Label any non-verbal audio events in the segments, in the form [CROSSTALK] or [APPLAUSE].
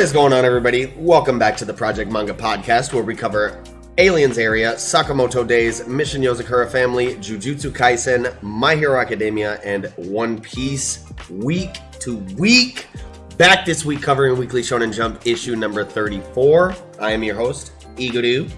What is going on, everybody? Welcome back to the Project Manga Podcast, where we cover Aliens Area, Sakamoto Days, Mission Yozakura Family, Jujutsu Kaisen, My Hero Academia, and One Piece week to week. Back this week covering Weekly Shonen Jump issue number 34. I am your host, Iguru.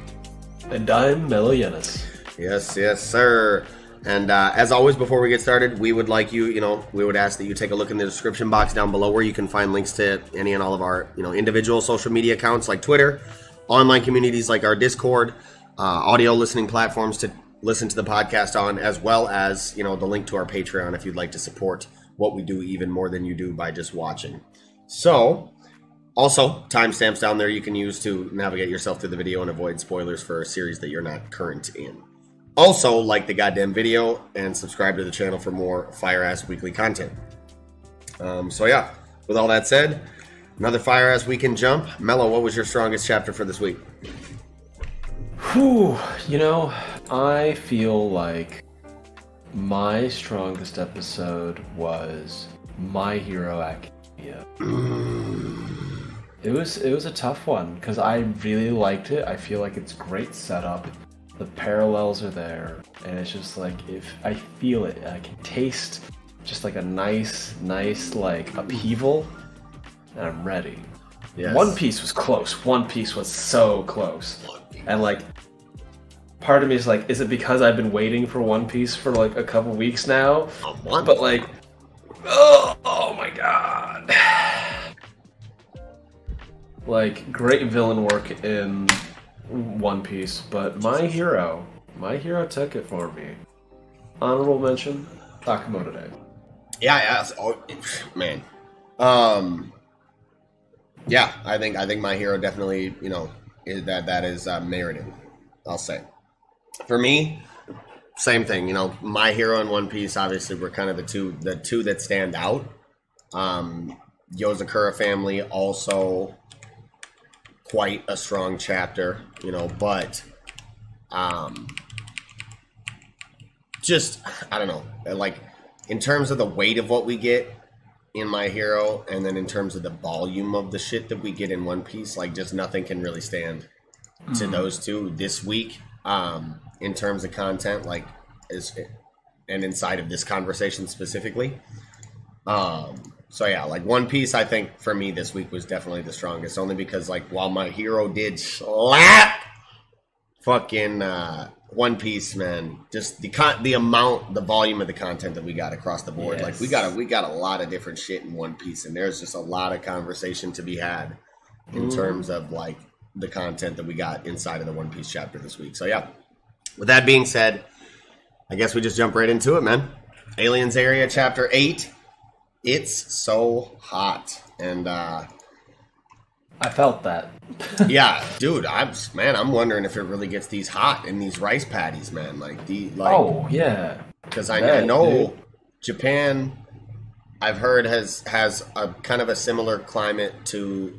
And I'm Mellow Yenis. Yes, yes, sir. And uh, as always, before we get started, we would like you, you know, we would ask that you take a look in the description box down below where you can find links to any and all of our, you know, individual social media accounts like Twitter, online communities like our Discord, uh, audio listening platforms to listen to the podcast on, as well as, you know, the link to our Patreon if you'd like to support what we do even more than you do by just watching. So, also, timestamps down there you can use to navigate yourself through the video and avoid spoilers for a series that you're not current in. Also, like the goddamn video and subscribe to the channel for more fire ass weekly content. Um, so, yeah, with all that said, another fire ass weekend jump. Mello, what was your strongest chapter for this week? Whew, you know, I feel like my strongest episode was My Hero Academia. It was it was a tough one because I really liked it. I feel like it's great setup. The parallels are there, and it's just like if I feel it, I can taste just like a nice, nice like upheaval, and I'm ready. Yes. One Piece was close. One Piece was so close. And like part of me is like, is it because I've been waiting for One Piece for like a couple weeks now? A month? But like oh, oh my god. [SIGHS] Like great villain work in One Piece, but my hero, my hero took it for me. Honorable mention, Sakamoto Day. Yeah, yeah. Oh, man. Um. Yeah, I think I think my hero definitely, you know, is that that is uh. I'll say. For me, same thing. You know, my hero and One Piece obviously were kind of the two the two that stand out. Um, Yozakura family also quite a strong chapter, you know, but um, just I don't know, like in terms of the weight of what we get in my hero and then in terms of the volume of the shit that we get in one piece like just nothing can really stand to those two this week um in terms of content like is and inside of this conversation specifically. Um so yeah like one piece i think for me this week was definitely the strongest only because like while my hero did slap fucking uh one Piece, man, just the con- the amount, the volume of the content that we got across the board. Like we got a we got a lot of different shit in One Piece, and there's just a lot of conversation to be had in terms of like the content that we got inside of the One Piece chapter this week. So yeah. With that being said, I guess we just jump right into it, man. Aliens Area Chapter Eight. It's so hot, and uh I felt that. [LAUGHS] yeah, dude, I'm man. I'm wondering if it really gets these hot in these rice paddies, man. Like the like. oh yeah. because I, I know dude. Japan. I've heard has has a kind of a similar climate to,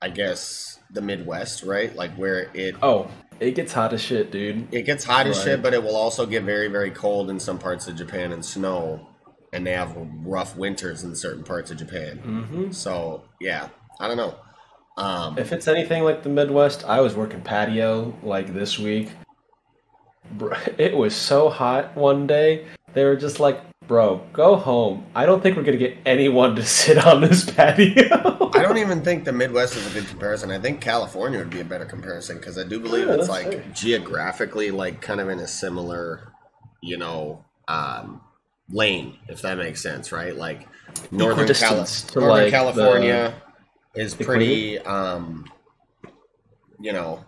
I guess, the Midwest, right? Like where it Oh, it gets hot as shit, dude. it gets hot as shit, but it will also get very very cold in some parts of Japan and snow, and they have rough winters in certain parts of Japan. Mm-hmm. So yeah, I don't know. Um, If it's anything like the Midwest, I was working patio like this week. [LAUGHS] It was so hot one day. They were just like, "Bro, go home. I don't think we're gonna get anyone to [LAUGHS] sit on this patio." I don't [LAUGHS] even think the Midwest is a good comparison. I think California would be a better comparison because I do believe Yeah, it's like fair. geographically, like kind of in a similar, you know, um, lane, if that makes sense, right? Like northern, Cali- northern like, California, is pretty, um, you know,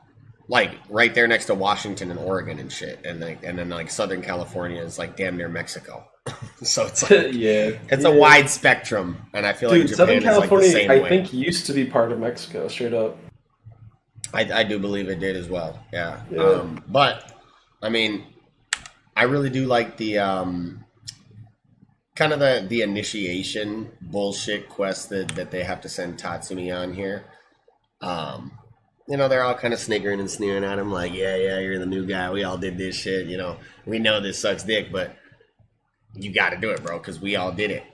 like right there next to Washington and Oregon and shit, and like, and then like Southern California is like damn near Mexico. [LAUGHS] so it's like, [LAUGHS] yeah, it's yeah. a wide spectrum, and I feel Dude, like Japan Southern like the California, same I way. think, used to be part of Mexico, straight up. I, I do believe it did as well. Yeah. Yeah. Um, but I mean, I really do like the um, kind of the the initiation bullshit quest that, that they have to send Tatsumi on here. Um, you know, they're all kind of sniggering and sneering at him, like, "Yeah, yeah, you're the new guy. We all did this shit. You know, we know this sucks dick, but you got to do it, bro, because we all did it."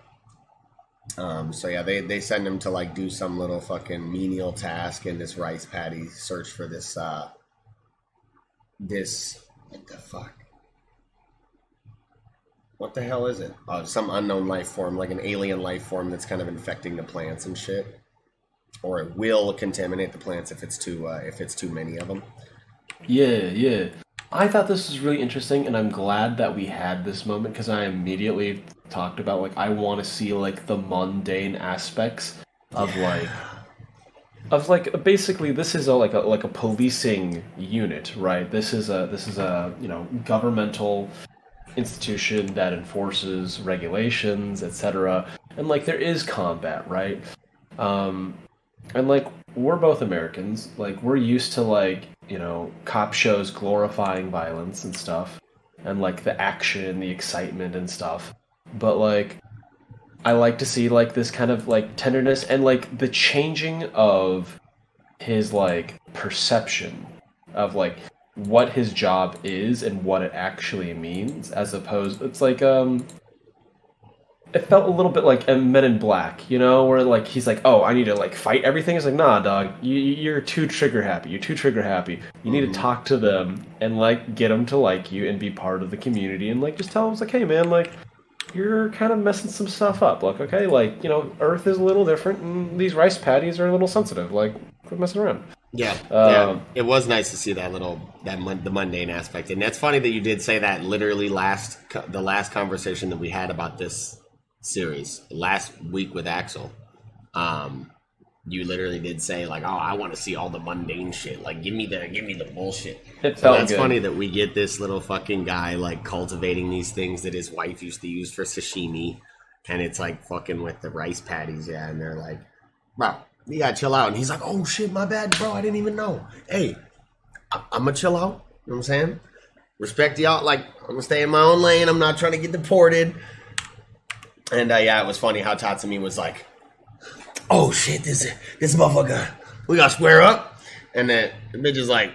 Um, so yeah, they, they send him to like do some little fucking menial task in this rice paddy search for this uh this what the fuck? What the hell is it? Uh, some unknown life form, like an alien life form that's kind of infecting the plants and shit, or it will contaminate the plants if it's too uh, if it's too many of them. Yeah, yeah. I thought this was really interesting, and I'm glad that we had this moment because I immediately talked about like I want to see like the mundane aspects of like of like basically this is a like a like a policing unit, right? This is a this is a you know governmental institution that enforces regulations, etc. And like there is combat, right? Um, and like we're both Americans, like we're used to like you know cop shows glorifying violence and stuff, and like the action, the excitement and stuff. But like I like to see like this kind of like tenderness and like the changing of his like perception of like what his job is and what it actually means as opposed it's like um it felt a little bit like Men in Black, you know, where like he's like, "Oh, I need to like fight everything." It's like, "Nah, dog, you, you're too trigger happy. You're too trigger happy. You need to talk to them and like get them to like you and be part of the community and like just tell them like, hey, man, like you're kind of messing some stuff up. Like, okay, like you know, Earth is a little different, and these rice paddies are a little sensitive. Like, quit messing around." Yeah, yeah. Um, It was nice to see that little that mon- the mundane aspect, and that's funny that you did say that. Literally, last co- the last conversation that we had about this series last week with Axel, um, you literally did say like, "Oh, I want to see all the mundane shit. Like, give me the give me the bullshit." It So felt that's good. funny that we get this little fucking guy like cultivating these things that his wife used to use for sashimi, and it's like fucking with the rice paddies, yeah. And they're like, "Bro, you gotta chill out." And he's like, "Oh shit, my bad, bro. I didn't even know. Hey, I- I'm gonna chill out. You know what I'm saying? Respect y'all. Like, I'm gonna stay in my own lane. I'm not trying to get deported." And uh, yeah, it was funny how Tatsumi was like, "Oh shit, this this motherfucker, we gotta square up." And then the bitch is like,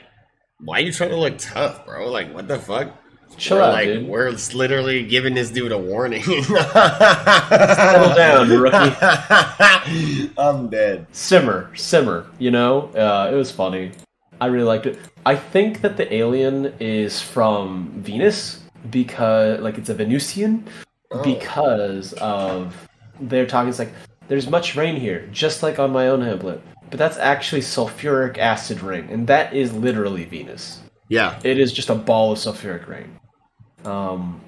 "Why are you trying to look tough, bro? Like, what the fuck?" Chill we're out, like, dude. We're literally giving this dude a warning. [LAUGHS] Settle down, rookie. [LAUGHS] I'm dead. simmer, simmer. You know, uh, it was funny. I really liked it. I think that the alien is from Venus because, like, it's a Venusian because of they're talking. It's like there's much rain here, just like on my own hamlet. But that's actually sulfuric acid rain, and that is literally Venus. Yeah, It is just a ball of sulfuric rain. Um,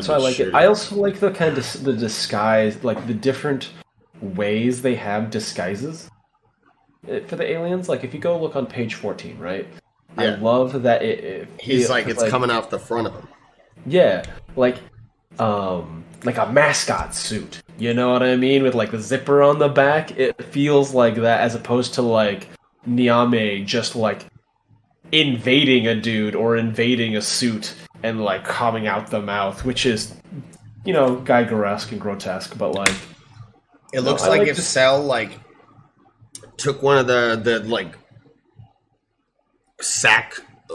so I like it. I also like the kind of the disguise, like the different ways they have disguises uh, for the aliens. Like if you go look on page fourteen, right? Yeah. I love that it. it He's like, it's coming off the front of him. Yeah, like um, like a mascot suit. You know what I mean? With like the zipper on the back, it feels like that as opposed to like Niame just like invading a dude or invading a suit and like coming out the mouth, which is you know Gigeresque and grotesque, but like It looks I like like if the- Cell like took one of the the like sack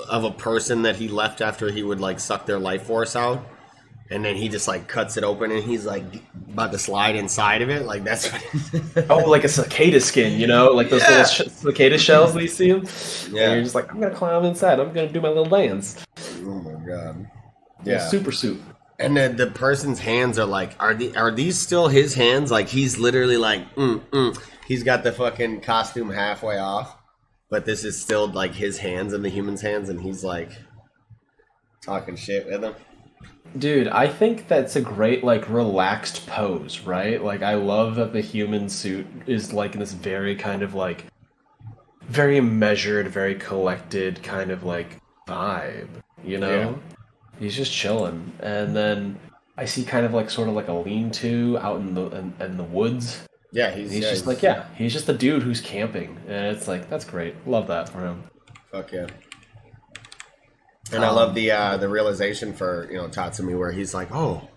of a person that he left after he would like suck their life force out, and then he just like cuts it open and he's like about to slide inside of it. Like that's what. [LAUGHS] oh, like a cicada skin, you know, like those Yeah. little sh- cicada shells that you see them. Yeah. and you're just like I'm gonna climb inside. I'm gonna do my little dance. oh my god. Yeah, super suit. And the, the person's hands are like, are the are these still his hands? Like he's literally like, mm, mm. he's got the fucking costume halfway off, but this is still like his hands and the human's hands, and he's like talking shit with him. Dude, I think that's a great like relaxed pose, right? Like I love that the human suit is like in this very kind of like very measured, very collected kind of like vibe, you know? Yeah. He's just chilling. And then I see kind of like sort of like a lean-to out in the in, in the woods. Yeah, he's, He's yeah, just like, yeah, he's just a dude who's camping. And it's like that's great. Love that for him. Fuck yeah. And I Um, love the uh, the realization for you know Tatsumi where he's like, oh,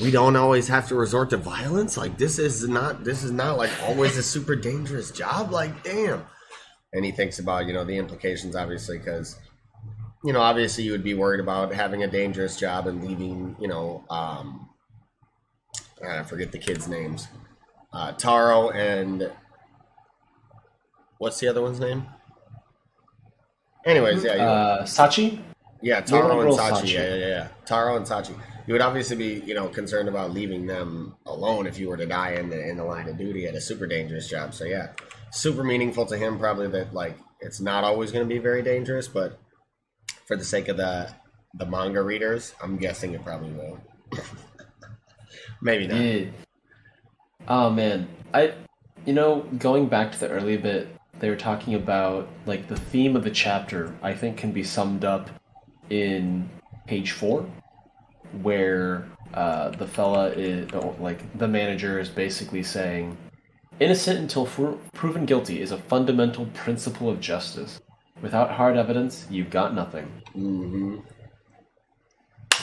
we don't always have to resort to violence. Like this is not this is not like always a super dangerous job. Like damn. And he thinks about you know the implications obviously because you know obviously you would be worried about having a dangerous job and leaving you know um, I forget the kids' names, uh, Taro and what's the other one's name? Anyways, yeah, you, Uh, Sachi? Yeah, Taro and Sachi. Sachi. Yeah, yeah, yeah. Taro and Sachi. You would obviously be, you know, concerned about leaving them alone if you were to die in the in the line of duty at a super dangerous job. So yeah, super meaningful to him. Probably that like it's not always going to be very dangerous, but for the sake of the the manga readers, I'm guessing it probably will. Maybe not. Yeah. Oh man, I, you know, going back to the early bit, they were talking about like the theme of the chapter. I think can be summed up in page four, where uh, the fella is like the manager is basically saying, "Innocent until proven guilty is a fundamental principle of justice. Without hard evidence, you've got nothing." hmm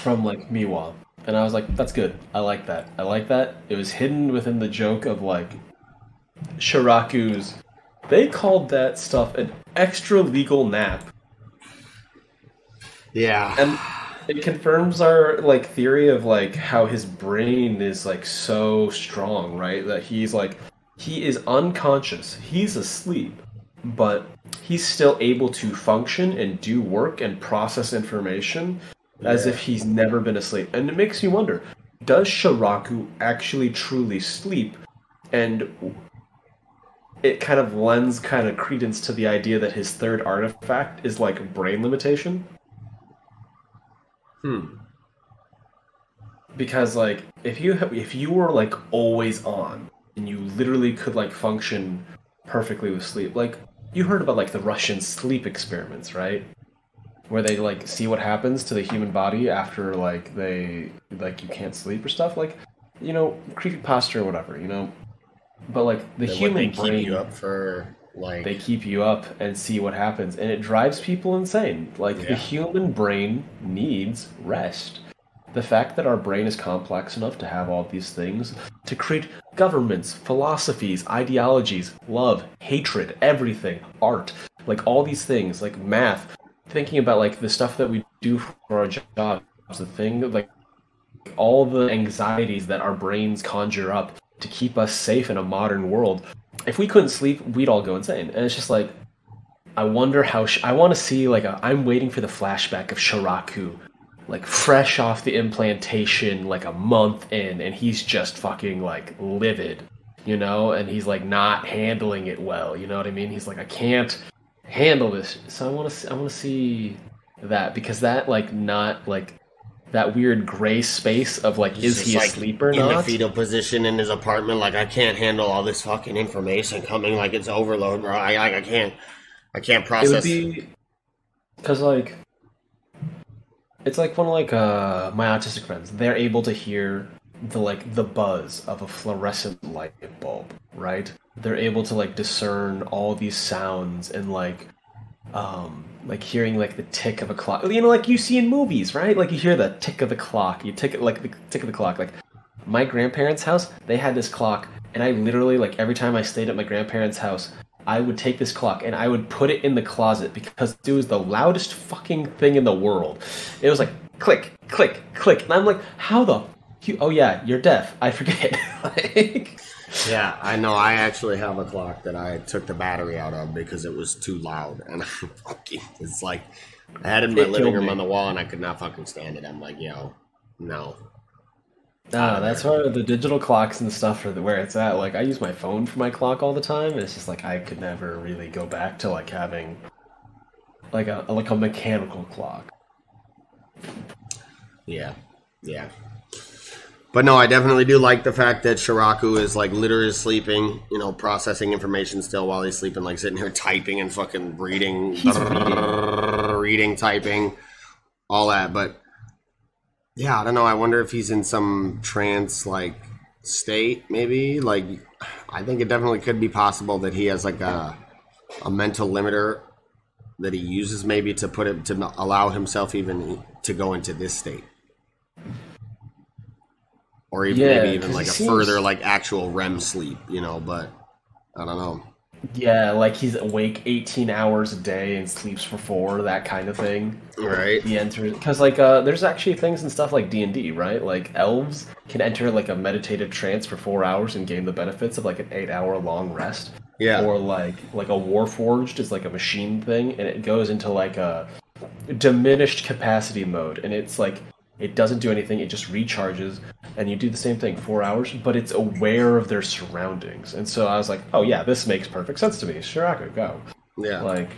from like Miwa. And I was like, that's good. I like that. I like that. It was hidden within the joke of like Shiraku's. They called that stuff an extra legal nap. Yeah. And it confirms our like theory of like how his brain is like so strong, right? That he's like he is unconscious. He's asleep, but he's still able to function and do work and process information as if he's never been asleep. And it makes you wonder, does Shiraku actually truly sleep? And it kind of lends kind of credence to the idea that his third artifact is like brain limitation. Hmm. because like if you ha- if you were like always on and you literally could like function perfectly with sleep like you heard about like the russian sleep experiments right where they like see what happens to the human body after like they like you can't sleep or stuff like you know creepy posture or whatever you know but like the Then what, human they keep brain you up for like they keep you up and see what happens and it drives people insane like the human brain needs rest the fact that our brain is complex enough to have all these things to create governments philosophies ideologies love hatred everything art like all these things like math thinking about like the stuff that we do for our jobs the thing that like all the anxieties that our brains conjure up to keep us safe in a modern world. If we couldn't sleep, we'd all go insane. And it's just like, I wonder how. Sh- I want to see like I'm waiting for the flashback of Shiraku, like fresh off the implantation, like a month in, and he's just fucking like livid, you know, and he's like not handling it well. You know what I mean? He's like, I can't handle this. So I want to. I want to see that because that like not like that weird gray space of like He's is he like, asleep or in the not? fetal position in his apartment. Like I can't handle all this fucking information coming. Like it's overload, bro. I I, I can't. I can't process. It would be because like it's like one of like uh my autistic friends. They're able to hear the like the buzz of a fluorescent light bulb, right? They're able to like discern all these sounds and like um like hearing like the tick of a clock. You know, like you see in movies, right? Like you hear the tick of the clock. You tick it like the tick of the clock. Like my grandparents' house, they had this clock, and I literally like every time I stayed at my grandparents' house, I would take this clock and I would put it in the closet because it was the loudest fucking thing in the world. It was like click, click, click, and I'm like, how the? You, oh yeah, you're deaf. I forget. [LAUGHS] like, yeah, I know. I actually have a clock that I took the battery out of because it was too loud, and [LAUGHS] I fucking it's like I had it in my It living room me. on the wall, and I could not fucking stand it. I'm like, yo, no. Ah, that's where the digital clocks and stuff are where it's at. Like I use my phone for my clock all the time, and it's just like I could never really go back to like having like a like a mechanical clock. Yeah. Yeah. But no, I definitely do like the fact that Shiraku is like literally sleeping, you know, processing information still while he's sleeping, like sitting here typing and fucking reading, [LAUGHS] reading, typing, all that. But yeah, I don't know. I wonder if he's in some trance like state, maybe. Like, I think it definitely could be possible that he has like a a mental limiter that he uses maybe to put it to allow himself even to go into this state or even Yeah, maybe even like a seems- further like actual REM sleep, you know. But I don't know. Yeah, like he's awake 18 hours a day and sleeps for four, that kind of thing. Right? He enters because like uh, there's actually things and stuff like D and D, right? Like elves can enter like a meditative trance for four hours and gain the benefits of like an eight hour long rest. Yeah. Or like like a warforged is like a machine thing, and it goes into like a diminished capacity mode, and it's like it doesn't do anything; it just recharges, and you do the same thing four hours, but it's aware of their surroundings. And so I was like, oh yeah, this makes perfect sense to me. Sure, I could go. Yeah. Like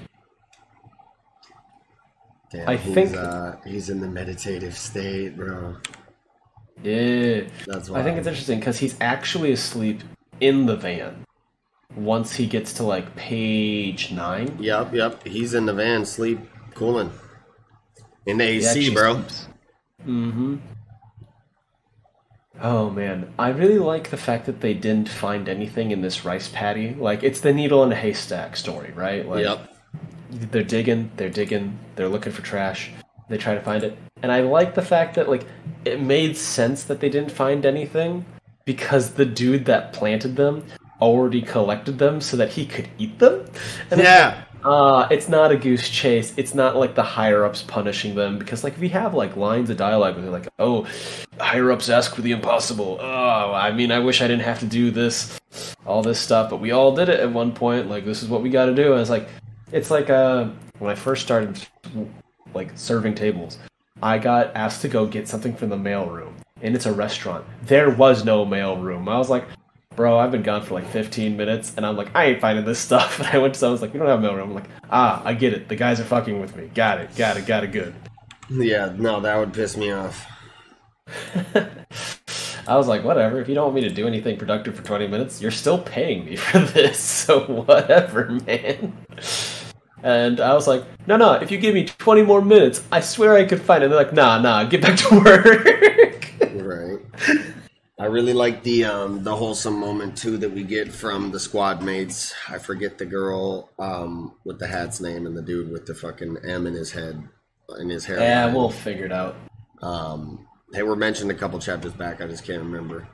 Damn, I he's, think- uh, he's in the meditative state, bro. yeah. That's why I think it's interesting because he's actually asleep in the van once he gets to like page nine. Yep, yep. He's in the van, sleep, cooling in the AC, bro. sleeps. Mm-hmm. Oh man, I really like the fact that they didn't find anything in this rice paddy. Like it's the needle in a haystack story, right? Like Yep. they're digging, they're digging, they're looking for trash. They try to find it, and I like the fact that like it made sense that they didn't find anything because the dude that planted them already collected them so that he could eat them. And Yeah. Uh, it's not a goose chase. It's not like the higher ups punishing them because, like, if we have like lines of dialogue where they're like, "Oh, higher ups ask for the impossible." Oh, I mean, I wish I didn't have to do this, all this stuff, but we all did it at one point. Like, this is what we got to do. And it's like, it's like uh, when I first started like serving tables, I got asked to go get something from the mail room, and it's a restaurant. There was no mail room. I was like, bro, I've been gone for like 15 minutes, and I'm like, I ain't finding this stuff. [LAUGHS] And I went to someone's like, you don't have mail room. I'm like, ah, I get it. The guys are fucking with me. Got it. Got it. Got it. Good. Yeah, no, that would piss me off. [LAUGHS] I was like, whatever. If you don't want me to do anything productive for 20 minutes, you're still paying me [LAUGHS] for this. So whatever, man. And I was like, no, no. If you give me 20 more minutes, I swear I could find it. They're like, nah, nah. Get back to work. Right. I really like the um the wholesome moment too that we get from the squad mates. I forget the girl um with the hat's name and the dude with the fucking M in his head in his hair. yeah, we'll figure it out. Um, they were mentioned a couple chapters back. I just can't remember.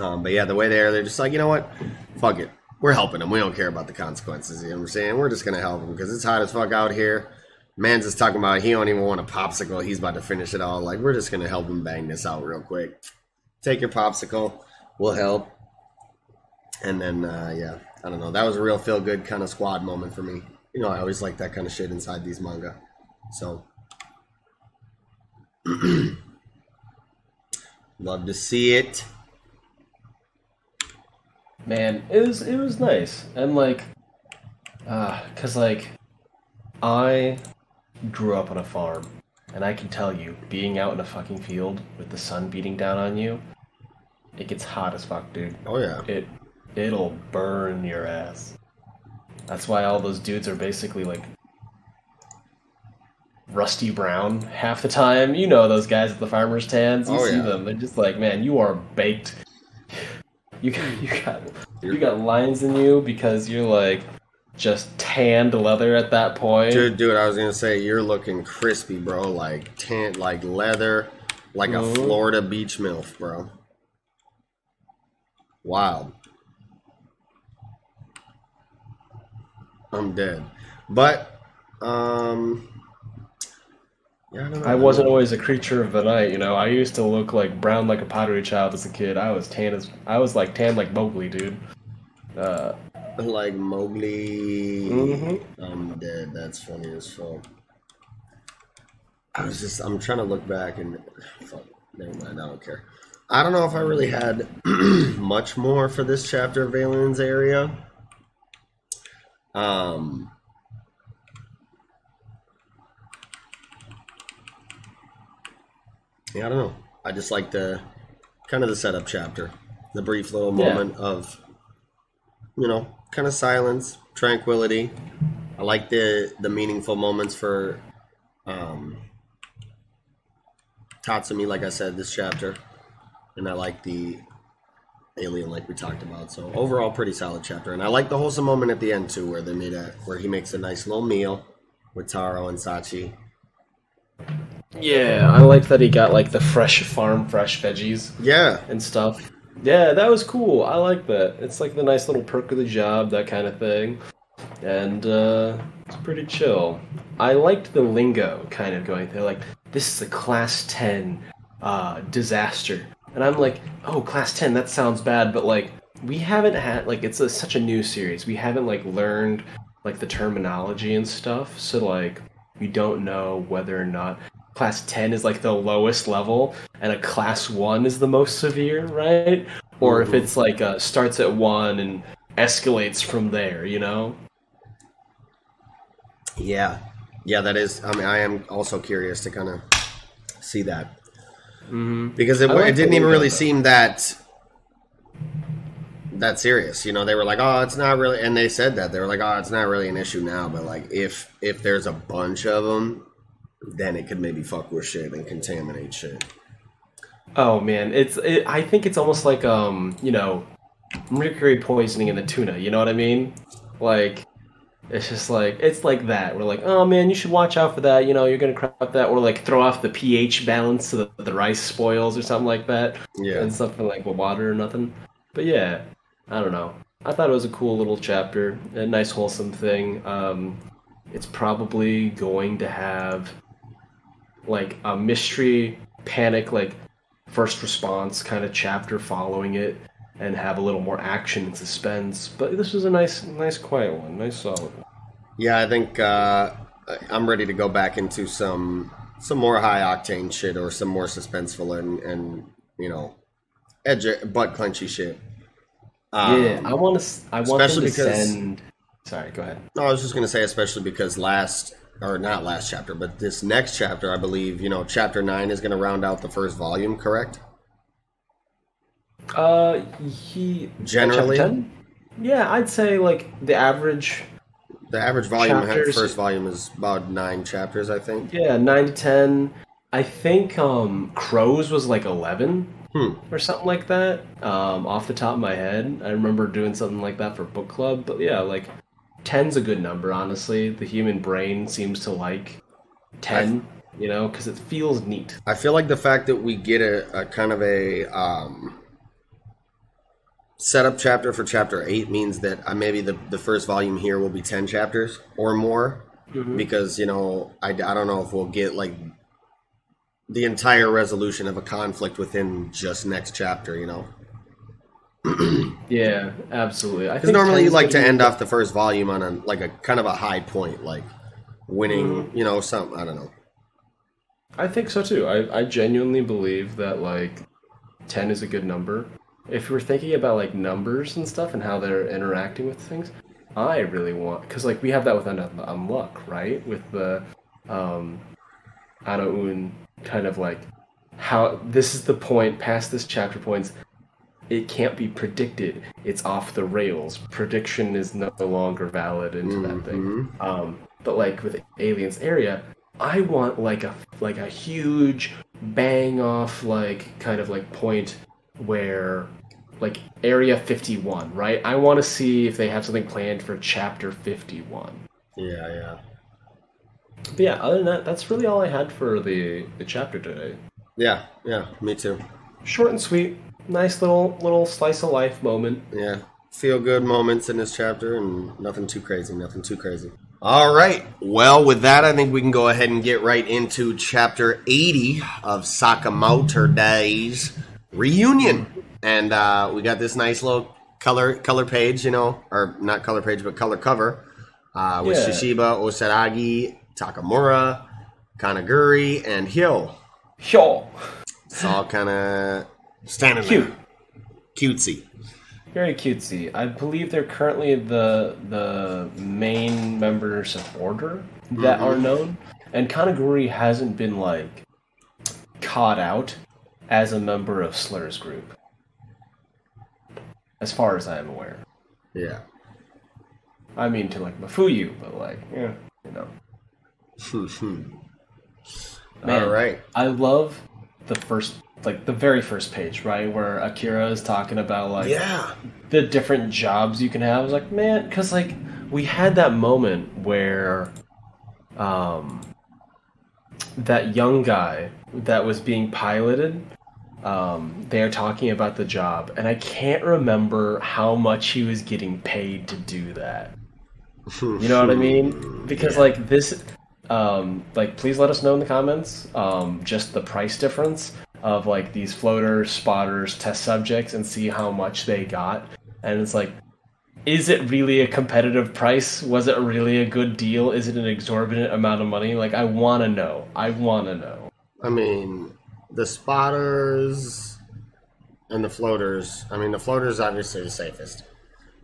Um, but yeah, the way they are, they're just like, you know what? Fuck it. We're helping them. We don't care about the consequences. You know what I'm saying? We're just gonna help them because it's hot as fuck out here. Man's just talking about he don't even want a popsicle. He's about to finish it all. Like we're just gonna help him bang this out real quick. Take your popsicle. We'll help. And then uh, yeah, I don't know. That was a real feel good kind of squad moment for me. You know, I always like that kind of shit inside these manga. So [CLEARS THROAT] Love to see it. Man, it was it was nice. And like uh cuz like I grew up on a farm and I can tell you being out in a fucking field with the sun beating down on you, it gets hot as fuck, dude. Oh yeah. It it'll burn your ass. That's why all those dudes are basically like rusty brown half the time. You know those guys at the farmers' stands. You Oh, see yeah. them. They're just like, man, you are baked. [LAUGHS] You got you got you got lines in you because you're like just tanned leather at that point. Dude, dude, I was gonna say you're looking crispy, bro. Like tent, like leather, like a Mhm. Florida beach milf, bro. Wild. I'm dead. But, um, yeah, I, don't know. I wasn't always a creature of the night, you know. I used to look like brown like a pottery child as a kid. I was tan as I was like tan like Mowgli, dude. Uh, like Mowgli. Mhm. I'm dead. That's funny as fuck. I was just, I'm trying to look back and, fuck, never mind, I don't care. I don't know if I really had [CLEARS THROAT] much more for this chapter of Aliens area. Um, yeah, I don't know. I just like the kind of the setup chapter, the brief little Yeah. moment of, you know, kind of silence, tranquility. I like the the meaningful moments for um, Tatsumi, like I said, this chapter, and I like the alien, like we talked about. So overall, pretty solid chapter, and I like the wholesome moment at the end too, where they made a where he makes a nice little meal with Taro and Sachi. Yeah, I like that he got like the fresh farm, fresh veggies Yeah, and stuff. Yeah, that was cool. I like that. It's like the nice little perk of the job, that kind of thing. And uh, it's pretty chill. I liked the lingo kind of going through, like, this is a class 10 uh, disaster. And I'm like, oh, class 10, that sounds bad, but like, we haven't had, like, it's a, such a new series. We haven't, like, learned, like, the terminology and stuff. So, like, we don't know whether or not class 10 is like the lowest level and a class 1 is the most severe right or if it's like uh, starts at 1 and escalates from there you know yeah, yeah. That is. I mean, I am also curious to kind of see that mm-hmm. because it, like it didn't even really though. seem that that serious. You know, they were like, "Oh, it's not really," and they said that they were like, "Oh, it's not really an issue now." But like, if if there's a bunch of them, then it could maybe fuck with shit and contaminate shit. oh man it's it, i think it's almost like um you know mercury poisoning in the tuna you know what i mean like it's just like it's like that we're like oh man you should watch out for that you know you're gonna crap that or like throw off the ph balance so that the rice spoils or something like that Yeah, and something like water or nothing. But yeah, I don't know. I thought it was a cool little chapter, a nice wholesome thing. Um, it's probably going to have like a mystery, panic, like first response kind of chapter following it, and have a little more action and suspense. But this was a nice, nice quiet one, nice solid one. yeah. I think uh, I'm ready to go back into some some more high octane shit or some more suspenseful and and you know edge butt clenchy shit. Um, yeah, I want to. I want them to because- send. Sorry, go ahead. No, I was just going to say, especially because last, or not last chapter, but this next chapter, I believe, you know, chapter nine is going to round out the first volume, correct? Uh, he Generally? Yeah, I'd say like the average. The average volume, Chapters- first volume is about nine chapters, I think. Yeah, nine to ten. I think um Crows was like eleven Hmm. or something like that. Um, off the top of my head, I remember doing something like that for book club. But yeah, like ten's a good number. Honestly, the human brain seems to like ten. You know, because it feels neat. I feel like the fact that we get a, a kind of a um, setup chapter for chapter eight means that uh, maybe the, the first volume here will be 10 chapters or more. because you know I, I don't know if we'll get like the entire resolution of a conflict within just next chapter you know [CLEARS THROAT] Yeah, absolutely. I because think normally you like to end off the first volume on a like a kind of a high point like winning you know some i don't know I think so too. I, I genuinely believe that like ten is a good number. If we're thinking about like numbers and stuff and how they're interacting with things, I really want because like we have that with Un- Unluck, right? With the um, Anaun kind of like how this is the point past this chapter points. It can't be predicted. It's off the rails. Prediction is no longer valid into that thing. Um, but like with Aliens Area, I want like a like a huge bang off like kind of like point where like Area 51, right? I want to see if they have something planned for Chapter 51. yeah yeah But yeah, other than that, that's really all I had for the the chapter today. yeah yeah me too Short and sweet, nice little little slice of life moment. yeah. Feel good moments in this chapter and nothing too crazy nothing too crazy. All right. Well with that i think we can go ahead and get right into chapter 80 of sakamoto days reunion. And uh, we got this nice little color color page you know or not color page but color cover uh, with Yeah. shishiba osaragi takamura kanaguri and hyo. Yo, it's all kind of standing cute. there cutesy Very cutesy. I believe they're currently the the main members of Order that are mm-hmm. known, and Kanaguri hasn't been like caught out as a member of Slur's group. As far as I am aware. Yeah. I mean to like Mafuyu, but like, yeah, you know. [LAUGHS] Man, All right. I love the first like the very first page, right, where Akira is talking about like Yeah. the different jobs you can have. I was like, man, because like we had that moment where, um, that young guy that was being piloted, um, they're talking about the job, and I can't remember how much he was getting paid to do that. You know what I mean? Because like this, um, like please let us know in the comments, um, just the price difference of like these floaters, spotters, test subjects, and see how much they got. And it's like, is it really a competitive price? Was it really a good deal? Is it an exorbitant amount of money? Like I want to know. I want to know. I mean, the spotters and the floaters. I mean, the floaters obviously the safest,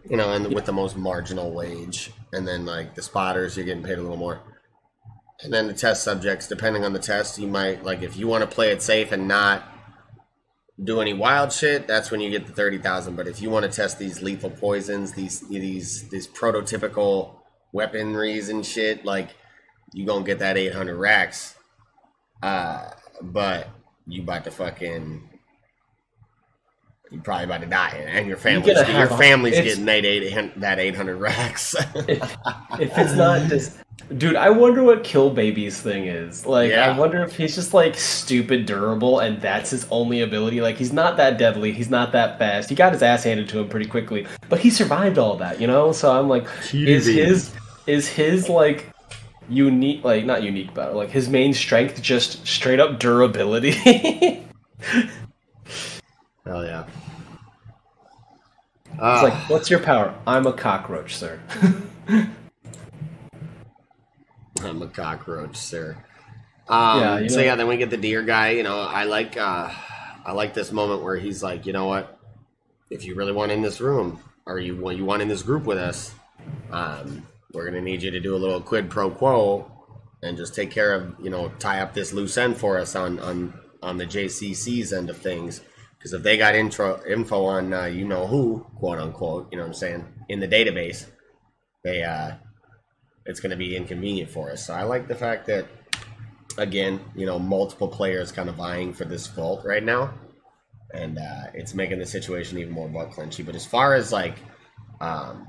you know, and with the most marginal wage. And then like the spotters, you're getting paid a little more. And then the test subjects, depending on the test, you might like if you want to play it safe and not do any wild shit. That's when you get the thirty thousand. But if you want to test these lethal poisons, these these these prototypical weaponries and shit, like you gonna get that eight hundred racks. Uh, but you about to fucking you probably about to die, and your family's gotta your family's it's- getting that eight that eight hundred racks. [LAUGHS] if, if it's not just dude i wonder what kill baby's thing is. Like Yeah. i wonder if he's just like stupid durable and that's his only ability. Like he's not that deadly. He's not that fast. He got his ass handed to him pretty quickly but he survived all that you know? So i'm like is his is his like unique like not unique but like his main strength just straight up durability [LAUGHS] Hell yeah. it's Uh, like what's your power i'm a cockroach sir [LAUGHS] I'm a cockroach, sir. Um, Yeah, you so yeah, then we get the deer guy. You know, I like uh, I like this moment where he's like, you know what? If you really want in this room, or you what you want in this group with us, um, we're gonna need you to do a little quid pro quo and just take care of you know tie up this loose end for us on on on the JCC's end of things. Because if they got intro info on uh, you know who quote unquote, you know what I'm saying in the database, they uh, it's going to be inconvenient for us. So I like the fact that, again, you know, multiple players kind of vying for this vault right now, and uh, it's making the situation even more butt clinchy. But as far as like um,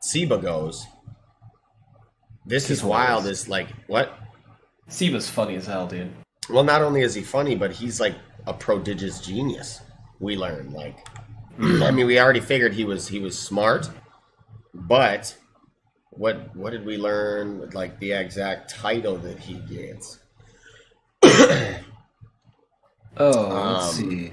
Seba goes, this He's is wild. Is like what? Seba's funny as hell dude Well, not only is he funny, but he's like a prodigious genius. We learn like, I mean, we already figured he was he was smart, but what what did we learn? with, Like the exact title that he gets. [COUGHS] oh let's Um, see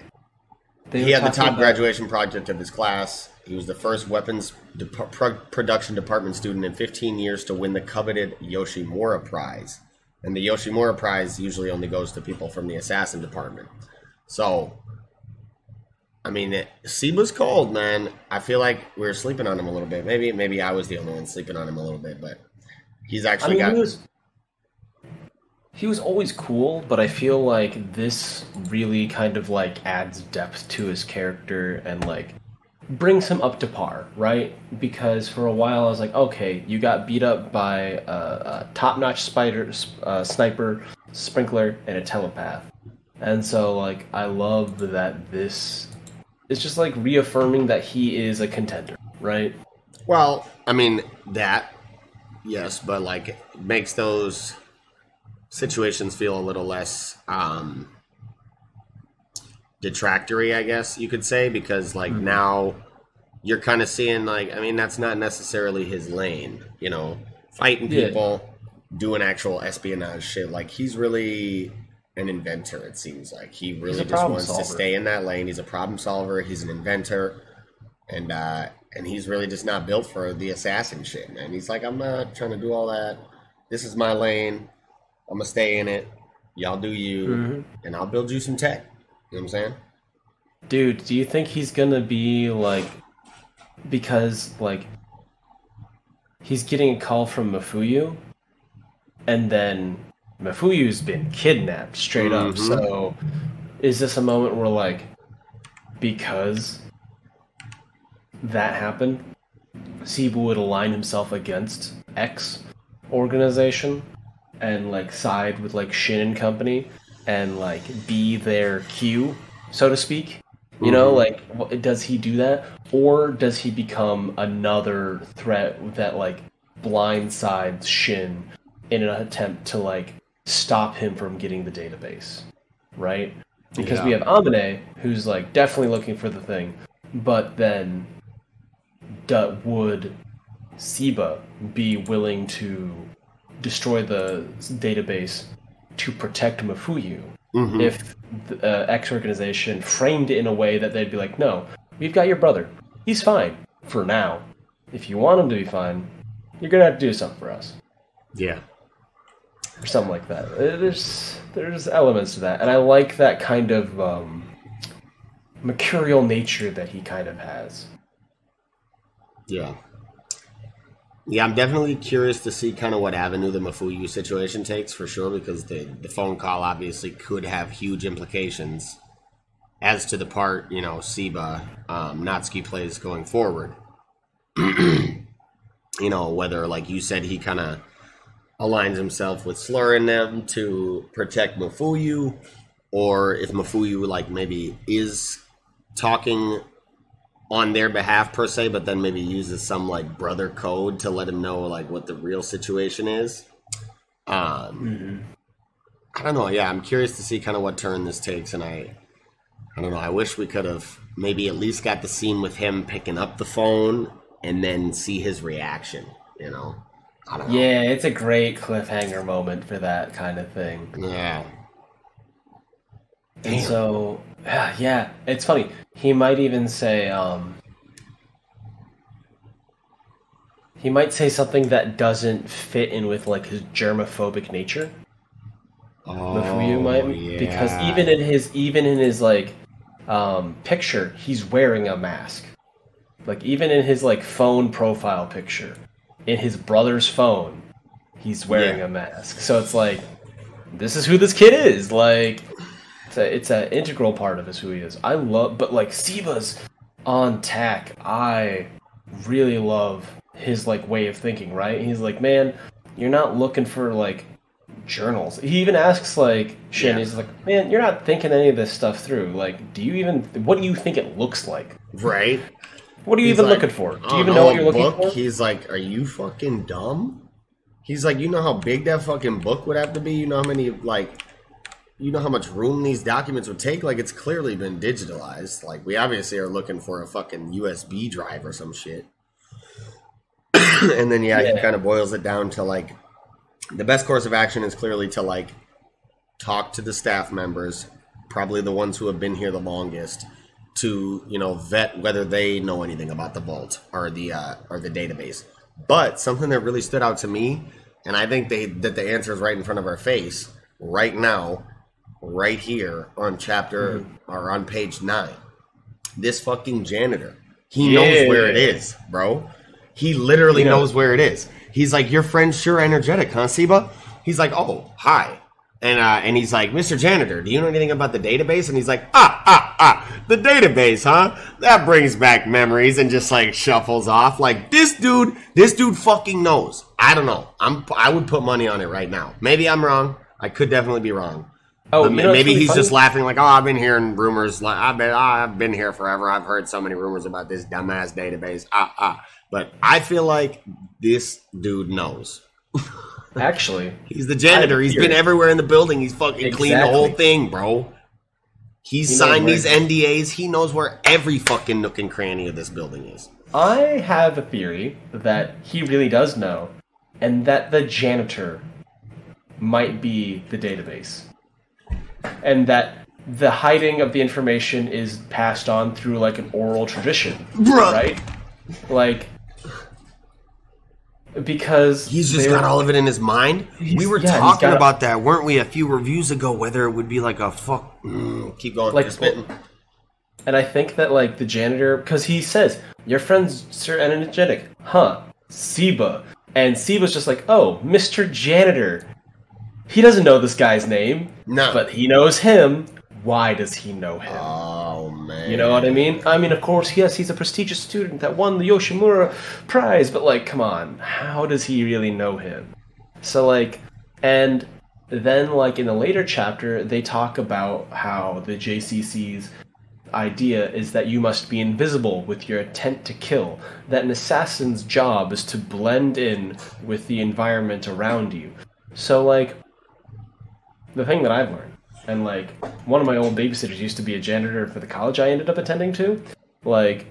They he had the top about- graduation project of his class. He was the first weapons de- pro- production department student in 15 years to win the coveted Yoshimura Prize. And the Yoshimura Prize usually only goes to people from the assassin department. So, I mean, it, Seba's cold, man. I feel like we are sleeping on him a little bit. Maybe, maybe I was the only one sleeping on him a little bit, but he's I actually mean, got. he was he was always cool, but I feel like this really kind of like adds depth to his character and like brings him up to par, right? Because for a while I was like, okay, you got beat up by a, a top-notch spider uh, sniper, sprinkler, and a telepath, and so like I love that this is just like reaffirming that he is a contender, right? Well, I mean that, yes, but like makes those situations feel a little less um detractory, I guess you could say, because like now you're kind of seeing like I mean that's not necessarily his lane, you know, fighting Yeah. people, doing actual espionage shit. Like he's really an inventor. It seems like he really just wants to stay in that lane. He's a problem solver. He's an inventor and uh and he's really just not built for the assassin shit, man. He's like, I'm not trying to do all that. This is my lane. I'm gonna stay in it. Y'all do you, Mhm. and I'll build you some tech. You know what I'm saying? Dude, do you think he's gonna be like because like he's getting a call from Mafuyu and then Mafuyu's been kidnapped straight up, Mhm. so is this a moment where like because that happened, Sibu would align himself against X organization and like side with like Shin and Company and like be their Q, so to speak. You know, like does he do that, or does he become another threat that like blindsides Shin in an attempt to like stop him from getting the database, right? Because we have Amine, who's like definitely looking for the thing, but then would Seba be willing to destroy the database to protect Mafuyu Mhm. if the uh, X organization framed it in a way that they'd be like, no, we've got your brother. He's fine for now. If you want him to be fine, you're gonna have to do something for us, yeah. Or something like that. There's there's elements to that, and I like that kind of um, mercurial nature that he kind of has. Yeah. Yeah, I'm definitely curious to see kind of what avenue the Mafuyu situation takes for sure because the, the phone call obviously could have huge implications as to the part, you know, Seba um, Natsuki plays going forward. [CLEARS THROAT] you know, whether, like you said, he kind of aligns himself with Slur and them to protect Mafuyu, or if Mafuyu, like, maybe is talking on their behalf per se, but then maybe uses some like brother code to let him know like what the real situation is. Um, I don't know. Yeah, I'm curious to see kind of what turn this takes, and I, I don't know. I wish we could have maybe at least got the scene with him picking up the phone and then see his reaction. You know, I don't know. Yeah, it's a great cliffhanger moment for that kind of thing. Yeah. And Damn. so, yeah, [SIGHS] yeah, it's funny. He might even say, um, he might say something that doesn't fit in with like his germophobic nature. Oh, Mafuyu might because even in his even in his like um, picture, he's wearing a mask. Like even in his like phone profile picture, in his brother's phone, he's wearing Yeah. a mask. So it's like, this is who this kid is. Like, it's a it's an integral part of us who he is. I love, but like Seba's on tack. I really love his like way of thinking. Right? He's like, man, you're not looking for like journals. He even asks like Shin. Yeah. He's like, man, you're not thinking any of this stuff through. Like, do you even? What do you think it looks like? right. What are you He's even like, looking for? Do you even know what you're looking book." for? He's like, "Are you fucking dumb?" He's like, "You know how big that fucking book would have to be? You know how many like, you know how much room these documents would take? Like, it's clearly been digitalized. Like, we obviously are looking for a fucking USB drive or some shit." [COUGHS] and then yeah, he kind of boils it down to like, the best course of action is clearly to like talk to the staff members, probably the ones who have been here the longest, to you know vet whether they know anything about the vault or the uh, or the database. But something that really stood out to me, and I think they that the answer is right in front of our face right now, right here on chapter or on page nine. This fucking janitor, he knows where it is, bro. He literally knows where it is. He's like, "Your friend's sure energetic, huh, Seba?" He's like, "Oh, hi." And uh, and he's like, Mr. Janitor, do you know anything about the database? And he's like, ah, ah, ah, the database, huh? That brings back memories and just like shuffles off. Like this dude, this dude fucking knows. I don't know. I'm I would put money on it right now. Maybe I'm wrong. I could definitely be wrong. Oh, you know maybe really he's funny? just laughing like, oh, I've been hearing rumors. Like I've been, oh, I've been here forever. I've heard so many rumors about this dumbass database. Ah, ah. But I feel like this dude knows. [LAUGHS] Actually, He's the janitor. He's been everywhere in the building. He's fucking cleaned the whole thing, bro. He's He signed these NDAs. He knows where every fucking nook and cranny of this building is. I have a theory that he really does know, and that the janitor might be the database, and that the hiding of the information is passed on through like an oral tradition, Bruh. right? Like because He's just got were- all of it in his mind. We were yeah, talking about that, weren't we, a few reviews ago? Whether it would be like a fuck. Mm, keep going. Like- spitting. And I think that like the janitor, because he says your friend's Sir Energetic, huh? Seba, and Seba's just like, oh, Mister Janitor. He doesn't know this guy's name, No. but he knows him. Why does he know him? Oh man. You know what I mean? I mean, of course, yes, he's a prestigious student that won the Yoshimura Prize, but like, come on, how does he really know him? So like, and then like in the later chapter, they talk about how the JCC's idea is that you must be invisible with your intent to kill. That an assassin's job is to blend in with the environment around you. So like, the thing that I've learned and like one of my old babysitters used to be a janitor for the college I ended up attending to. Like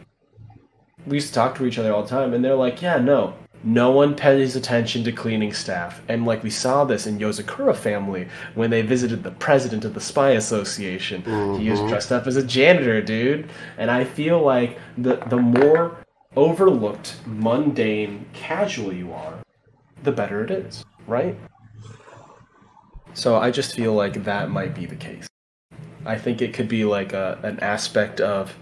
we used to talk to each other all the time and they're like, "Yeah, no. No one pays attention to cleaning staff." And like we saw this in Yozakura family when they visited the president of the spy association. He was mm-hmm. dressed up as a janitor, dude. And I feel like the the more overlooked, mundane, casual you are, the better it is, right? So I just feel like that might be the case. I think it could be like a, an aspect of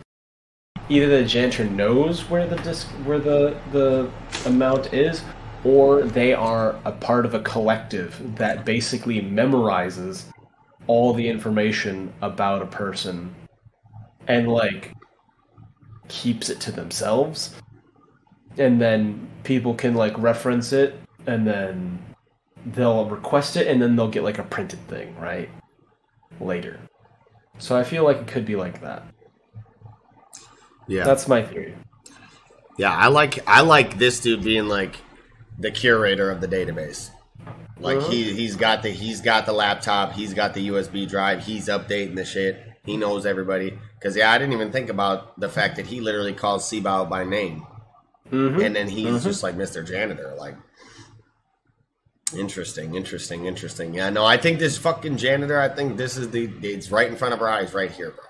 either the janitor knows where the disc where the the amount is, or they are a part of a collective that basically memorizes all the information about a person and like keeps it to themselves and then people can like reference it and then they'll request it and then they'll get like a printed thing, right? Later. So I feel like it could be like that. Yeah. That's my theory. Yeah, I like I like this dude being like the curator of the database. Like Uh-huh. he he's got the he's got the laptop, he's got the USB drive, he's updating the shit. He knows everybody. Cause yeah, I didn't even think about the fact that he literally calls Seabao by name, Mm-hmm. and then he's just like Mr. Janitor. Like, interesting, interesting, interesting. Yeah, no, I think this fucking janitor. I think this is the. It's right in front of our eyes, right here, bro.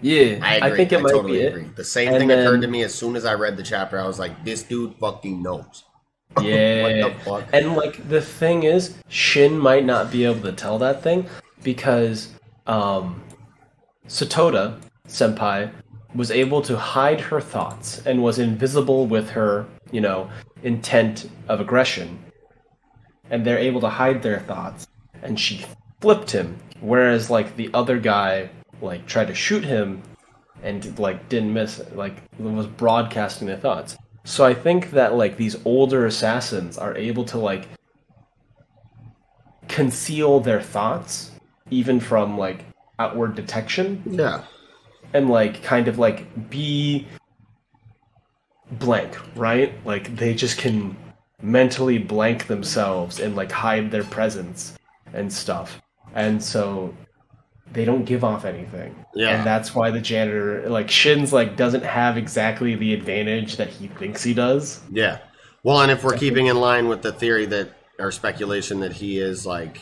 Yeah, I agree. I, think it might totally be agree. The same And thing then- occurred to me as soon as I read the chapter. I was like, this dude fucking knows. Yeah. [LAUGHS] What the fuck? And like the thing is, Shin might not be able to tell that thing because um Satoda senpai was able to hide her thoughts and was invisible with her, you know, intent of aggression. And they're able to hide their thoughts and she flipped him whereas like the other guy like tried to shoot him and like didn't miss it, like was broadcasting their thoughts. So I think that like these older assassins are able to like conceal their thoughts even from like outward detection Yeah. and like kind of like be blank, right? Like they just can mentally blank themselves and like hide their presence and stuff. And so they don't give off anything. Yeah. And that's why the janitor like Shin's like doesn't have exactly the advantage that he thinks he does. Yeah. Well, and if we're keeping in line with the theory that or speculation that he is like,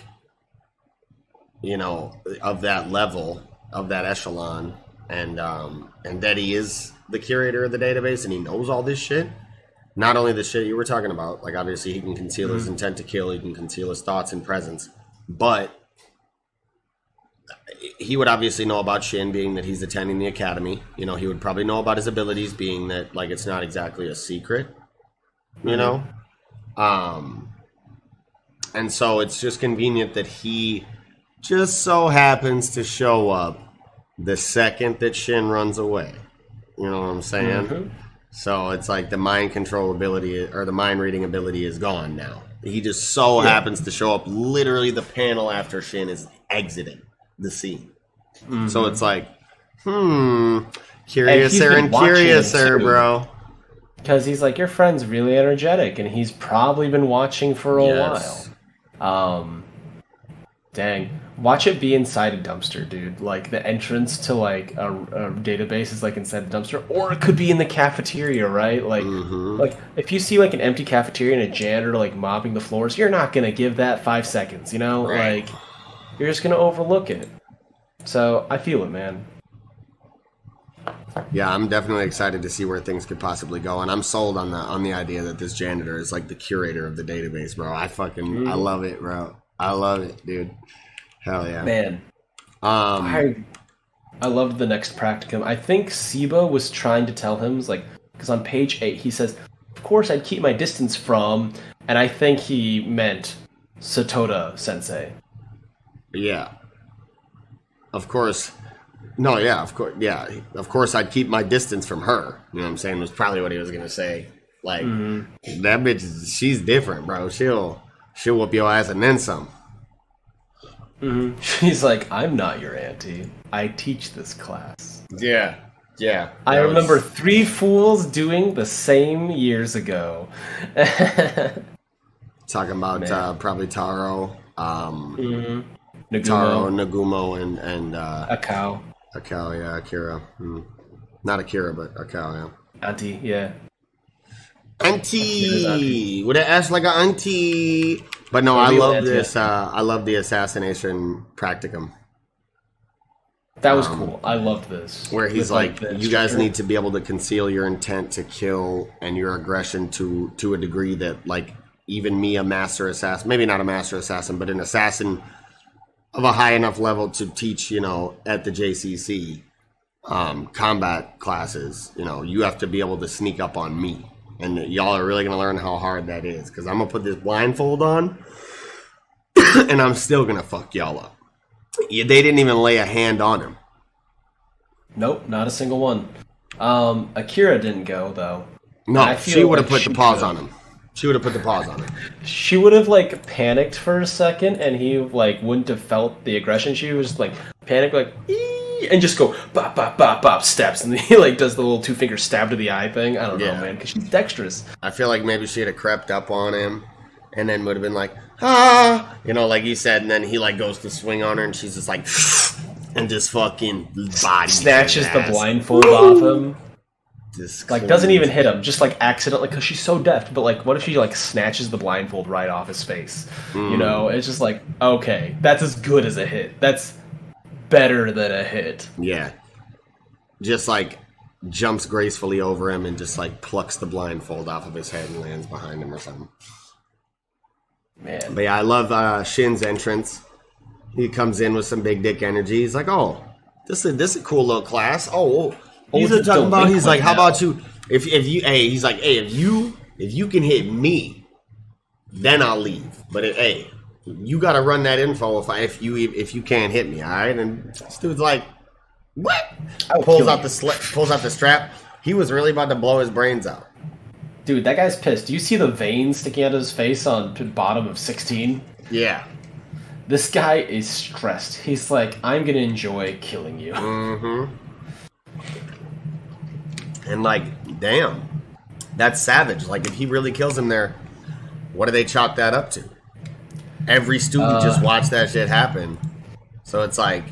you know, of that level, of that echelon, and um, and that he is the curator of the database and he knows all this shit. Not only the shit you were talking about, like obviously he can conceal his mm-hmm. intent to kill, he can conceal his thoughts and presence, but he would obviously know about Shin being that he's attending the academy. You know, he would probably know about his abilities being that like it's not exactly a secret you mm-hmm. know? Um and so it's just convenient that he just so happens to show up the second that shin runs away. You know what i'm saying mm-hmm. So it's like the mind control ability or the mind reading ability is gone now. He just so happens to show up literally the panel after shin is exiting the scene. So it's like hmm curiouser been and curiouser bro. Because he's like, your friend's really energetic, and he's probably been watching for a Yes. while. Um, dang, watch it be inside a dumpster, dude. Like the entrance to like a, a database is like inside the dumpster, or it could be in the cafeteria, right? Like, Mm-hmm. like if you see like an empty cafeteria and a janitor like mopping the floors, you're not gonna give that five seconds, you know? Right. Like, you're just gonna overlook it. So I feel it, man. Yeah, I'm definitely excited to see where things could possibly go, and I'm sold on the on the idea that this janitor is like the curator of the database, bro. I fucking I love it, bro. I love it, dude. Hell yeah. Man, Um, I I loved the next practicum. I think Seba was trying to tell him like because on page eight he says, "Of course I'd keep my distance from," and I think he meant Satoda Sensei. yeah, of course, no, yeah, of course, yeah, of course, I'd keep my distance from her. You know what I'm saying? Was probably what he was gonna say. Like that bitch, she's different, bro. She'll she'll whoop your ass and then some. [LAUGHS] She's like, I'm not your auntie. I teach this class. Yeah, yeah. I was- remember three fools doing the same years ago. [LAUGHS] talking about uh, probably Taro, um, Nagumo, Taro, Nagumo, and and uh, a cow, Akao, yeah, Akira. Hmm. Not Akira, but Akao, yeah. auntie, yeah. Auntie, auntie. with an ass like an auntie. But no, I love this. Uh, I love the assassination practicum, That was cool. I loved this. Um, where he's like, the "You guys need to be able to conceal your intent to kill and your aggression to to a degree that, like, even me, a master assassin, maybe not a master assassin, but an assassin of a high enough level to teach, you know, at the JCC um, combat classes, you know, you have to be able to sneak up on me. And y'all are really going to learn how hard that is because I'm to put this blindfold on [COUGHS] and I'm still to fuck y'all up. Yeah, they didn't even lay a hand on him. Nope, not a single one. Um, Akira didn't go though. No, she would have like put the paws on him. She would have put the paws on him. She would have like panicked for a second, and he like wouldn't have felt the aggression. She was like panicked, like "Ee," and just go bop bop bop bop steps, and [LAUGHS] he like does the little two finger stab to the eye thing. I don't Yeah. know, man, because she's dexterous. I feel like maybe she'd have crept up on him and then would have been like, ah, you know, like you said, and then he like goes to swing on her and she's just like, [LAUGHS] and just fucking body Snatches the blindfold off him. Like doesn't even hit him, just like accidentally because she's so deft. But like, what if she like snatches the blindfold right off his face? You know, it's just like okay, that's as good as a hit. That's better than a hit. Yeah. Just like jumps gracefully over him and just like plucks the blindfold off of his head and lands behind him or something. Man, But yeah, I love uh, Shin's entrance. He comes in with some big dick energy. He's like, "Oh, this is this is a cool little class. Oh, oh, oh He's talking about?" He's like, "How now. about you? If if you, hey, he's like, hey, if you if you can hit me, then I'll leave. But if, hey, you got to run that info if I if you if you can't hit me, all right?" And this dude's like, "What?" I'll Pulls out you. the sli- pulls out the strap. He was really about to blow his brains out. dude, that guy's pissed. Do you see the veins sticking out of his face on the bottom of sixteen? Yeah. This guy is stressed. He's like, I'm gonna enjoy killing you. [LAUGHS] Mm-hmm. And like, damn, that's savage. Like, if he really kills him there, what do they chalk that up to? Every student Uh, just watched that shit happen. So it's like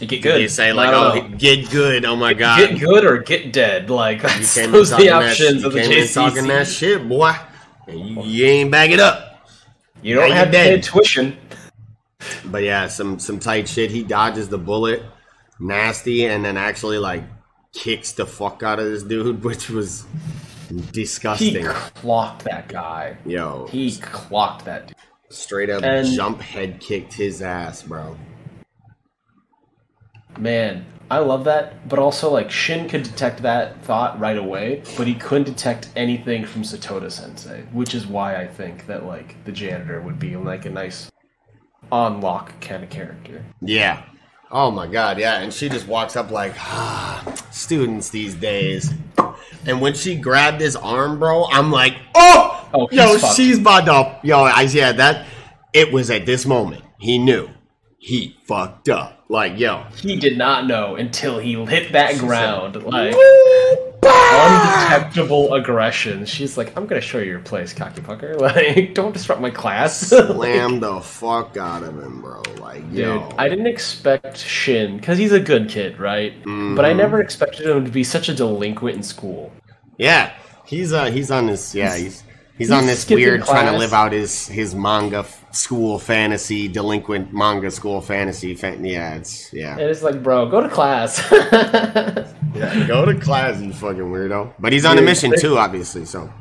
get good. you say like, "Oh, know. get good." Oh my god, get good or get dead. Like [LAUGHS] you that's came those the that, options you of the in talking that shit, boy. And you, you ain't back it up. You don't Now have you dead. tuition. But yeah, some some tight shit. He dodges the bullet, nasty, and then actually like kicks the fuck out of this dude, [LAUGHS] which was He disgusting. clocked that guy. Yo, He clocked that dude. straight up And- jump head kicked his ass, bro. Man, I love that. But also, like Shin could detect that thought right away, but he couldn't detect anything from Satoda Sensei, which is why I think that like the janitor would be like a nice on lock kind of character. Yeah. Oh my god, yeah. And she just walks up like, ah, students these days. And when she grabbed his arm, bro, I'm like, oh, Oh, yo, fucked. she's about to, yo, I yeah, that. It was at this moment he knew he fucked up. Like, yo, He did not know until he hit that ground. Like bah! Undetectable aggression. She's like, I'm gonna show you your place, cocky fucker. [LAUGHS] Like, don't disrupt my class. [LAUGHS] slam the fuck out of him, bro. Like, Dude, yo, I didn't expect Shin because he's a good kid, right? But Mm-hmm. I never expected him to be such a delinquent in school. Yeah, he's uh he's on this yeah he's he's, he's on this skipping weird trying to live out his his manga f- school fantasy delinquent manga school fantasy fan- yeah it's yeah And it's like, bro, go to class. [LAUGHS] yeah go to class you fucking weirdo but he's on a mission too obviously so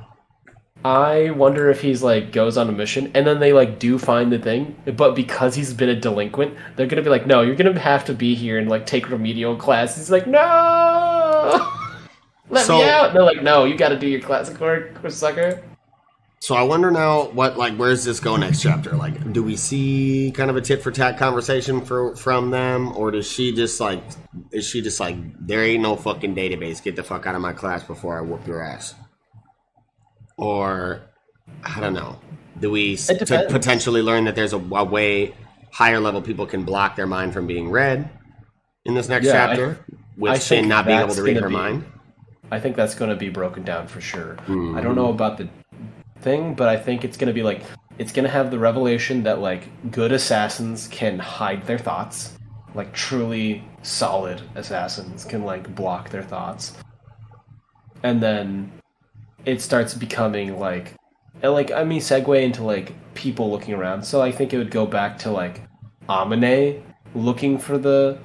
I wonder if he's like goes on a mission and then they like do find the thing, but because he's been a delinquent, they're gonna be like, no, you're gonna have to be here and like take remedial class. He's like, no, [LAUGHS] let So- me out. And they're like, no, you got to do your classic work, sucker. So I wonder now what like where's this go next chapter? Like, do we see kind of a tit for tat conversation for from them, or does she just like is she just like there ain't no fucking database? Get the fuck out of my class before I whoop your ass. Or I don't know. Do we to potentially learn that there's a, a way higher level people can block their mind from being read in this next Yeah, I- chapter with I Shin not being able to read her be- mind? I think that's going to be broken down for sure. I Mm-hmm. don't know about the thing, but I think it's going to be like it's going to have the revelation that like good assassins can hide their thoughts, like truly solid assassins can like block their thoughts. And then it starts becoming like and like I mean segue into like people looking around. So I think it would go back to like Amine looking for the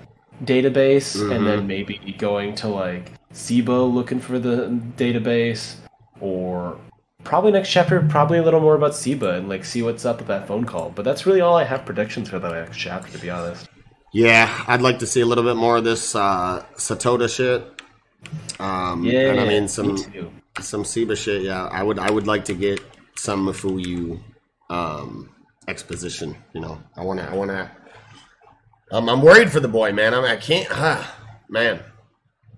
database and then mm-hmm. maybe going to like Seba looking for the database or probably next chapter probably a little more about Seba and like see what's up with that phone call. But that's really all I have predictions for the next chapter to be honest. Yeah, I'd like to see a little bit more of this uh, Satoda shit. Um, Yeah, and I mean some me some Siba shit. Yeah, I would I would like to get some Mafuyu um, exposition. You know, I want to I want to. Um, I'm worried for the boy, man. I'm, I can't. Ah, man.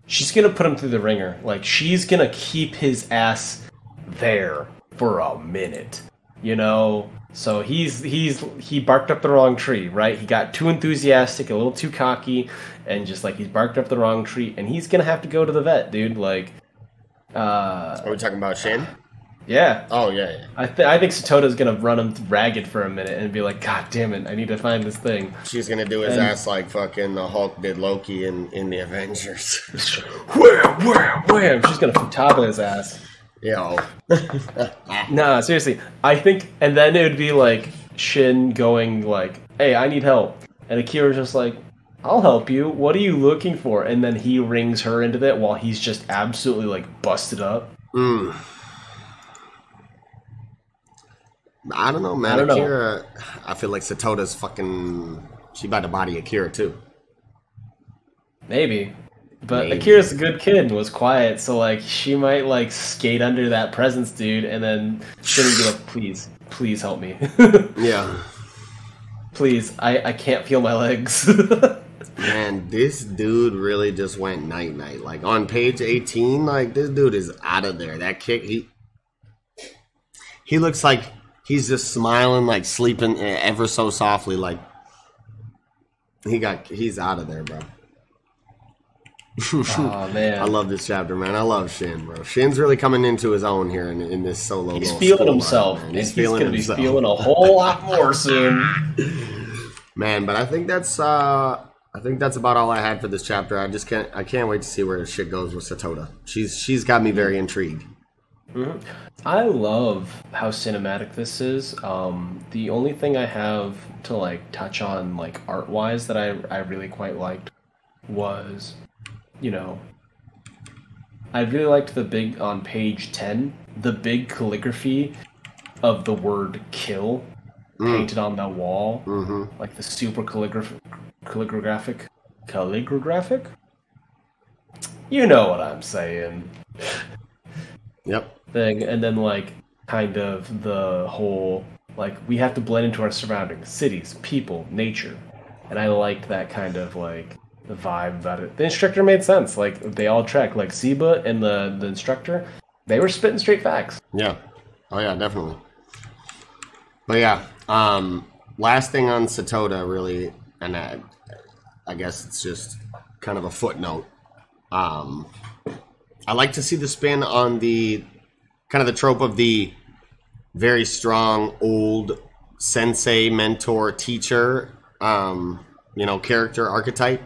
She's gonna put him through the ringer. Like she's gonna keep his ass there for a minute. You know? So he's he's he barked up the wrong tree, right? He got too enthusiastic, a little too cocky, and just like he's barked up the wrong tree, and he's gonna have to go to the vet, dude. Like uh Are we talking about Shin? yeah. Oh yeah, yeah. I, th- I think Satoda's gonna run him ragged for a minute and be like, God damn it, I need to find this thing. She's gonna do his And- ass like fucking the Hulk did Loki in in the Avengers. [LAUGHS] wham, wham, wham. She's gonna futaba his ass. Yo. [LAUGHS] Nah, seriously. I think, and then it would be like Shin going like, "Hey, I need help," and Akira's just like, "I'll help you. What are you looking for?" And then he rings her into that while he's just absolutely like busted up. Mm. I don't know, man. I don't know. Akira, I feel like Satoda's fucking. She about to body Akira too. Maybe, but Maybe. Akira's a good kid and was quiet, so like she might like skate under that presence, dude, and then Shin would be like, "Please, please help me." [LAUGHS] Yeah. Please, I, I can't feel my legs. [LAUGHS] Man, this dude really just went night night. Like on page 18, like this dude is out of there. That kick, he he looks like he's just smiling, like sleeping ever so softly. Like he got, he's out of there, bro. Oh [LAUGHS] man, I love this chapter, man. I love Shin, bro. Shin's really coming into his own here in, in this solo. he's feeling himself, and man. he's, gonna be feeling a whole lot more soon. [LAUGHS] man. But I think that's uh I think that's about all I had for this chapter. I just can't I can't wait to see where this shit goes with Satoda. She's she's got me very intrigued. I love how cinematic this is. Um, the only thing I have to like touch on, like art wise, that I I really quite liked was, you know, I really liked the big on page ten, the big calligraphy of the word "kill" painted on the wall, Mm-hmm. like the super calligraph- calligraphic, calligraphic. You know what I'm saying [LAUGHS] Yep. thing and then like kind of the whole like we have to blend into our surroundings cities people nature and i liked that kind of like vibe about it the instructor made sense like they all tracked like Seba and the the instructor they were spitting straight facts Yeah. Oh yeah, definitely. But yeah, um last thing on Satoda really and I, I guess it's just kind of a footnote. Um I like to see the spin on the kind of the trope of the very strong old sensei, mentor, teacher, um, you know, character archetype.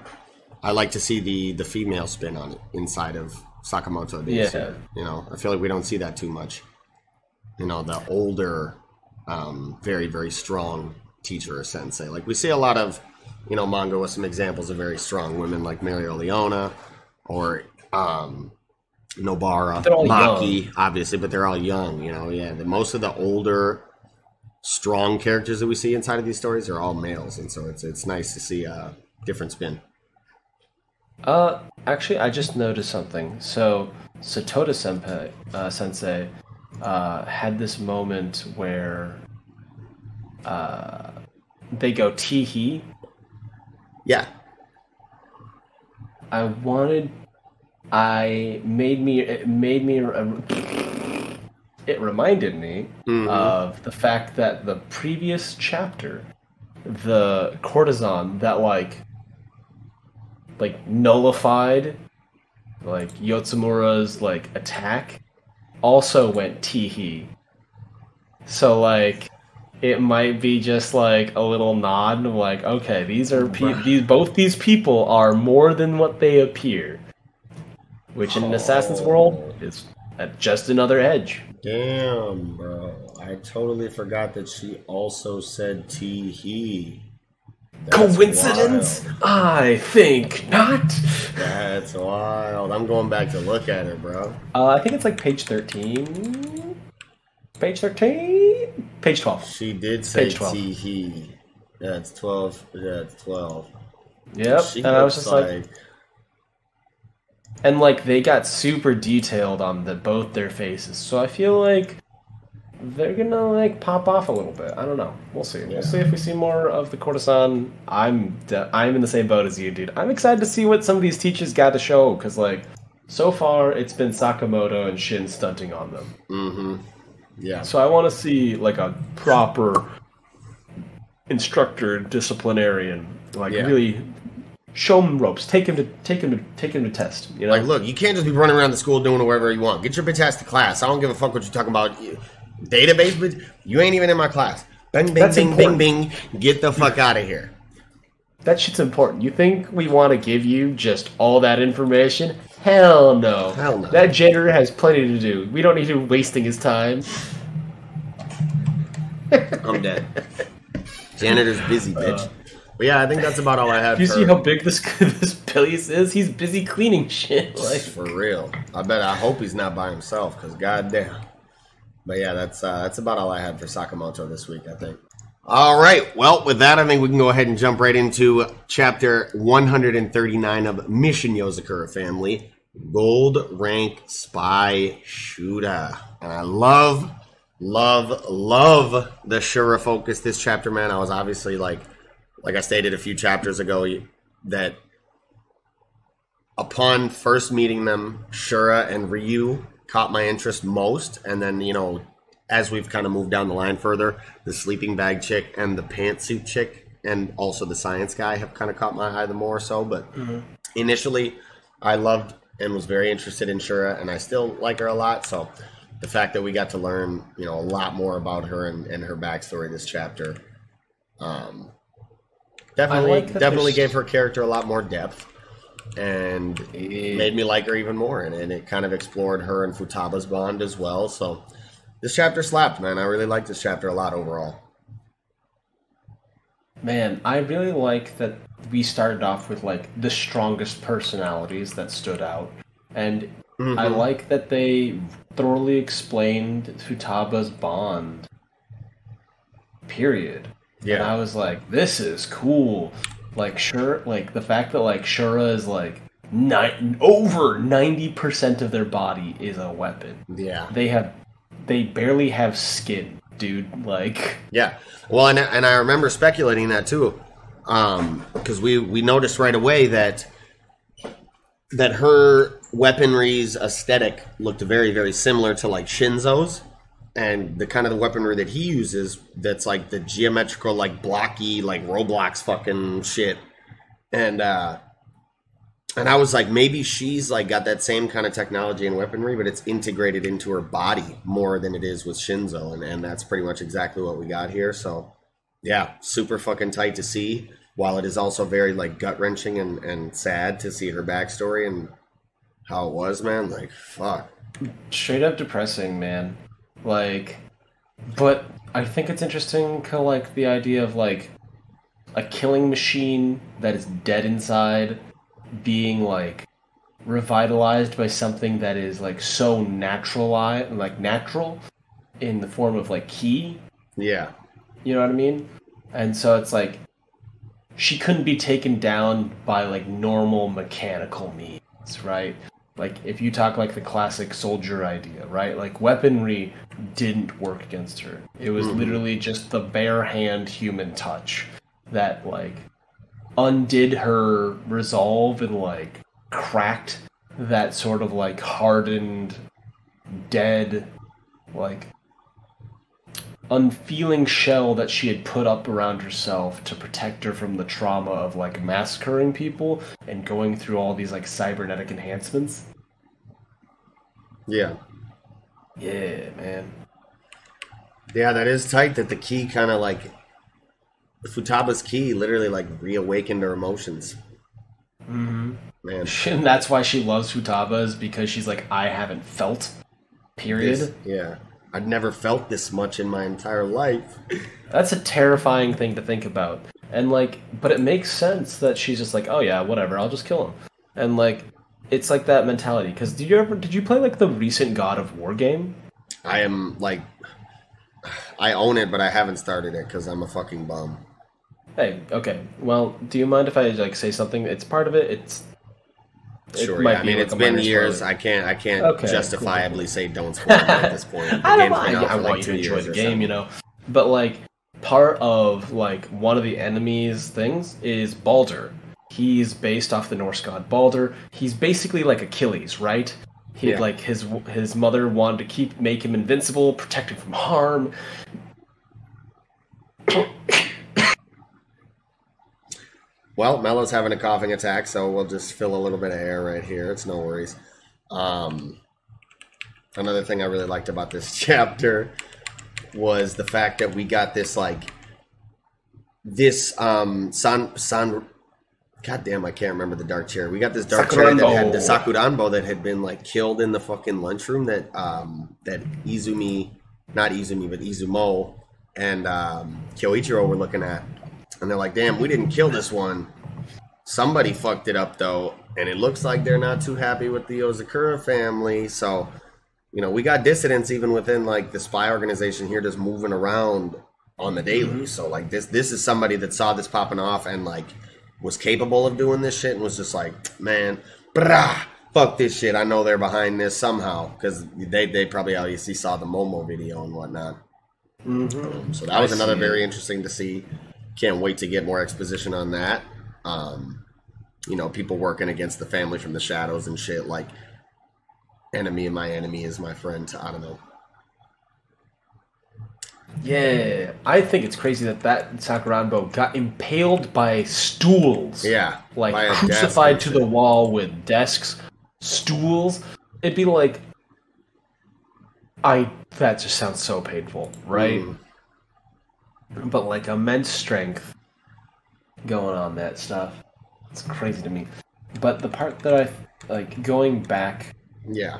I like to see the the female spin on it inside of Sakamoto. Days. Yeah. You know, I feel like we don't see that too much. You know, the older, um, very very strong teacher or sensei. Like we see a lot of, you know, manga with some examples of very strong women like Mario Leona or um, Nobara, Maki, obviously, but they're all young. You know, yeah. The, most of the older, strong characters that we see inside of these stories are all males, and so it's it's nice to see a different spin. Uh actually i just noticed something so satoda senpai uh, sensei uh, had this moment where uh, they go teehee. Yeah. I wanted. I made me. It made me. It reminded me Mhm. of the fact that the previous chapter, the courtesan that like, like nullified, like Yotsumura's like attack, also went teehee. So like, it might be just like a little nod of like, okay, these are pe- these both these people are more than what they appear, which in an assassin's world oh. is at just another edge. Damn, bro. I totally forgot that she also said tee hee. That's Coincidence? wild. I think not. That's wild. I'm going back to look at it, bro. Uh, I think it's like page 13. Page 13? Page 12. She did say Page 12. tee hee. It's 12. Yeah, it's 12. Yep. She and I was just like, and like they got super detailed on the both their faces. So I feel like they're gonna like pop off a little bit. I don't know. We'll see. We'll see if we see more of the courtesan. I'm de- I'm in the same boat as you, dude. I'm excited to see what some of these teachers got to show because like so far it's been Sakamoto and Shin stunting on them. mm-hmm. Yeah. So I want to see like a proper instructor, disciplinarian, like Yeah. really show him ropes, take him to take him to take him to test. You know, Like, look, you can't just be running around the school doing whatever you want. Get your bitch ass to class. I don't give a fuck what you're talking about. Database, you ain't even in my class. Bing, bing, That's bing, important. bing, bing. Get the fuck out of here. that shit's important. You think we want to give you just all that information? Hell no. Hell no. That janitor has plenty to do. We don't need him wasting his time. [LAUGHS] I'm dead. Janitor's busy, uh, bitch. But yeah, I think that's about all I have. You for, see how big this [LAUGHS] this place is? He's busy cleaning shit. Like, for real. I bet. I hope he's not by himself, because goddamn. But yeah, that's uh, that's about all I had for Sakamoto this week. I think. All right. Well, with that, I think we can go ahead and jump right into chapter 139 of Mission Yozakura Family, Gold Rank Spy Shooter. And I love, love, love the Shura focus this chapter, man. I was obviously like, like I stated a few chapters ago, that upon first meeting them, Shura and Ryu caught my interest most, and then you know, as we've kind of moved down the line further, the sleeping bag chick and the pantsuit chick, and also the science guy have kind of caught my eye the more so. But initially, I loved and was very interested in Shura, and I still like her a lot. So the fact that we got to learn, you know, a lot more about her and, and her backstory this chapter, um, definitely, like definitely gave her character a lot more depth and it made me like her even more and, and it kind of explored her and Futaba's bond as well so this chapter slapped man I really liked this chapter a lot overall Man, I really like that we started off with like the strongest personalities that stood out. And I Mhm. like that they thoroughly explained Futaba's bond. Period. And yeah I was like, this is cool. Like sure like the fact that like Shura is like ni- over 90% of their body is a weapon. yeah They have they barely have skin, dude. Like yeah well and, and I remember speculating that too um because we we noticed right away that that her weaponry's aesthetic looked very very similar to like Shinzo's and the kind of the weaponry that he uses that's like the geometrical like blocky like roblox fucking shit. And uh and i was like maybe she's like got that same kind of technology and weaponry but it's integrated into her body more than it is with shinzo and, and that's pretty much exactly what we got here. So yeah super fucking tight to see while it is also very like gut wrenching and, and sad to see her backstory and how it was man. Like fuck. Straight up depressing, man. Like, but I think it's interesting, kind of like the idea of like a killing machine that is dead inside being like revitalized by something that is like so natural, like natural in the form of like key. yeah You know what I mean? And so it's like she couldn't be taken down by like normal mechanical means, right? like if you talk like the classic soldier idea, right? Like weaponry didn't work against her. It was mm-hmm. literally just the bare hand human touch that like undid her resolve and like cracked that sort of like hardened dead like unfeeling shell that she had put up around herself to protect her from the trauma of like massacring people and going through all these like cybernetic enhancements. Yeah. Yeah, man. Yeah, that is tight that the key kind of like Futaba's key literally like reawakened her emotions. hmm Man. [LAUGHS] And that's why she loves Futaba is because she's like, I haven't felt. Period. This- yeah. I'd never felt this much in my entire life. [LAUGHS] That's a terrifying thing to think about. And like, but it makes sense that she's just like, oh yeah, whatever, I'll just kill him. And like, it's like that mentality. Because did you ever did you play like the recent God of War game? I am like I own it, but I haven't started it because I'm a fucking bum. Hey, okay. Well, do you mind if I like say something? It's part of it. It's it Sure, might yeah. I mean, like, it's been years. spoiler. I can't. I can't Okay, justifiably say don't spoil it at this point. [LAUGHS] The I don't mind. I want like you to enjoy the game, something. you know. But like, part of like one of the enemies' things is Balder. He's based off the Norse god Balder. He's basically like Achilles, right? He Yeah. like his his mother wanted to keep make him invincible, protect him from harm. Well, Mello's having a coughing attack, so we'll just fill a little bit of air right here. It's no worries. Um, another thing I really liked about this [LAUGHS] chapter was the fact that we got this like this um san san God damn, I can't remember the dark chair. We got this dark chair that had the Sakuranbo that had been like killed in the fucking lunchroom that um that Izumi not Izumi but Izumo and um Kyoichiro were looking at. And they're like, damn, we didn't kill this one. Somebody fucked it up though, and it looks like they're not too happy with the Yozakura family. So, you know, we got dissidents even within like the spy organization here just moving around on the daily. So like this this is somebody that saw this popping off and like was capable of doing this shit and was just like, man, brah, fuck this shit. I know they're behind this somehow because they they probably obviously saw the Momo video and whatnot. Mm-hmm. So that was I another very it. interesting to see. Can't wait to get more exposition on that. Um, you know, people working against the family from the shadows and shit. Like, enemy of my enemy is my friend. I don't know. Yeah, I think it's crazy that that Sakuranbo got impaled by stools. Yeah, like crucified to the wall with desks, stools. It'd be like, I. That just sounds so painful, right? Mm. But like immense strength going on that stuff. It's crazy to me. But the part that I like going back Yeah,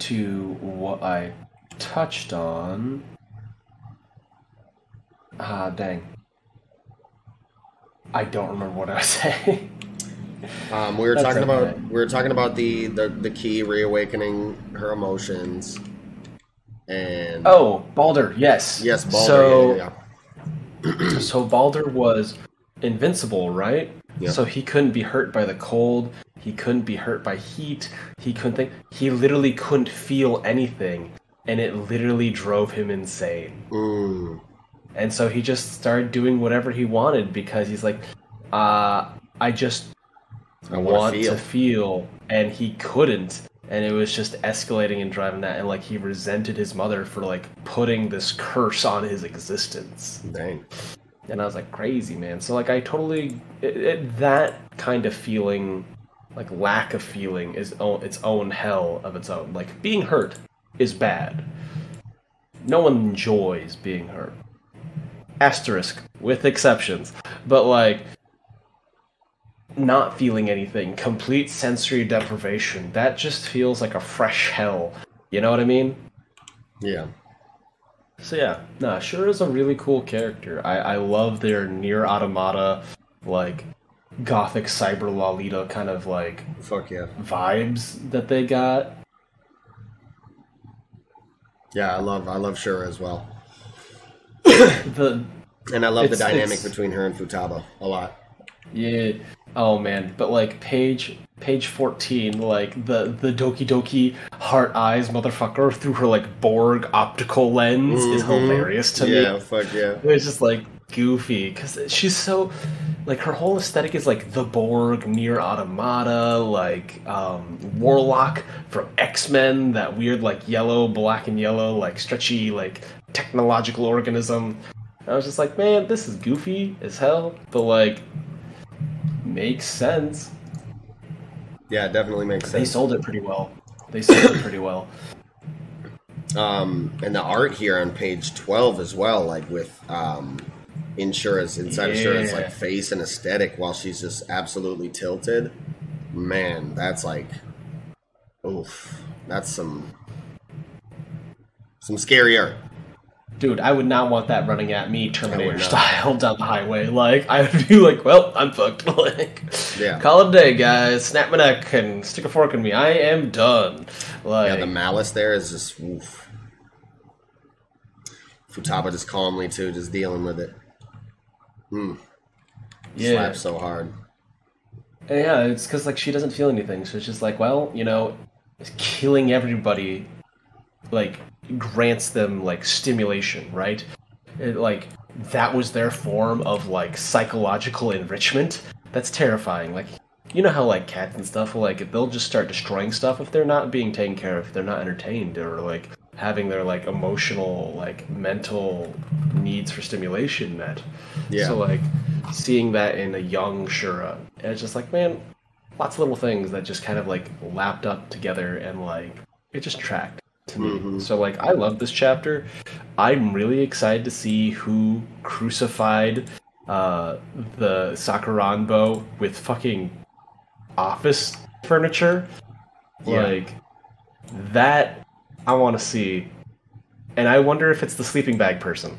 to what I touched on. Ah, dang. I don't remember what I was [LAUGHS] saying. um, we were That's talking okay. about we were talking about the, the the key reawakening her emotions, and oh, Balder, yes. yes, Balder. So, yeah, yeah, [CLEARS THROAT] so Balder was invincible, right? Yeah. So he couldn't be hurt by the cold. He couldn't be hurt by heat. He couldn't think. He literally couldn't feel anything, and it literally drove him insane. Mm. And so he just started doing whatever he wanted because he's like, uh, I just I want feel. to feel, and he couldn't. And it was just escalating and driving that, and like he resented his mother for like putting this curse on his existence. Dang. And I was like, crazy man. So like I totally it, it, that kind of feeling, like lack of feeling, is o- its own hell of its own. Like being hurt is bad. No one enjoys being hurt. Asterisk with exceptions, but like not feeling anything, complete sensory deprivation. That just feels like a fresh hell. You know what I mean? Yeah. So yeah, nah, sure is a really cool character. I, I love their NieR Automata, like gothic cyber Lolita kind of like Fuck yeah. vibes that they got. Yeah, I love I love Shura as well, [COUGHS] The and I love the It's- dynamic it's- between her and Futaba a lot. yeah, Oh man, but like page page fourteen, like the the Doki Doki heart eyes motherfucker through her like Borg optical lens is Mhm. hilarious to me. Yeah, fuck yeah. It's just like goofy because she's so like her whole aesthetic is like the Borg, NieR Automata, like um, Warlock from X Men, that weird like yellow, black and yellow, like stretchy, like technological organism. I was just like, man, this is goofy as hell, but like makes sense. Yeah, it definitely makes sense. They sold it pretty well. They sold it pretty well. Um, and the art here on page twelve as well, like with um, insurance inside insurance, Yeah. like face and aesthetic, while she's just absolutely tilted. Man, that's like, oof, that's some some scary art. Dude, I would not want that running at me Terminator style [LAUGHS] down the highway. Like, I would be like, well, I'm fucked. [LAUGHS] like, Yeah. call it a day, guys. Snap my neck and stick a fork in me. I am done. Like, Yeah, the malice there is just oof. Futaba just calmly too, just dealing with it. Hmm. yeah. Slaps so hard. Yeah, it's because like she doesn't feel anything, so it's just like, well, you know, killing everybody, like grants them like stimulation, right? It, like that was their form of like psychological enrichment. That's terrifying. Like, you know how like cats and stuff, like they'll just start destroying stuff if they're not being taken care of, if they're not entertained, or like having their like emotional, like mental needs for stimulation met. Yeah. So like seeing that in a young Shura, it's just like man, lots of little things that just kind of like lapped up together and like it just tracked to me. Mhm. So like I love this chapter. I'm really excited to see who crucified uh, the Sakuranbo with fucking office furniture. Yeah. Like that, I want to see. And I wonder if it's the sleeping bag person.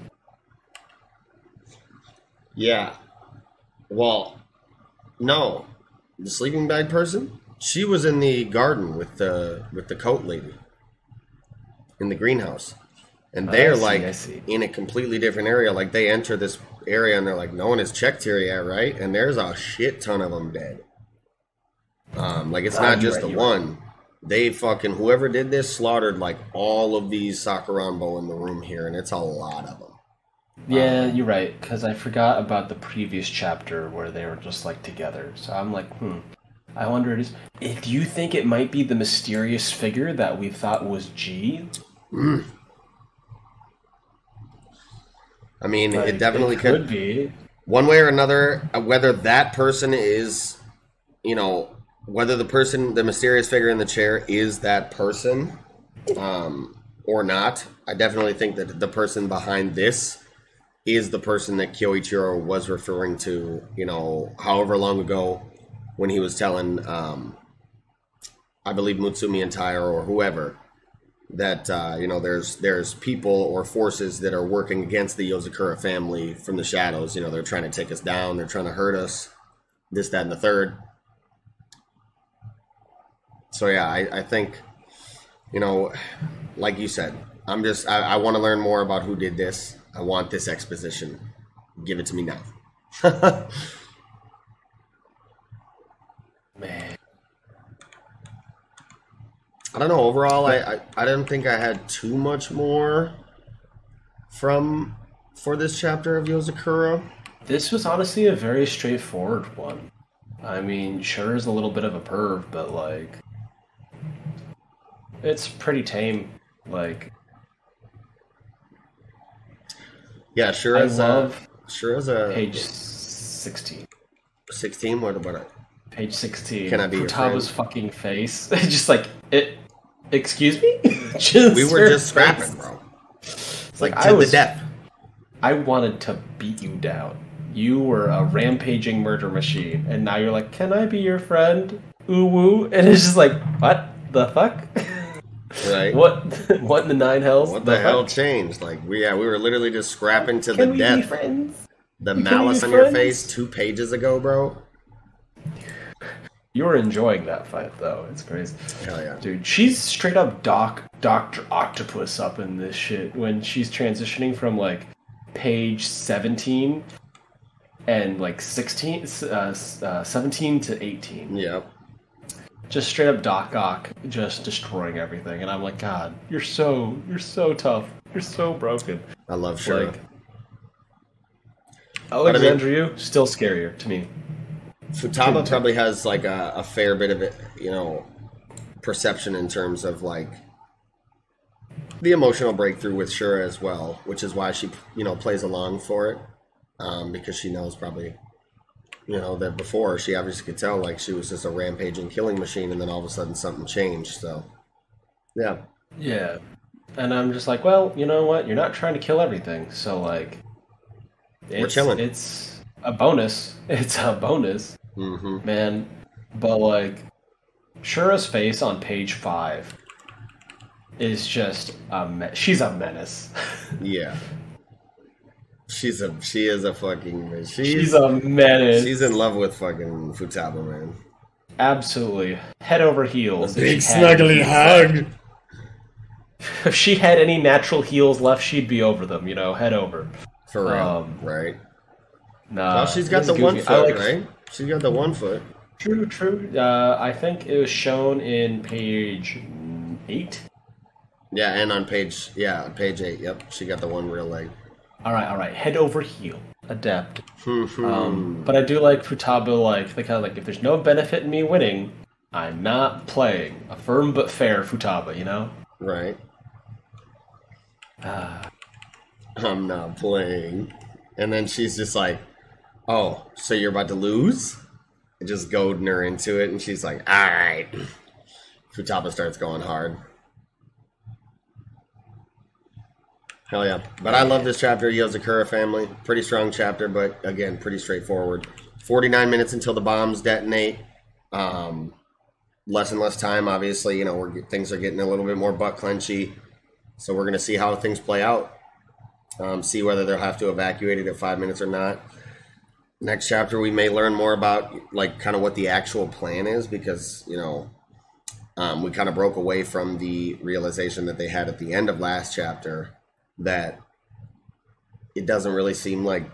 Yeah. Well, no. The sleeping bag person? She was in the garden with the with the coat lady. In the greenhouse. And I they're see, like in a completely different area. Like they enter this area and they're like, no one has checked here yet, right? And there's a shit ton of them dead. Um, like it's Ah, not just right, the you're right. They fucking whoever did this slaughtered like all of these Sakuranbo in the room here, and it's a lot of them. Yeah, you're right. Because I forgot about the previous chapter where they were just like together. So I'm like, hmm. I wonder, is eh, do you think it might be the mysterious figure that we thought was G? I mean, Like, it definitely could be. one way or another uh, whether that person is you know whether the person the mysterious figure in the chair is that person um or not i definitely think that the person behind this is the person that kyoichiro was referring to you know however long ago when he was telling um i believe mutsumi and Taira or whoever that uh, you know there's there's people or forces that are working against the Yozakura family from the shadows. You know they're trying to take us down. They're trying to hurt us. This, that, and the third. So yeah, I, I think you know, like you said, I'm just I, I want to learn more about who did this. I want this exposition. Give it to me now. [LAUGHS] Man. I don't know. Overall, I, I I didn't think I had too much more from for this chapter of Yozakura. This was honestly a very straightforward one. I mean, sure is a little bit of a perv, but like, it's pretty tame. Like, Yeah, sure I as uh, love a sure as a page sixteen. sixteen. What about it? Page sixteen. Can I be your Futaba's fucking face? [LAUGHS] just like it. Excuse me. [LAUGHS] just We were just scrapping, face. bro. It's Like like to I was. the death. I wanted to beat you down. You were a rampaging murder machine, and now you're like, "Can I be your friend?" Ooh woo, and it's just like, what the fuck? [LAUGHS] Right. what? [LAUGHS] What in the nine hells? What the hell fuck? changed? Like we yeah, we were literally just scrapping to Can the we be death. friends? The Can we malice be on your face two pages ago, bro. You were enjoying that fight, though. It's crazy, Hell yeah. dude. She's straight up Doc Doctor Octopus up in this shit when she's transitioning from like page seventeen and like 16, uh, uh, 17 to 18. Yep. Just straight up Doc Ock just destroying everything. And I'm like, God, you're so, you're so tough. You're so broken. I love Shura. Like, Alexandria, still scarier to me. Futaba probably has like a, a fair bit of it, you know, perception in terms of like the emotional breakthrough with Shura as well, which is why she, you know, plays along for it um, because she knows probably, you know, that before she obviously could tell like she was just a rampaging killing machine, and then all of a sudden something changed. So, yeah, Yeah. And I'm just like, well, you know what? You're not trying to kill everything. So, like, it's, chilling. It's a bonus. [LAUGHS] It's a bonus, hmm man. But, like, Shura's face on page five is just a me- she's a menace. [LAUGHS] yeah. She's a she is a fucking she's she's a menace. she's in love with fucking Futaba man. Absolutely. Head over heels. Big she had- snuggly hug. [LAUGHS] If she had any natural heels left, she'd be over them, you know, head over. For real, Um, right? Nah. Well, she's got the one goofy. I foot, like- right? She's got the one foot. True, true. Uh, I think it was shown in page eight. Yeah, and on page yeah, page eight. Yep, she got the one real leg. All right, all right. Head over heel. Adept. Um, but I do like Futaba. Like they kind of like if there's no benefit in me winning, I'm not playing. A firm but fair Futaba. You know. right. Ah, I'm not playing. And then she's just like, "Oh, so you're about to lose?" And just goading her into it, and she's like, "All right." Futaba starts going hard. Hell yeah! But I love this chapter, Yozakura family. Pretty strong chapter, but again, pretty straightforward. Forty-nine minutes until the bombs detonate. Um, less and less time. Obviously, you know, things are getting a little bit more butt clenchy. So we're going to see how things play out. Um, see whether they'll have to evacuate it at five minutes or not. Next chapter, we may learn more about like kind of what the actual plan is because you know um, we kind of broke away from the realization that they had at the end of last chapter that it doesn't really seem like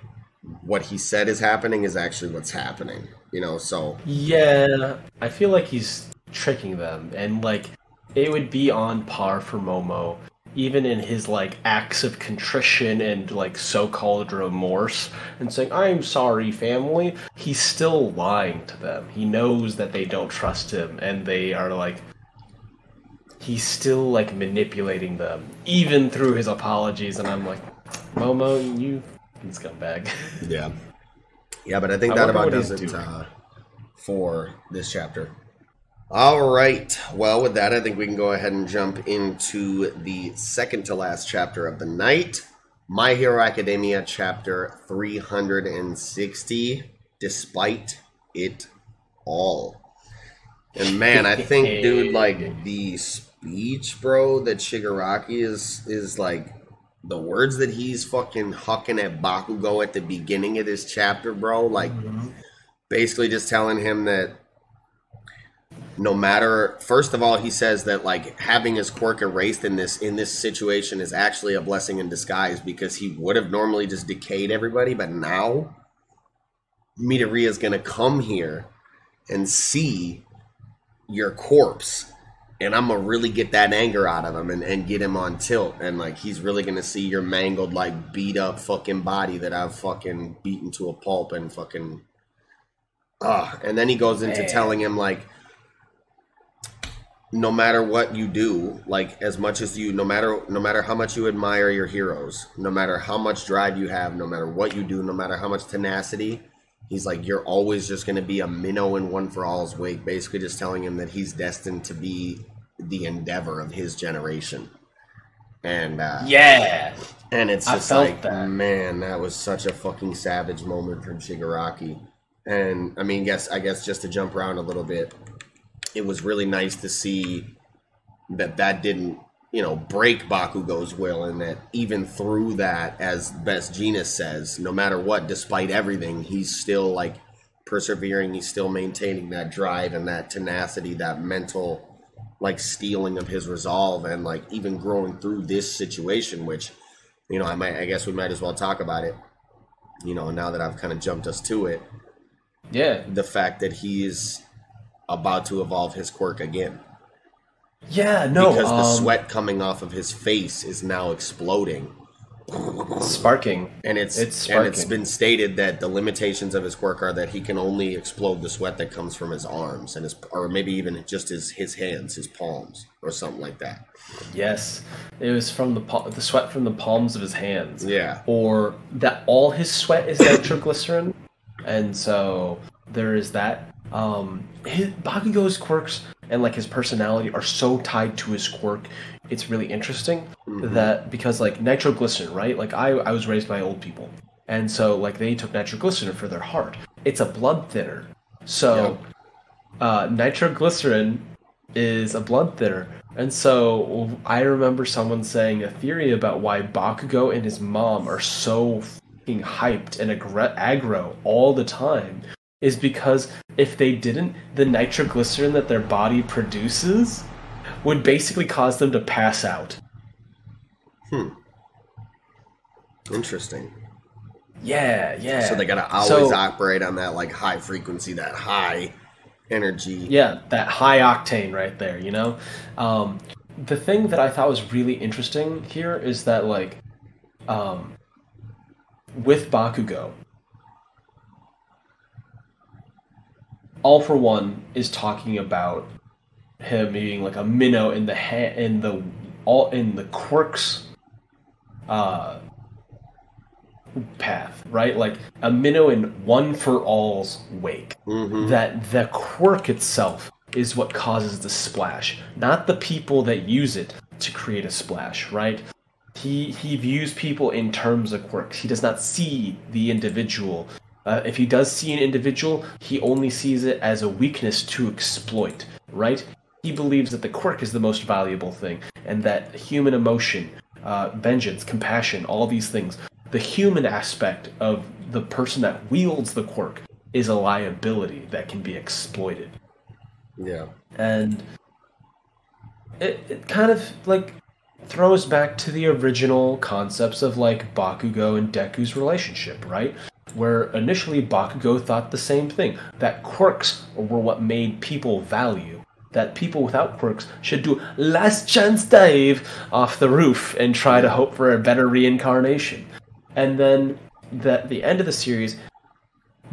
what he said is happening is actually what's happening. You know, so yeah, I feel like he's tricking them, and like it would be on par for Momo, even in his like acts of contrition and like so-called remorse, and saying "I'm sorry, family." He's still lying to them. He knows that they don't trust him, and they are like. He's still like manipulating them, even through his apologies, and I'm like, Momo, you scumbag. [LAUGHS] Yeah. Yeah, but I think I that about does it uh, for this chapter. All right. Well, with that, I think we can go ahead and jump into the second to last chapter of the night My Hero Academia, chapter 360, Despite It All. And man, I think, dude, like [LAUGHS] the speech, bro, that Shigaraki is is like the words that he's fucking hucking at Bakugo at the beginning of this chapter, bro, like basically just telling him that no matter first of all he says that like having his quirk erased in this in this situation is actually a blessing in disguise because he would have normally just decayed everybody but now Midoriya is going to come here and see your corpse and I'm gonna really get that anger out of him and, and get him on tilt. And like he's really gonna see your mangled, like beat up fucking body that I've fucking beaten to a pulp and fucking ah. And then he goes into Man. telling him like no matter what you do, like as much as you no matter no matter how much you admire your heroes, no matter how much drive you have, no matter what you do, no matter how much tenacity, he's like you're always just going to be a minnow in one for all's wake basically just telling him that he's destined to be the endeavor of his generation and uh yeah. and it's just like that. man that was such a fucking savage moment from shigaraki and i mean guess i guess just to jump around a little bit it was really nice to see that that didn't you know break bakugo's will and that even through that as Best Genist says no matter what despite everything he's still like persevering he's still maintaining that drive and that tenacity that mental like stealing of his resolve and like even growing through this situation which you know i might i guess we might as well talk about it you know, now that I've kind of jumped us to it, Yeah. the fact that he's about to evolve his quirk again. Yeah, no. because the um, sweat coming off of his face is now exploding. sparking. And it's, It's and it's sparking. been stated that the limitations of his quirk are that he can only explode the sweat that comes from his arms and his or maybe even just his his hands, his palms, or something like that. Yes, it was from the the sweat from the palms of his hands. Yeah. Or that all his sweat is nitroglycerin, and so there is that. Um, his Bakugo's quirks and like his personality are so tied to his quirk. It's really interesting that because like nitroglycerin, right? Like I I was raised by old people, and so like they took nitroglycerin for their heart. It's a blood thinner, so uh, nitroglycerin is a blood thinner. And so I remember someone saying a theory about why Bakugo and his mom are so hyped and aggro all the time is because if they didn't, the nitroglycerin that their body produces would basically cause them to pass out. Hmm. Interesting. Yeah, yeah. So they gotta always So- operate on that like high frequency, that high energy. Yeah, that high octane right there, you know? Um, the thing that I thought was really interesting here is that, like, um, with Bakugo, All for One is talking about him being like a minnow in the ha- in the all in the quirks uh path, right? Like a minnow in one for all's wake hmm that the quirk itself is what causes the splash, not the people that use it to create a splash, right? He he views people in terms of quirks. He does not see the individual. Uh, if he does see an individual, he only sees it as a weakness to exploit, right? He believes that the quirk is the most valuable thing, and that human emotion, uh, vengeance, compassion, all these things, the human aspect of the person that wields the quirk is a liability that can be exploited. Yeah. And it, it kind of like throws back to the original concepts of like Bakugo and Deku's relationship, right? Where initially Bakugo thought the same thing that quirks were what made people value. That people without quirks should do last chance dive off the roof and try to hope for a better reincarnation. And then the the end of the series,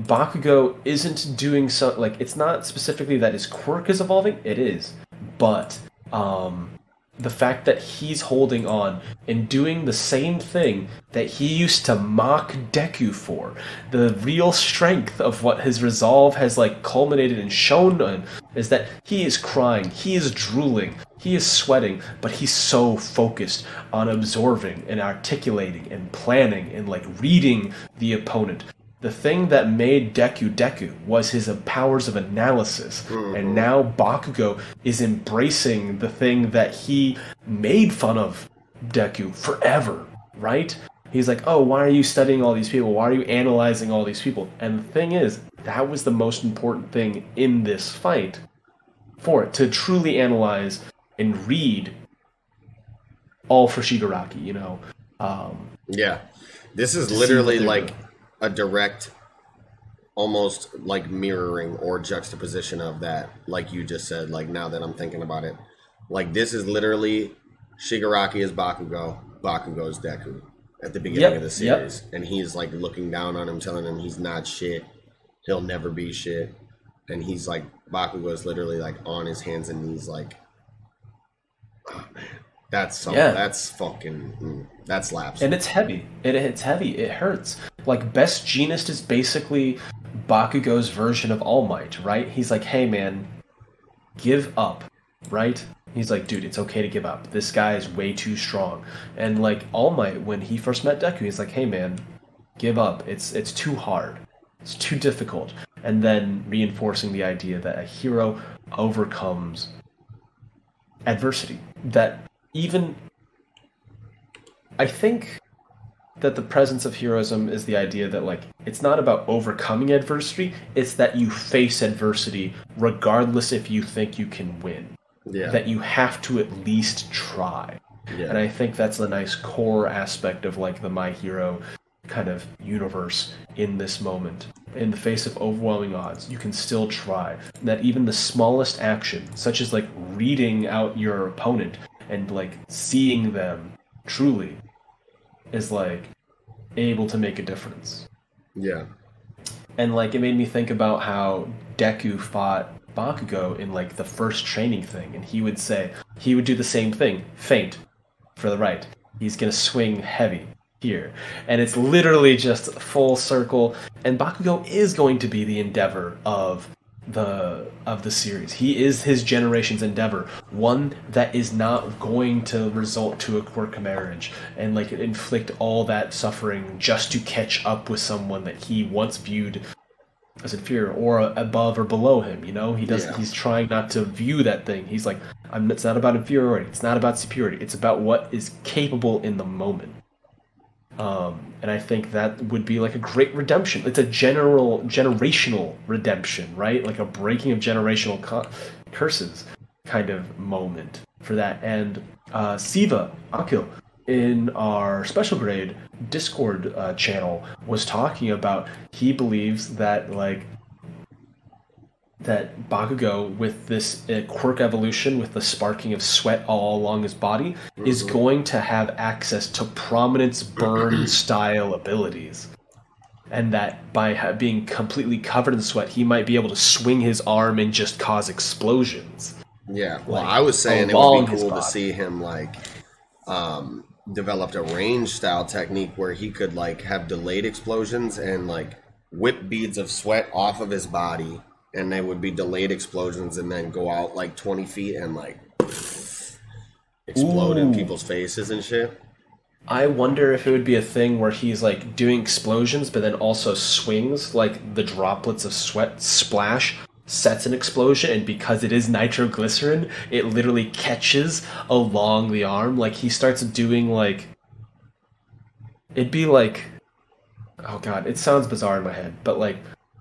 Bakugo isn't doing so like it's not specifically that his quirk is evolving, it is. But um the fact that he's holding on and doing the same thing that he used to mock Deku for, the real strength of what his resolve has like culminated and shown him is that he is crying, he is drooling, he is sweating, but he's so focused on absorbing and articulating and planning and like reading the opponent the thing that made Deku Deku was his powers of analysis, and now Bakugo is embracing the thing that he made fun of Deku forever, right? He's like, oh, why are you studying all these people? Why are you analyzing all these people? And the thing is, that was the most important thing in this fight for it to truly analyze and read all for Shigaraki, you know. Um, Yeah. This is literally like. A direct almost like mirroring or juxtaposition of that like you just said like now that I'm thinking about it. Like this is literally Shigaraki is Bakugo, Bakugo is Deku at the beginning Yep, of the yep. series and he's like looking down on him telling him he's not shit. He'll never be shit. And he's like Bakugo is literally like on his hands and knees like oh [SIGHS] man. That's so Yeah. that's fucking mm, that slaps. and it's heavy. It, it's heavy. It hurts. Like Best Genist is basically Bakugo's version of All Might, right? He's like, hey man, give up, right? He's like, dude, it's okay to give up. This guy is way too strong. And like All Might, when he first met Deku, he's like, hey man, give up. It's it's too hard. It's too difficult. And then reinforcing the idea that a hero overcomes adversity. That even I think that the presence of heroism is the idea that like it's not about overcoming adversity, it's that you face adversity regardless if you think you can win. yeah. That you have to at least try. yeah. And I think that's the nice core aspect of like the My Hero kind of universe in this moment. In the face of overwhelming odds, you can still try. That even the smallest action, such as like reading out your opponent and like seeing them truly, is like able to make a difference. Yeah. And like it made me think about how Deku fought Bakugo in like the first training thing, and he would say he would do the same thing, feint for the right. He's gonna swing heavy here, and it's literally just full circle. And Bakugo is going to be the endeavor of the of the series. He is his generation's endeavor, one that is not going to result to a quirk marriage and like inflict all that suffering just to catch up with someone that he once viewed as inferior or above or below him. You know, he doesn't. Yeah. He's trying not to view that thing. He's like, I'm. It's not about inferiority. It's not about superiority. It's about what is capable in the moment. Um, and I think that would be like a great redemption. It's a general generational redemption, right? Like a breaking of generational cu- curses kind of moment for that. And uh, Siva Akil in our special grade Discord uh, channel was talking about he believes that like that Bakugo with this uh, quirk evolution with the sparking of sweat all along his body is going to have access to prominence burn [CLEARS THROAT] style abilities. And that by ha- being completely covered in sweat he might be able to swing his arm and just cause explosions. Yeah. Well, Like, I was saying it would be cool to see him like um developed a range style technique where he could like have delayed explosions and like whip beads of sweat off of his body and they would be delayed explosions and then go out like 20 feet and like explode in people's faces and shit. I wonder if it would be a thing where he's like doing explosions, but then also swings, like the droplets of sweat splash, sets an explosion, and because it is nitroglycerin, it literally catches along the arm. Like he starts doing like. It'd be like. Oh god, it sounds bizarre in my head, but like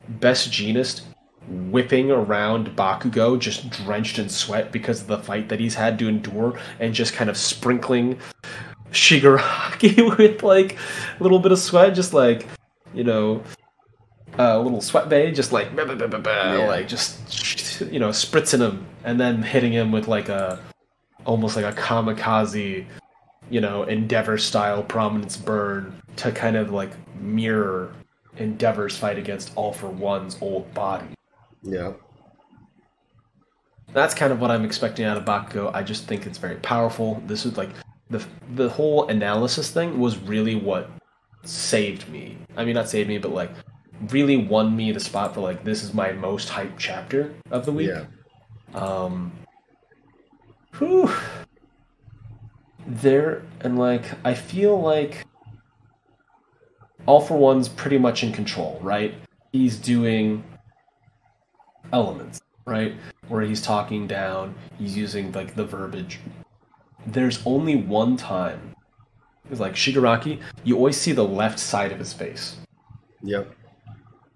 Best Genist whipping around Bakugo just drenched in sweat because of the fight that he's had to endure and just kind of sprinkling Shigaraki [LAUGHS] with like a little bit of sweat, just like you know, a little sweat bay, just like bah, bah, bah, bah, bah, Yeah. like just you know, spritzing him and then hitting him with like a almost like a kamikaze, you know, Endeavor style prominence burn to kind of like mirror Endeavor's fight against All for One's old body. Yeah. That's kind of what I'm expecting out of Bakugo. I just think it's very powerful. This is like the the whole analysis thing was really what saved me. I mean, not saved me, but like really won me the spot for like this is my most hyped chapter of the week. Yeah. Um, whew. There and like I feel like All for One's pretty much in control, right? He's doing elements, right? Where he's talking down, he's using like the verbiage. There's only one time. It's like Shigaraki, you always see the left side of his face. Yep.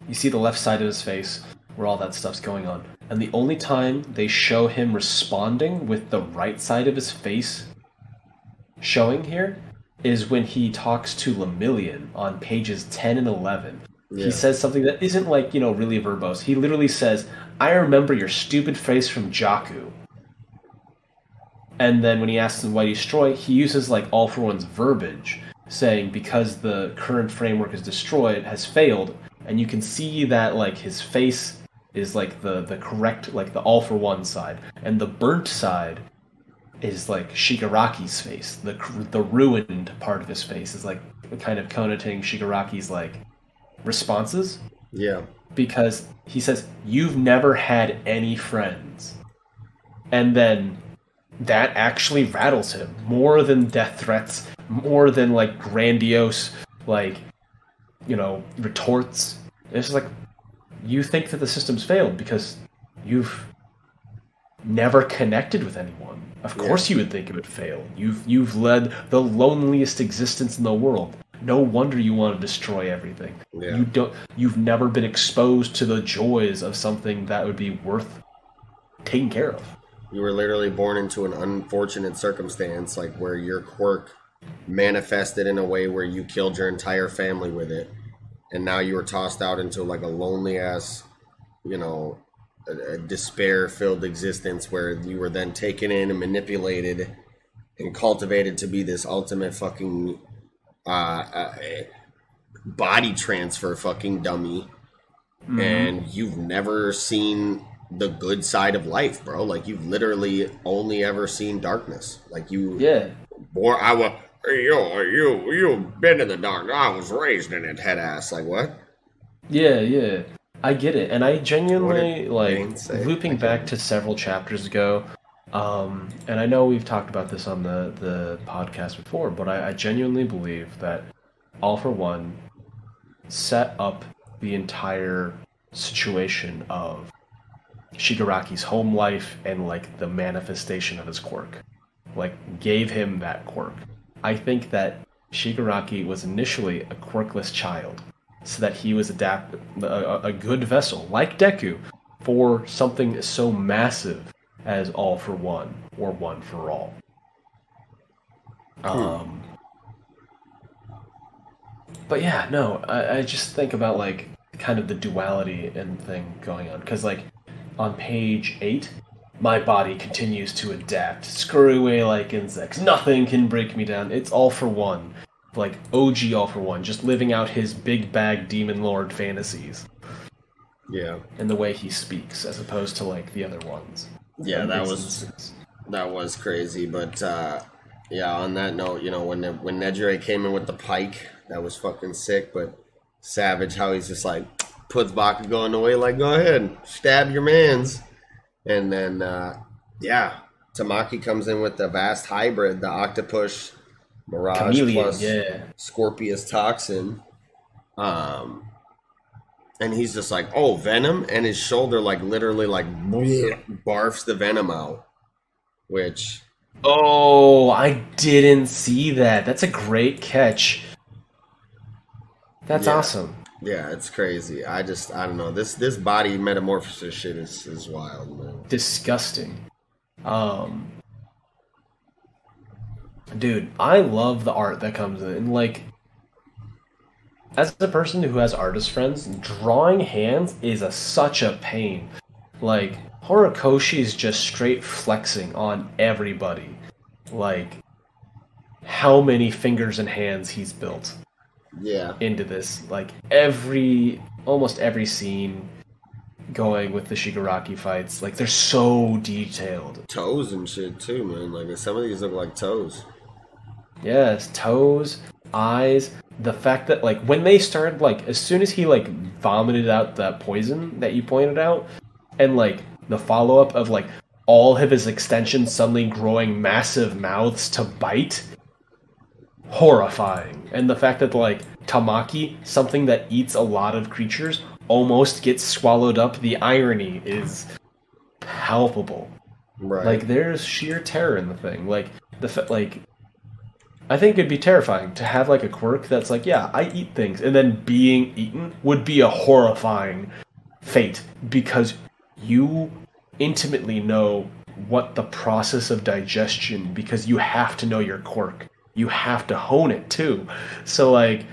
You see the left side of his face where all that stuff's going on. And the only time they show him responding with the right side of his face showing here is when he talks to Lemillion on pages 10 and 11. Yeah. He says something that isn't like, you know, really verbose. He literally says, I remember your stupid face from Jaku. And then when he asks him why destroy, he uses like all for one's verbiage, saying because the current framework is destroyed, has failed, and you can see that like his face is like the the correct like the all for one side, and the burnt side is like Shigaraki's face. The the ruined part of his face is like kind of connotating Shigaraki's like responses. Yeah. because he says you've never had any friends. And then that actually rattles him. More than death threats more than like grandiose like you know retorts. It's like you think that the system's failed because you've never connected with anyone. Of Yeah. course you would think it would fail. You've you've led the loneliest existence in the world no wonder you want to destroy everything. Yeah. you don't you've never been exposed to the joys of something that would be worth taking care of. You were literally born into an unfortunate circumstance, like where your quirk manifested in a way where you killed your entire family with it, and now you were tossed out into like a lonely ass, you know, a, a despair filled existence where you were then taken in and manipulated and cultivated to be this ultimate fucking uh, uh, body transfer fucking dummy and you've never seen the good side of life bro like you've literally only ever seen darkness like you Yeah. boy i was you you you've been in the dark i was raised in it head ass like what Yeah, yeah. I get it. And I genuinely like looping back to several chapters ago. Um, and I know we've talked about this on the, the podcast before, but I, I genuinely believe that All for One set up the entire situation of Shigaraki's home life and like the manifestation of his quirk. Like gave him that quirk. I think that Shigaraki was initially a quirkless child, so that he was adapt a, a- a good vessel like Deku for something so massive as All for One or One for All. Um, but yeah, no, I, I just think about like kind of the duality and thing going on because like on page eight, my body continues to adapt, scurry away like insects. Nothing can break me down. It's all for one, like OG all for one, just living out his big bag demon lord fantasies yeah and the way he speaks, as opposed to like the other ones. Yeah that was that was crazy but uh yeah on that note you know when when Nejire came in with the pike that was fucking sick but savage how he's just like puts Bakugo going the way like go ahead stab your mans and then uh yeah Tamaki comes in with the vast hybrid the octopus mirage chameleon. plus Yeah, Scorpius toxin. Um, and he's just like, oh, venom, and his shoulder like literally like barfs the venom out, which Oh, I didn't see that. That's a great catch. That's Yeah. awesome. yeah, it's crazy. I just I don't know this this body metamorphosis shit is is wild, man. Disgusting. Um Dude, I love the art that comes in. Like as a person who has artist friends, drawing hands is a such a pain. Like Horikoshi is just straight flexing on everybody. Like how many fingers and hands he's built. Yeah, into this. Like every, almost every scene going with the Shigaraki fights, like they're so detailed. toes and shit too, man. Like some of these look like toes. Yes, toes, eyes. The fact that like when they started, like as soon as he like vomited out that poison that you pointed out, and like the follow up of like all of his extensions suddenly growing massive mouths to bite. Horrifying. And the fact that like Tamaki, something that eats a lot of creatures, almost gets swallowed up, the irony is palpable. Right. Like there's sheer terror in the thing. Like the like I think it'd be terrifying to have like a quirk that's like, yeah, I eat things, and then being eaten would be a horrifying fate because you intimately know what the process of digestion because you have to know your quirk. You have to hone it too. So like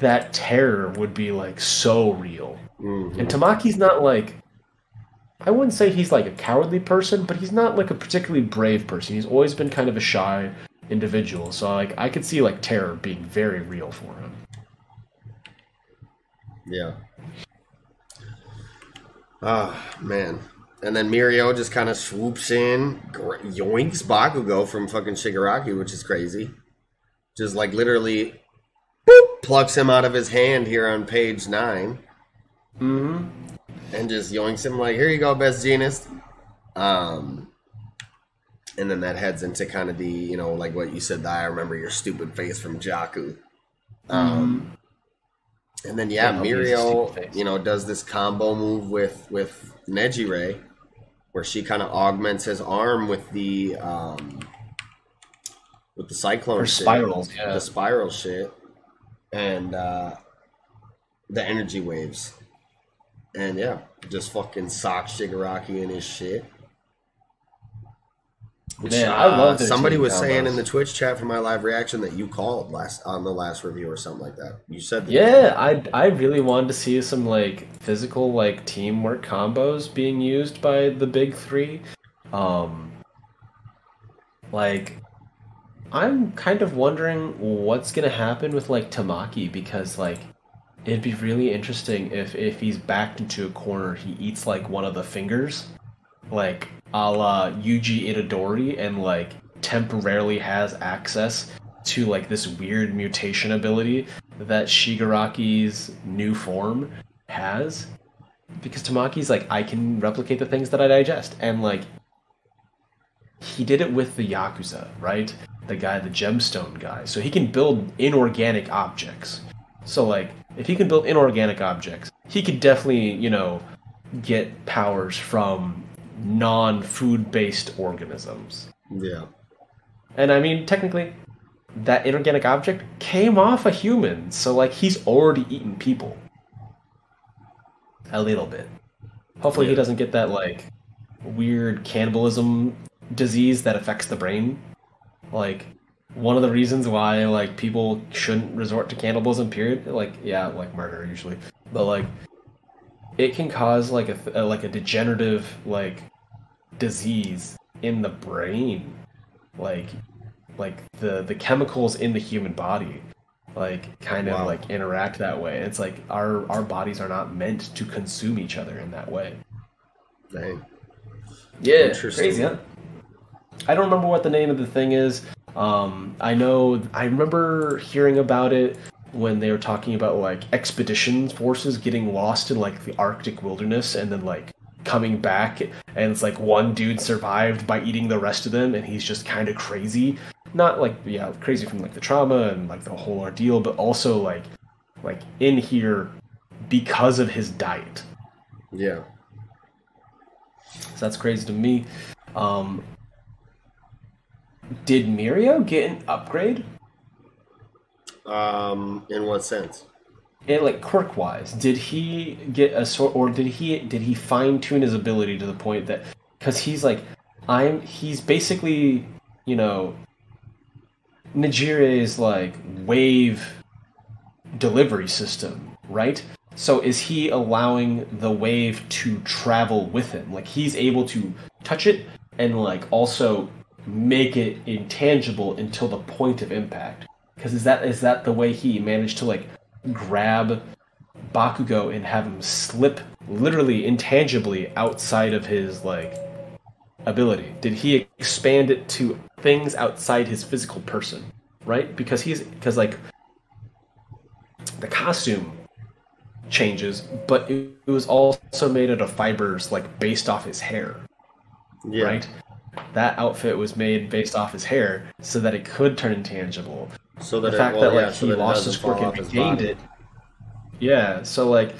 that terror would be like so real. Mhm. And Tamaki's not like I wouldn't say he's like a cowardly person, but he's not like a particularly brave person. He's always been kind of a shy individual. So like I could see like terror being very real for him. Yeah. Ah, man. And then Mirio just kind of swoops in, gr- yoinks Bakugo from fucking Shigaraki, which is crazy. Just like literally boop, plucks him out of his hand here on page nine Mm-hmm. and just yoinks him like, here you go, best genist. Um, and then that heads into kind of the, you know, like what you said, the I remember your stupid face from Jaku. Um, and then yeah, Yeah, you know, does this combo move with with Nejire, where she kind of augments his arm with the um with the cyclone Her shit, spirals, yeah. the spiral shit, and uh the energy waves, and yeah, just fucking sock Shigaraki in his shit. Man, Uh, I love their somebody was saying in the Twitch chat for my live reaction that you called last on the last review or something like that. You said that Yeah, I I really wanted to see some like physical like teamwork combos being used by the big three. Um like I'm kind of wondering what's gonna happen with like Tamaki because like it'd be really interesting if if he's backed into a corner he eats like one of the fingers like a la Yuji Itadori and like temporarily has access to like this weird mutation ability that Shigaraki's new form has. Because Tamaki's like, I can replicate the things that I digest. And like, he did it with the Yakuza, right? The guy, the gemstone guy. So he can build inorganic objects. So like, if he can build inorganic objects, he could definitely, you know, get powers from non food based organisms. Yeah. And I mean, technically, that inorganic object came off a human, so like he's already eaten people. A little bit. Hopefully, he doesn't get that like weird cannibalism disease that affects the brain. Like one of the reasons why like people shouldn't resort to cannibalism. Period. Like yeah, like murder usually, but like it can cause like a, a like a degenerative like disease in the brain like like the the chemicals in the human body like kind of Wow. like interact that way it's like our our bodies are not meant to consume each other in that way Dang. yeah Interesting. crazy huh i don't remember what the name of the thing is um i know i remember hearing about it when they were talking about like expedition forces getting lost in like the arctic wilderness and then like coming back and it's like one dude survived by eating the rest of them and he's just kind of crazy. Not like yeah crazy from like the trauma and like the whole ordeal but also like like in here because of his diet. Yeah. so that's crazy to me. Um did mirio get an upgrade Um, in what sense? and like quirk wise did he get a sort or did he did he fine tune his ability to the point that because he's like i'm he's basically you know Nejire's like wave delivery system right? So is he allowing the wave to travel with him? Like he's able to touch it and like also make it intangible until the point of impact because is that is that the way he managed to like grab Bakugo and have him slip literally intangibly outside of his like ability? Did he expand it to things outside his physical person? Right? Because he's because like the costume changes, but it, it was also made out of fibers like based off his hair Yeah. right? That outfit was made based off his hair so that it could turn intangible. So The fact it, well, that like yeah, so he that lost his quirk and regained it. Yeah, so like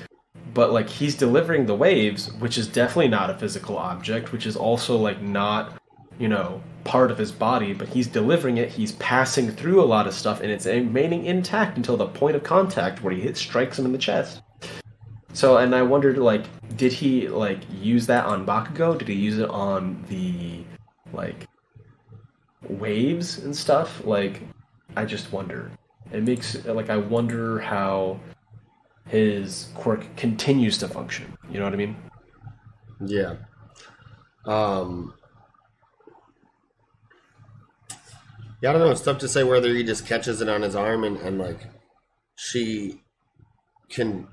but like he's delivering the waves, which is definitely not a physical object, which is also like not, you know, part of his body, but he's delivering it, he's passing through a lot of stuff and it's remaining intact until the point of contact where he hits strikes him in the chest. So, and I wondered, like, did he like use that on Bakugo? Did he use it on the like waves and stuff? Like, I just wonder. It makes like I wonder how his quirk continues to function. You know what I mean? Yeah. Um. Yeah, I don't know. It's tough to say whether he just catches it on his arm and, and like she can.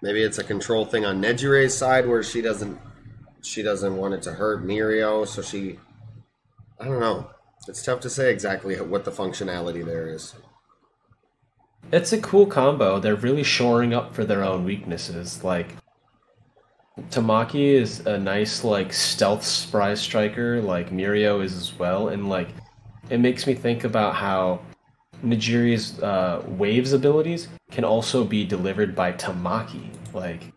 Maybe it's a control thing on Nejire's side where she doesn't she doesn't want it to hurt Mirio, so she. I don't know. It's tough to say exactly what the functionality there is. It's a cool combo. They're really shoring up for their own weaknesses. Like Tamaki is a nice like stealth surprise striker, like Mirio is as well, and like it makes me think about how Nejire's uh, waves abilities can also be delivered by Tamaki. Like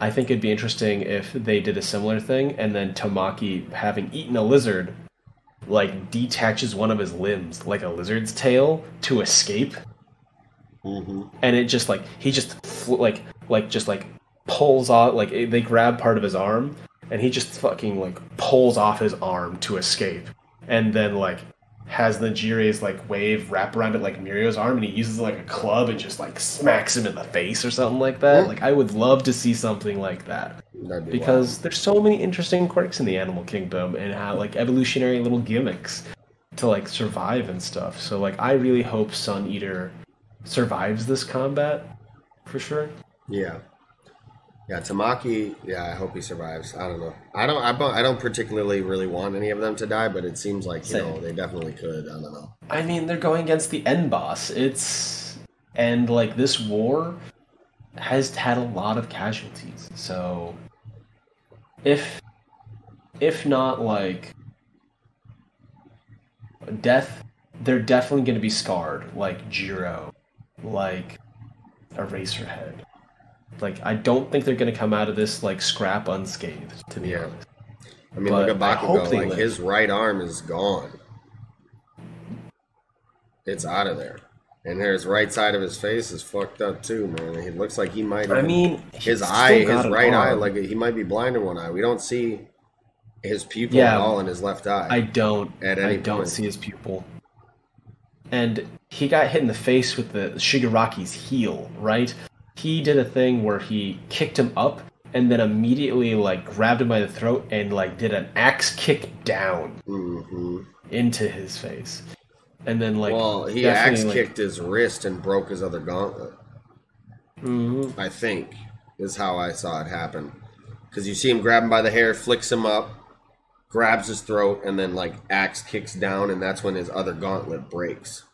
I think it'd be interesting if they did a similar thing, and then Tamaki, having eaten a lizard, like detaches one of his limbs, like a lizard's tail, to escape Mm-hmm. and it just like he just fl- like like just like pulls off like they grab part of his arm and he just fucking like pulls off his arm to escape, and then like has Nejire's like wave wrap around it like Mirio's arm, and he uses like a club and just like smacks him in the face or something like that. Like I would love to see something like that be because there's so many interesting quirks in the animal kingdom and how like evolutionary little gimmicks to like survive and stuff. So like I really hope Sun Eater survives this combat for sure. yeah. Yeah, Tamaki. Yeah, I hope he survives. I don't know. I don't. I don't, I don't particularly really want any of them to die, but it seems like you Same. know they definitely could. I don't know. I mean, they're going against the end boss. It's and like this war has had a lot of casualties. So if if not like death, they're definitely going to be scarred like Jiro, like Eraserhead. Like I don't think they're going to come out of this like scrap unscathed to be Yeah. honest. I mean, But look at Bakugo. Like live. his right arm is gone. It's out of there, and his right side of his face is fucked up too, man. He looks like he might. I mean, his eye, his right eye, like he might be blind in one eye. We don't see his pupil Yeah. at all in his left eye. I don't. At any I don't point. see his pupil. And he got hit in the face with the Shigaraki's heel, right? He did a thing where he kicked him up and then immediately like grabbed him by the throat and like did an axe kick down hmm into his face. And then like well, he axe like- kicked his wrist and broke his other gauntlet. Mhm. I think is how I saw it happen. Because you see him grab him by the hair, flicks him up, grabs his throat, and then like axe kicks down, and that's when his other gauntlet breaks.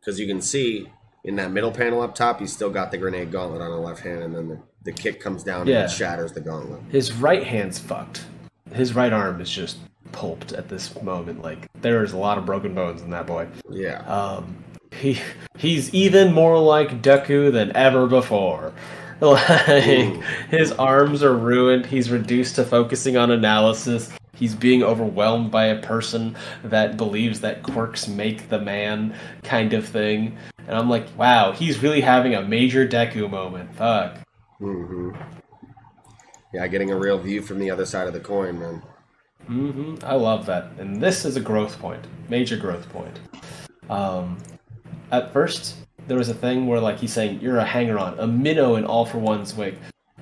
Because you can see in that middle panel up top, he's still got the grenade gauntlet on the left hand, and then the, the kick comes down Yeah. and it shatters the gauntlet. His right hand's fucked. His right arm is just pulped at this moment. Like there's a lot of broken bones in that boy. Yeah. Um, he he's even more like Deku than ever before. [LAUGHS] Like Ooh. his arms are ruined. He's reduced to focusing on analysis. He's being overwhelmed by a person that believes that quirks make the man, kind of thing. And I'm like, wow, he's really having a major Deku moment. Fuck. hmm Yeah, getting a real view from the other side of the coin, man. hmm I love that, and this is a growth point, major growth point. Um, at first, there was a thing where like he's saying you're a hanger-on, a minnow in All for One's wig,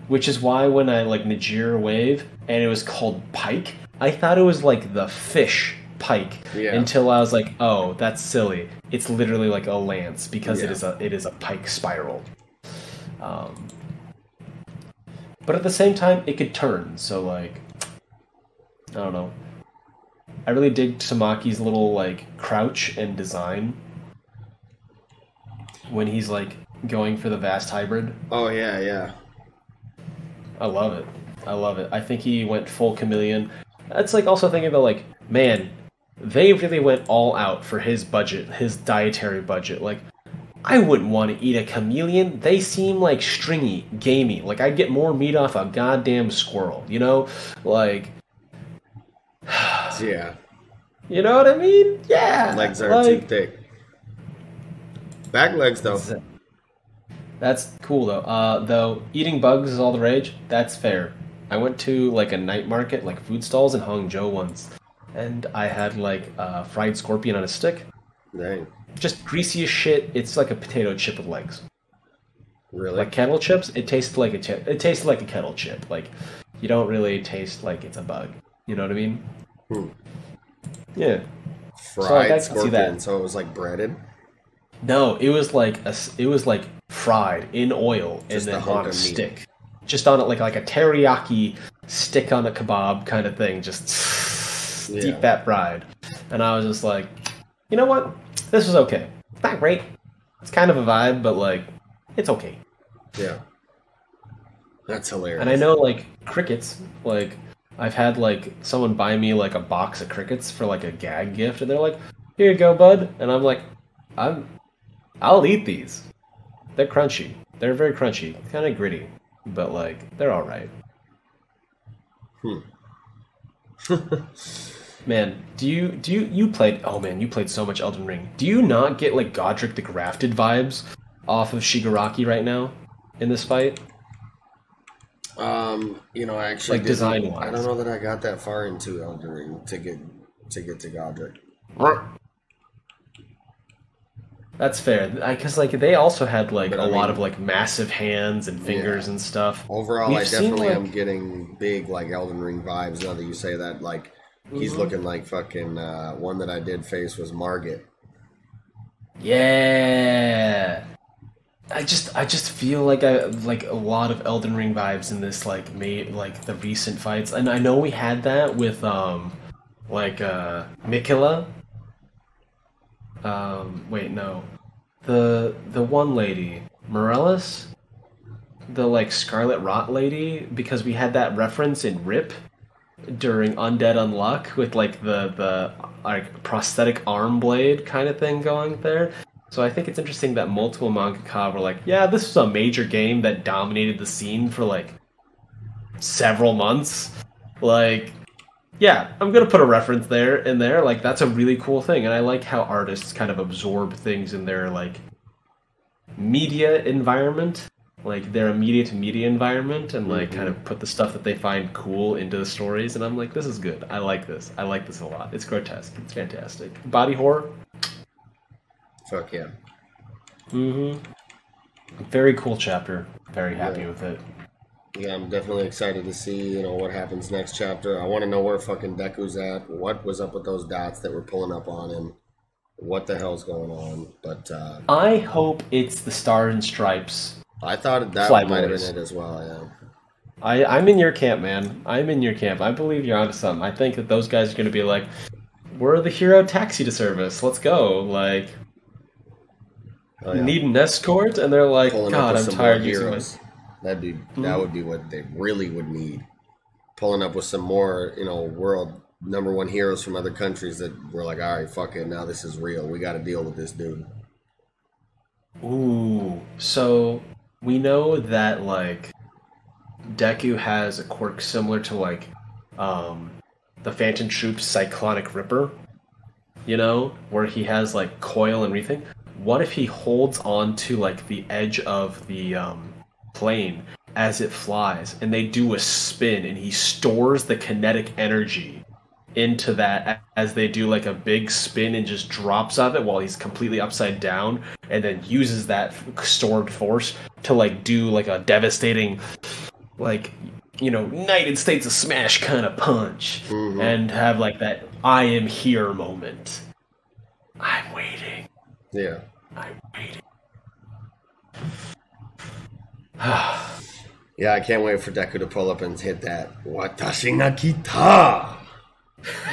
which is why when I like Nejire wave and it was called pike, I thought it was like the fish pike Yeah. until I was like, oh, that's silly. It's literally like a lance because it Yeah. is a it is a pike spiral. Um, but at the same time, it could turn. So like, I don't know. I really dig Tamaki's little like crouch and design when he's like going for the vast hybrid. Oh yeah, yeah. I love it. I love it. I think he went full chameleon. That's like also thinking about like, man, they really went all out for his budget, his dietary budget. Like, I wouldn't want to eat a chameleon. They seem like stringy, gamey. Like I'd get more meat off a goddamn squirrel. You know, like, [SIGHS] Yeah. you know what I mean? Yeah. Legs are like, too thick. Back legs though. That's cool though. Uh, though eating bugs is all the rage. That's fair. I went to like a night market, like food stalls in Hangzhou once, and I had like a fried scorpion on a stick. Dang. Just greasy as shit. It's like a potato chip with legs. Really? Like kettle chips, it tastes like a chip. It tasted like a kettle chip. Like you don't really taste like it's a bug. You know what I mean? Hmm. Yeah. Fried so see scorpion. that. So it was like breaded. No, it was like a, it was like fried in oil Just and then hunk on a of meat. stick, just on it like like a teriyaki stick on a kebab kind of thing, just Yeah. deep fat fried. And I was just like, you know what, this was okay. It's not great. It's kind of a vibe, but like, it's okay. Yeah. That's hilarious. And I know like crickets, like I've had like someone buy me like a box of crickets for like a gag gift, and they're like, "Here you go, bud," and I'm like, "I'm, I'll eat these. They're crunchy. They're very crunchy, kind of gritty, but like they're all right." Hmm. [LAUGHS] man, do you do you you played? Oh man, you played so much Elden Ring. Do you not get like Godrick the Grafted vibes off of Shigaraki right now in this fight? Um, you know, I actually Like design-wise. I don't know that I got that far into Elden Ring to get to get to Godrick. That's fair, because like they also had like But a I lot mean- of like massive hands and fingers Yeah. and stuff. Overall, We've I seen, definitely like- am getting big like Elden Ring vibes now that you say that. Like he's Mhm. looking like fucking uh, one that I did face was Margit. Yeah. I just I just feel like I like a lot of Elden Ring vibes in this like made like the recent fights. And I know we had that with um like uh Miquella. Um wait, no. The the one lady, Morellis? The like Scarlet Rot lady because we had that reference in Rip during Undead Unluck with like the the like prosthetic arm blade kind of thing going there. So I think it's interesting that multiple mangaka were like, yeah, this was a major game that dominated the scene for like several months. Like, yeah, I'm gonna put a reference there in there. Like, that's a really cool thing, and I like how artists kind of absorb things in their like media environment, like their immediate to media environment, and like kind of put the stuff that they find cool into the stories. And I'm like, this is good. I like this. I like this a lot. It's grotesque. It's fantastic. Body horror. Fuck yeah. Mm-hmm. Very cool chapter. Very happy Yeah. with it. Yeah, I'm definitely excited to see, you know, what happens next chapter. I want to know where fucking Deku's at. What was up with those dots that were pulling up on him? What the hell's going on? But uh, I hope it's the stars and stripes. I thought that Fly might have Boys. been it as well. Yeah. I, I'm in your camp, man. I'm in your camp. I believe you're onto something. I think that those guys are going to be like, we're the hero taxi to service. Let's go. Like, Oh, yeah. need an escort? And they're like, Pulling God, I'm tired more using my... heroes. That'd be that Mhm. would be what they really would need. Pulling up with some more, you know, world number one heroes from other countries that were like, all right, fuck it, now this is real. We got to deal with this dude. Ooh. So, we know that, like, Deku has a quirk similar to, like, um, the Phantom Troupe's Cyclonic Ripper. You know, where he has, like, coil and everything. What if he holds on to, like, the edge of the, um, plane as it flies, and they do a spin, and he stores the kinetic energy into that as they do like a big spin and just drops of it while he's completely upside down and then uses that stored force to like do like a devastating like you know united states of smash kind of punch Mhm. and have like that i am here moment i'm waiting Yeah. i'm waiting [SIGHS] Yeah, I can't wait for Deku to pull up and hit that Watashi na kita. [LAUGHS]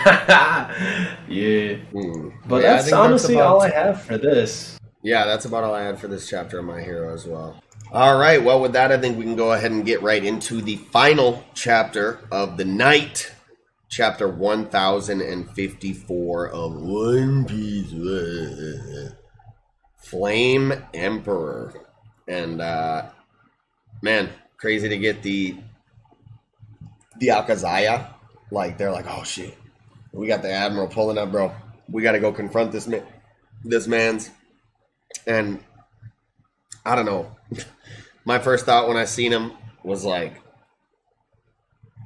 yeah Hmm. but Yeah, that's honestly about- all i have for this Yeah, that's about all I had for this chapter of My Hero as well. All right, well, with that, I think we can go ahead and get right into the final chapter of the night, chapter 1054 of One Piece. [LAUGHS] Flame Emperor. And, uh, man, crazy to get the the Akazaya. Like, they're like, oh shit, we got the Admiral pulling up, bro. We got to go confront this man, this man's and I don't know. [LAUGHS] My first thought when I seen him was like,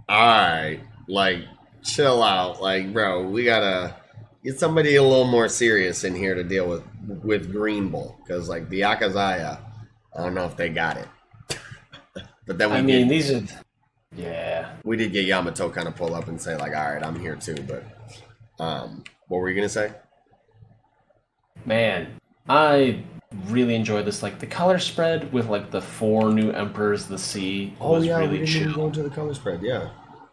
"All right, like chill out, like bro, we gotta get somebody a little more serious in here to deal with with Green Bull because like the Akazaya, I don't know if they got it." [LAUGHS] but then we i mean did, these are yeah we did get Yamato kind of pull up and say like, "All right, I'm here too." But um, what were you gonna say? Man, I really enjoyed this. Like the color spread with like the four new emperors, of the sea oh, was really chill. into the color spread. Yeah.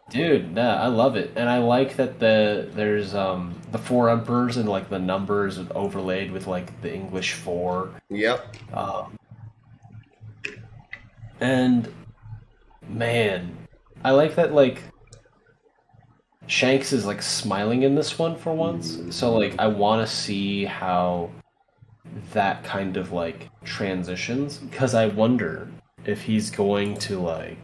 Dude, yeah, I love it, and I like that the there's um the four emperors and like the numbers overlaid with like the English four. Yep. Um, and man, I like that like Shanks is like smiling in this one for once. Mm. So like I want to see how that kind of like transitions because I wonder if he's going to like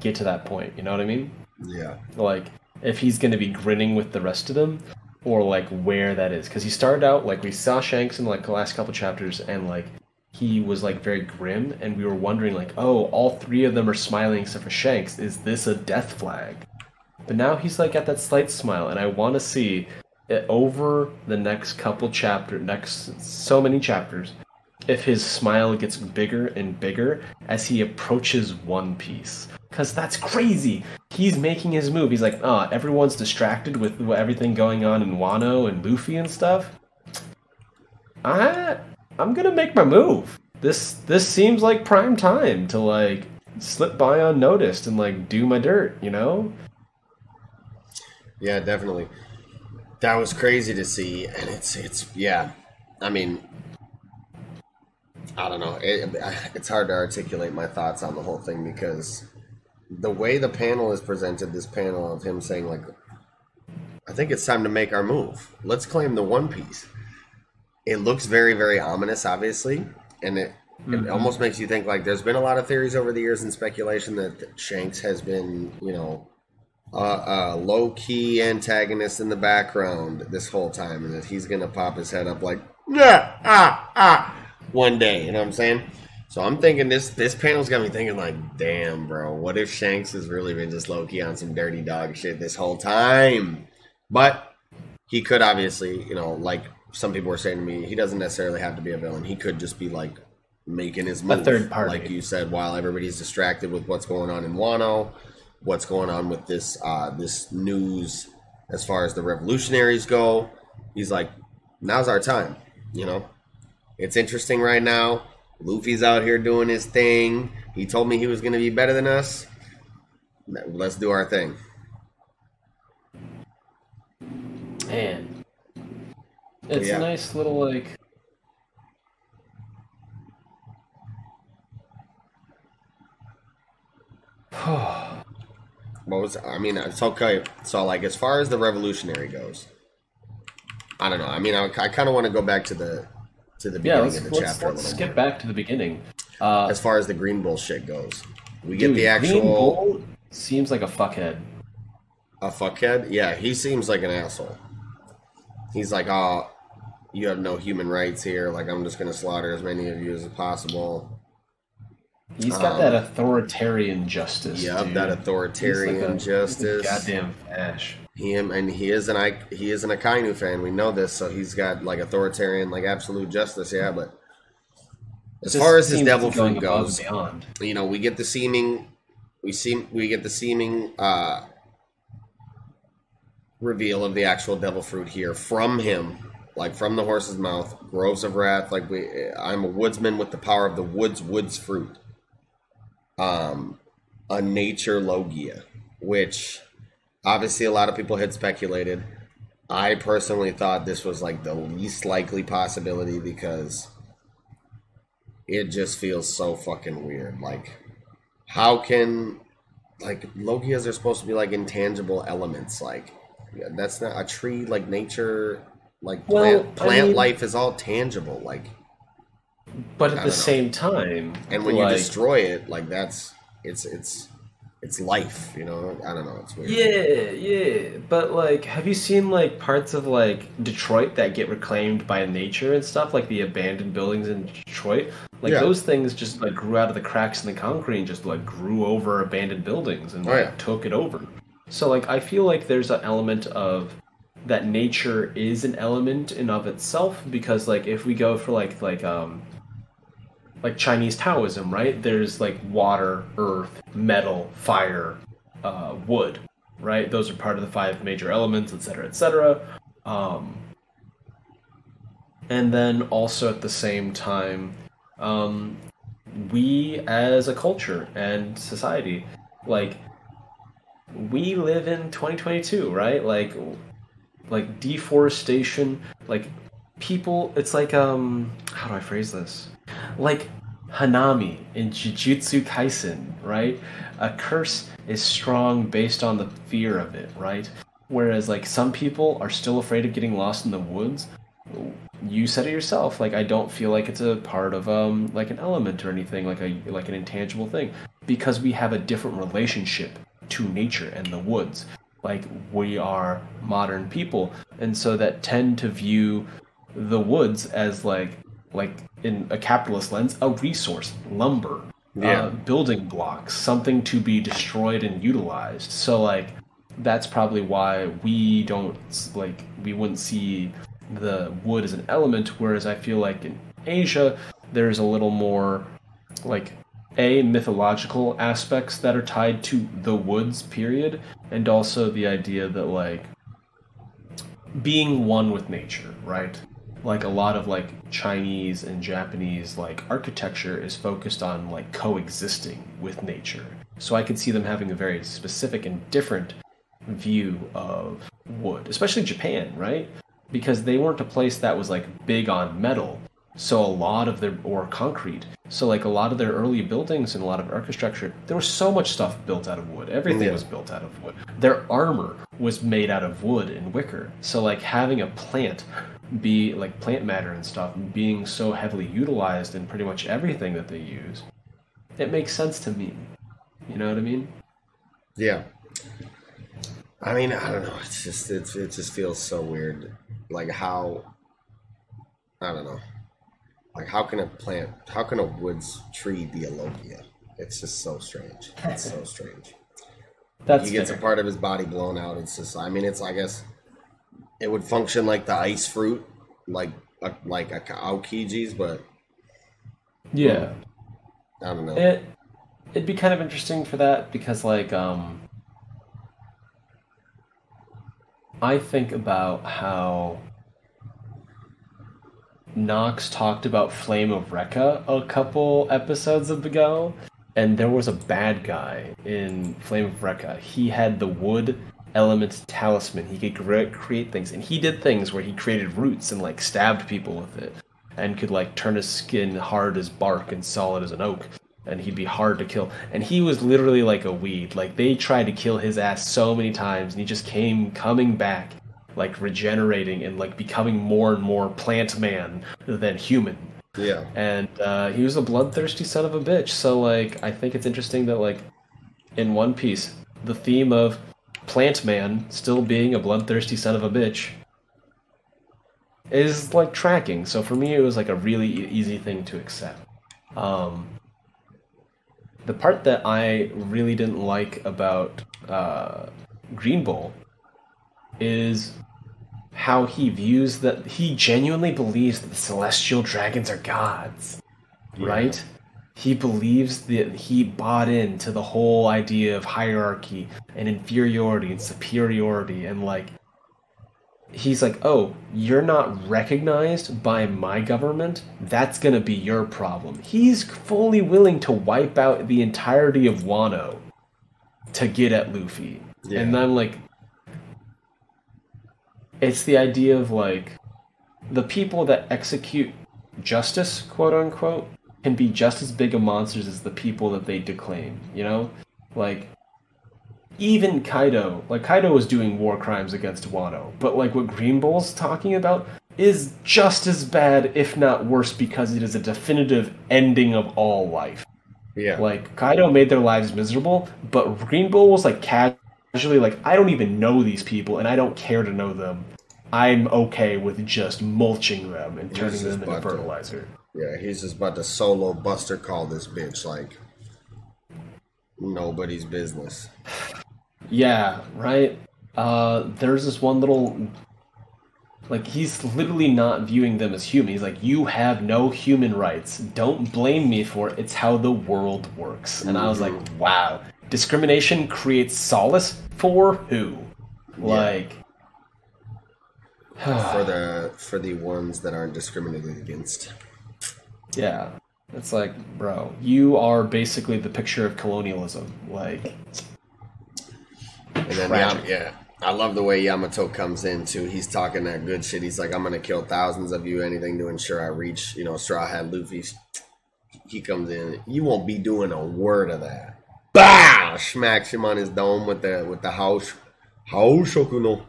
get to that point, you know what I mean? Yeah. like if he's going to be grinning with the rest of them or like where that is because he started out like we saw shanks in like the last couple chapters and like he was like very grim, and we were wondering like, oh, all three of them are smiling except for Shanks. Is this a death flag? But now he's like got that slight smile, and I want to see it over the next couple chapter, next so many chapters, if his smile gets bigger and bigger as he approaches One Piece. Cause that's crazy. He's making his move. He's like, ah, oh, everyone's distracted with everything going on in Wano and Luffy and stuff. I, I'm gonna make my move. This this seems like prime time to like slip by unnoticed and like do my dirt. You know? Yeah, definitely. That was crazy to see, and it's it's yeah. I mean, I don't know. It, it's hard to articulate my thoughts on the whole thing because the way the panel is presented, this panel of him saying like, "I think it's time to make our move. Let's claim the One Piece." It looks very, very ominous, obviously, and it mm-hmm. it almost makes you think like there's been a lot of theories over the years and speculation that Shanks has been, you know, a, a low key antagonist in the background this whole time, and that he's gonna pop his head up like, yeah, ah, ah, one day. You know what I'm saying? So I'm thinking this this panel's got me thinking like, damn, bro, what if Shanks has really been just low key on some dirty dog shit this whole time? But he could obviously, you know, like some people were saying to me, he doesn't necessarily have to be a villain. He could just be like making his move, a third party, like you said, while everybody's distracted with what's going on in Wano, what's going on with this uh, this news as far as the revolutionaries go. He's like, now's our time, you know. It's interesting right now Luffy's out here doing his thing. He told me he was going to be better than us. Let's do our thing. Man, it's yeah. a nice little like. What was I mean? It's okay. So like, as far as the revolutionary goes, I don't know. I mean, I, I kind of want to go back to the to the beginning yeah, of the let's, chapter. Let's skip more. back to the beginning. Uh, as far as the Green Bull shit goes, we dude, get the actual. Green Bull seems like a fuckhead. A fuckhead? Yeah, he seems like an asshole. He's like, oh, you have no human rights here. Like, I'm just gonna slaughter as many of you as possible. He's got um, that authoritarian justice. Yep, dude. that authoritarian like a, justice. Goddamn Ash. Him and he is an he is an Akainu fan. We know this, so he's got like authoritarian, like absolute justice. Yeah, but as far as his devil fruit goes, you know, we get the seeming, we see we get the seeming uh, reveal of the actual devil fruit here from him, like from the horse's mouth. Groves of wrath, like we, I'm a woodsman with the power of the woods, woods fruit. Um, a nature logia, which Obviously, a lot of people had speculated. I personally thought this was like the least likely possibility because it just feels so fucking weird. Like, how can like Logias are supposed to be like intangible elements? Like, that's not a tree. Like nature, like plant, well, plant mean, life is all tangible. Like, but at the same time, and when like, you destroy it, like that's it's it's it's life, you know. I don't know. It's weird. Yeah, yeah. But like, have you seen like parts of like Detroit that get reclaimed by nature and stuff, like the abandoned buildings in Detroit? Like yeah. those things just like grew out of the cracks in the concrete and just like grew over abandoned buildings and like, oh, yeah. took it over. So like, I feel like there's an element of that nature is an element in of itself because like if we go for like like um like Chinese Taoism, right? There's like water, earth, metal, fire, uh, wood, right? Those are part of the five major elements, etc., etc. Um, and then also at the same time, um, we as a culture and society, like we live in 2022, right? Like, like deforestation, like people. It's like um, how do I phrase this? Like Hanami in Jujutsu Kaisen, right? A curse is strong based on the fear of it, right? Whereas like some people are still afraid of getting lost in the woods. You said it yourself. Like I don't feel like it's a part of um like an element or anything like a like an intangible thing because we have a different relationship to nature and the woods. Like we are modern people, and so that tend to view the woods as like like in a capitalist lens, a resource, lumber, Yeah. uh, building blocks, something to be destroyed and utilized. So like that's probably why we don't like we wouldn't see the wood as an element. Whereas I feel like in Asia there's a little more like a mythological aspects that are tied to the woods period and also the idea that like being one with nature right like a lot of like chinese and japanese like architecture is focused on like coexisting with nature. So i could see them having a very specific and different view of wood especially japan right? Because they weren't a place that was like big on metal. So a lot of their or concrete. So like a lot of their early buildings and a lot of architecture there was so much stuff built out of wood. Everything Yeah. was built out of wood. Their armor was made out of wood and wicker. So like having a plant be like plant matter and stuff being so heavily utilized in pretty much everything that they use it makes sense to me you know what i mean Yeah. I mean, I don't know. It's just it's it just feels so weird. Like how I don't know. Like how can a plant how can a woods tree be a Logia? It's just so strange. It's so [LAUGHS] strange. that's he gets a part of his body blown out. It's just I mean it's I guess it would function like the ice fruit, like a, like a Aokiji's, but yeah I don't know. It it'd be kind of interesting for that because like um I think about how Knox talked about Flame of Recca a couple episodes ago, and there was a bad guy in Flame of Recca. He had the wood element talisman. He could cre- create things, and he did things where he created roots and like stabbed people with it, and could like turn his skin hard as bark and solid as an oak, and he'd be hard to kill. And he was literally like a weed. Like they tried to kill his ass so many times, and he just came coming back, like regenerating and like becoming more and more plant man than human Yeah. and uh, he was a bloodthirsty son of a bitch. So like, I think it's interesting that like, in One Piece, the theme of Plant Man still being a bloodthirsty son of a bitch is like tracking. So for me, it was like a really e- easy thing to accept. Um, the part that I really didn't like about uh, Green Bull is how he views that he genuinely believes that the celestial dragons are gods right he believes that he bought into the whole idea of hierarchy and inferiority and superiority and like he's like oh you're not recognized by my government? That's going to be your problem. He's fully willing to wipe out the entirety of wano to get at luffy. Yeah. and i'm like it's the idea of like the people that execute justice, quote unquote, can be just as big of monsters as the people that they declaim, you know? Like even Kaido, like Kaido was doing war crimes against Wano, but like what Green Bull's talking about is just as bad, if not worse, because it is a definitive ending of all life. Yeah. Like Kaido made their lives miserable, but Green Bull was like casually like, I don't even know these people, and I don't care to know them. I'm okay with just mulching them and turning them into fertilizer. Yeah, he's just about to solo Buster call this bitch like nobody's business. Yeah, right. Uh, there's this one little, like he's literally not viewing them as human. He's like, you have no human rights. Don't blame me for it. It's how the world works. And I was like, wow, discrimination creates solace for who? Like, [SIGHS] for the for the ones that aren't discriminated against. Yeah. It's like, bro, you are basically the picture of colonialism. Like, And then. Yam- yeah, I love the way Yamato comes in too. He's talking that good shit. He's like, "I'm gonna kill thousands of you, anything to ensure I reach." You know, Straw Hat Luffy's. He comes in. You won't be doing a word of that. Bah! Smacks him on his dome with the with the house house shokuno,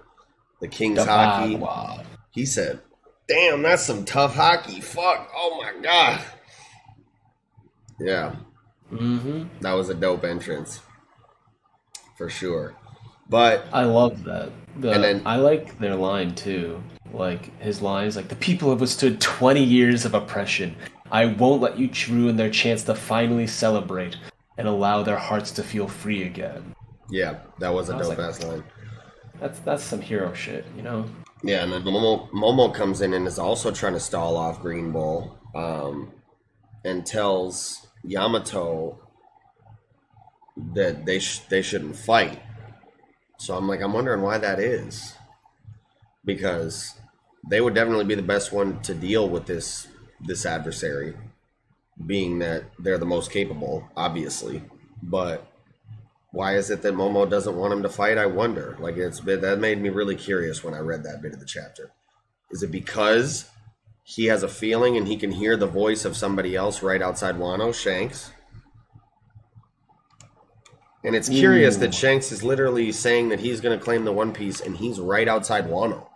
the king's hockey. Wow. He said, "Damn, that's some tough hockey. Fuck. Oh my god." Yeah, Mm-hmm. that was a dope entrance, for sure. But I love that. The, And then- I like their line too. Like his lines, like the people have withstood twenty years of oppression. I won't let you ruin their chance to finally celebrate and allow their hearts to feel free again. Yeah, that was a was dope like- ass line. That's that's some hero shit, you know. Yeah, and then Momo, Momo comes in and is also trying to stall off Green Bull, um, and tells Yamato that they sh- they shouldn't fight. So I'm like, I'm wondering why that is, because they would definitely be the best one to deal with this this adversary, being that they're the most capable, obviously. But why is it that Momo doesn't want him to fight? I wonder. Like it's been that made me really curious when I read that bit of the chapter. Is it because he has a feeling and he can hear the voice of somebody else right outside Wano, Shanks? And it's curious Ooh. that hmm. Shanks is literally saying that he's going to claim the One Piece and he's right outside Wano.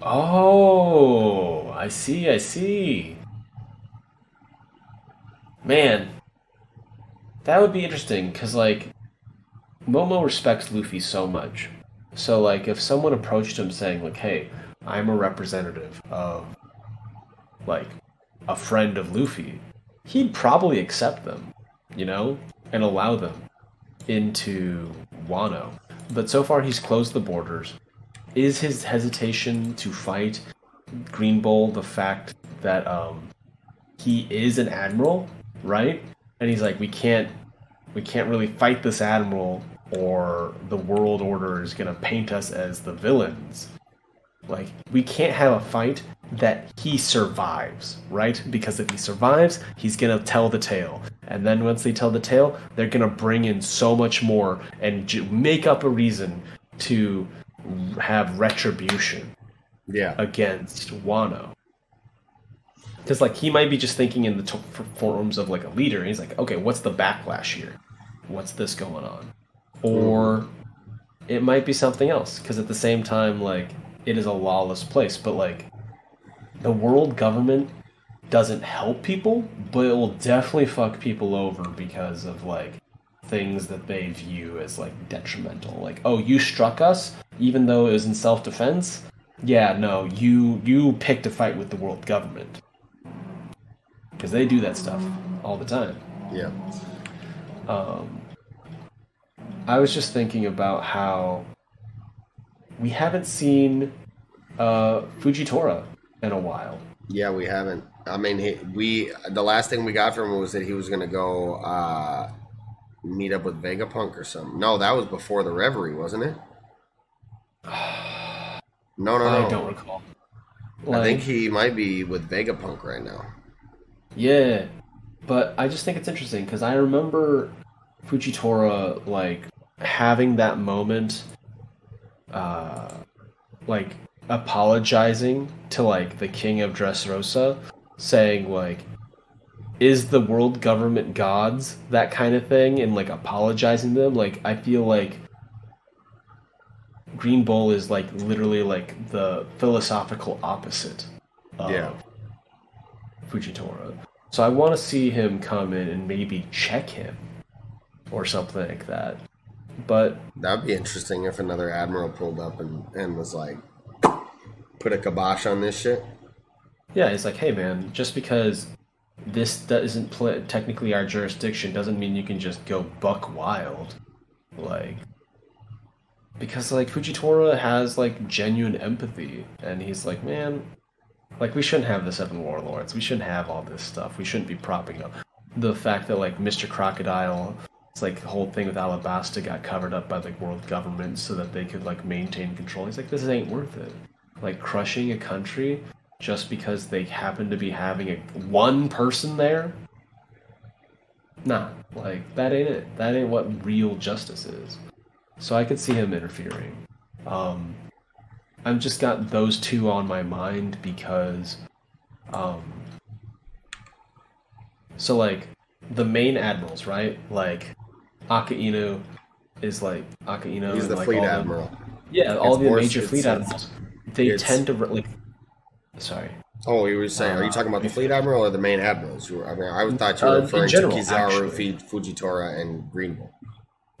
Oh, I see, I see. Man, that would be interesting because, like, Momo respects Luffy so much. So, like, if someone approached him saying, like, hey, I'm a representative of, like, a friend of Luffy, he'd probably accept them, you know, and allow them into Wano. But so far, he's closed the borders. Is his hesitation to fight Green Bull the fact that um, he is an admiral, right? And he's like, we can't, we can't really fight this admiral, or the world order is gonna paint us as the villains. Like, we can't have a fight that he survives, right? Because if he survives, he's gonna tell the tale. And then once they tell the tale, they're gonna bring in so much more and j- make up a reason to have retribution Yeah. against Wano. Because like he might be just thinking in the t- forms of like a leader. And he's like, okay, what's the backlash here? What's this going on? Or it might be something else. Because at the same time, like it is a lawless place, but like the world government doesn't help people, but it will definitely fuck people over because of like things that they view as like detrimental. Like, oh, you struck us, even though it was in self defense. Yeah, no, you you picked a fight with the world government because they do that stuff all the time. Yeah. Um, I was just thinking about how we haven't seen uh, Fujitora in a while. Yeah, we haven't. I mean, he, we the last thing we got from him was that he was going to go uh, meet up with Vegapunk or something. No, that was before the Reverie, wasn't it? No, [SIGHS] no, no. I don't recall. I think he might be with Vegapunk right now. Yeah, but I just think it's interesting because I remember Fujitora like having that moment, uh, like apologizing to like the king of Dressrosa, saying like, "Is the world government gods?" That kind of thing, and like apologizing to them. Like I feel like Green Bull is like literally like the philosophical opposite of Yeah. Fujitora. So I want to see him come in and maybe check him or something like that. But That'd be interesting if another admiral pulled up and, and was like, put a kibosh on this shit. yeah, it's like, hey man, just because this do- isn't pl- technically our jurisdiction doesn't mean you can just go buck wild. Like, because like Fujitora has like genuine empathy, and he's like, man, like we shouldn't have the seven warlords. We shouldn't have all this stuff. We shouldn't be propping up the fact that like Mr. Crocodile. It's like the whole thing with Alabasta got covered up by the world government so that they could like maintain control. He's like, this ain't worth it. Like crushing a country just because they happen to be having a one person there. Nah, like that ain't it. That ain't what real justice is. So I could see him interfering. Um, I've just got those two on my mind because, um, so like the main admirals, right? Like Akainu is like Akainu. He's the like, fleet all the- admiral. yeah, all the major fleet admirals. They tend to like. Sorry. Oh, you were saying, are you Uh, talking about the fleet admiral or the main admirals? You were, I mean, I thought you Uh, were in referring general, to Kizaru, actually. Fujitora, and Green Bull.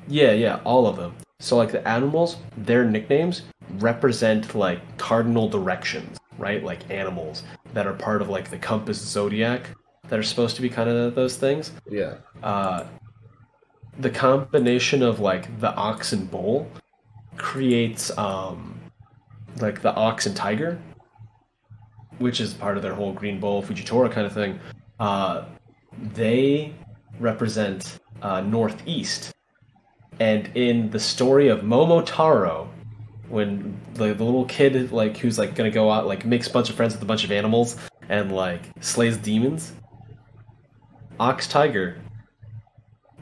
Yeah, yeah, all of them. So like the admirals, their nicknames represent like cardinal directions, right? Like animals that are part of like the compass zodiac that are supposed to be kind of those things. Yeah. Uh, the combination of like the ox and bull creates um, like the ox and tiger, which is part of their whole green bull Fujitora kind of thing. Uh, they represent uh, northeast, and in the story of Momotaro, when the, the little kid like who's like gonna go out like makes a bunch of friends with a bunch of animals and like slays demons, ox tiger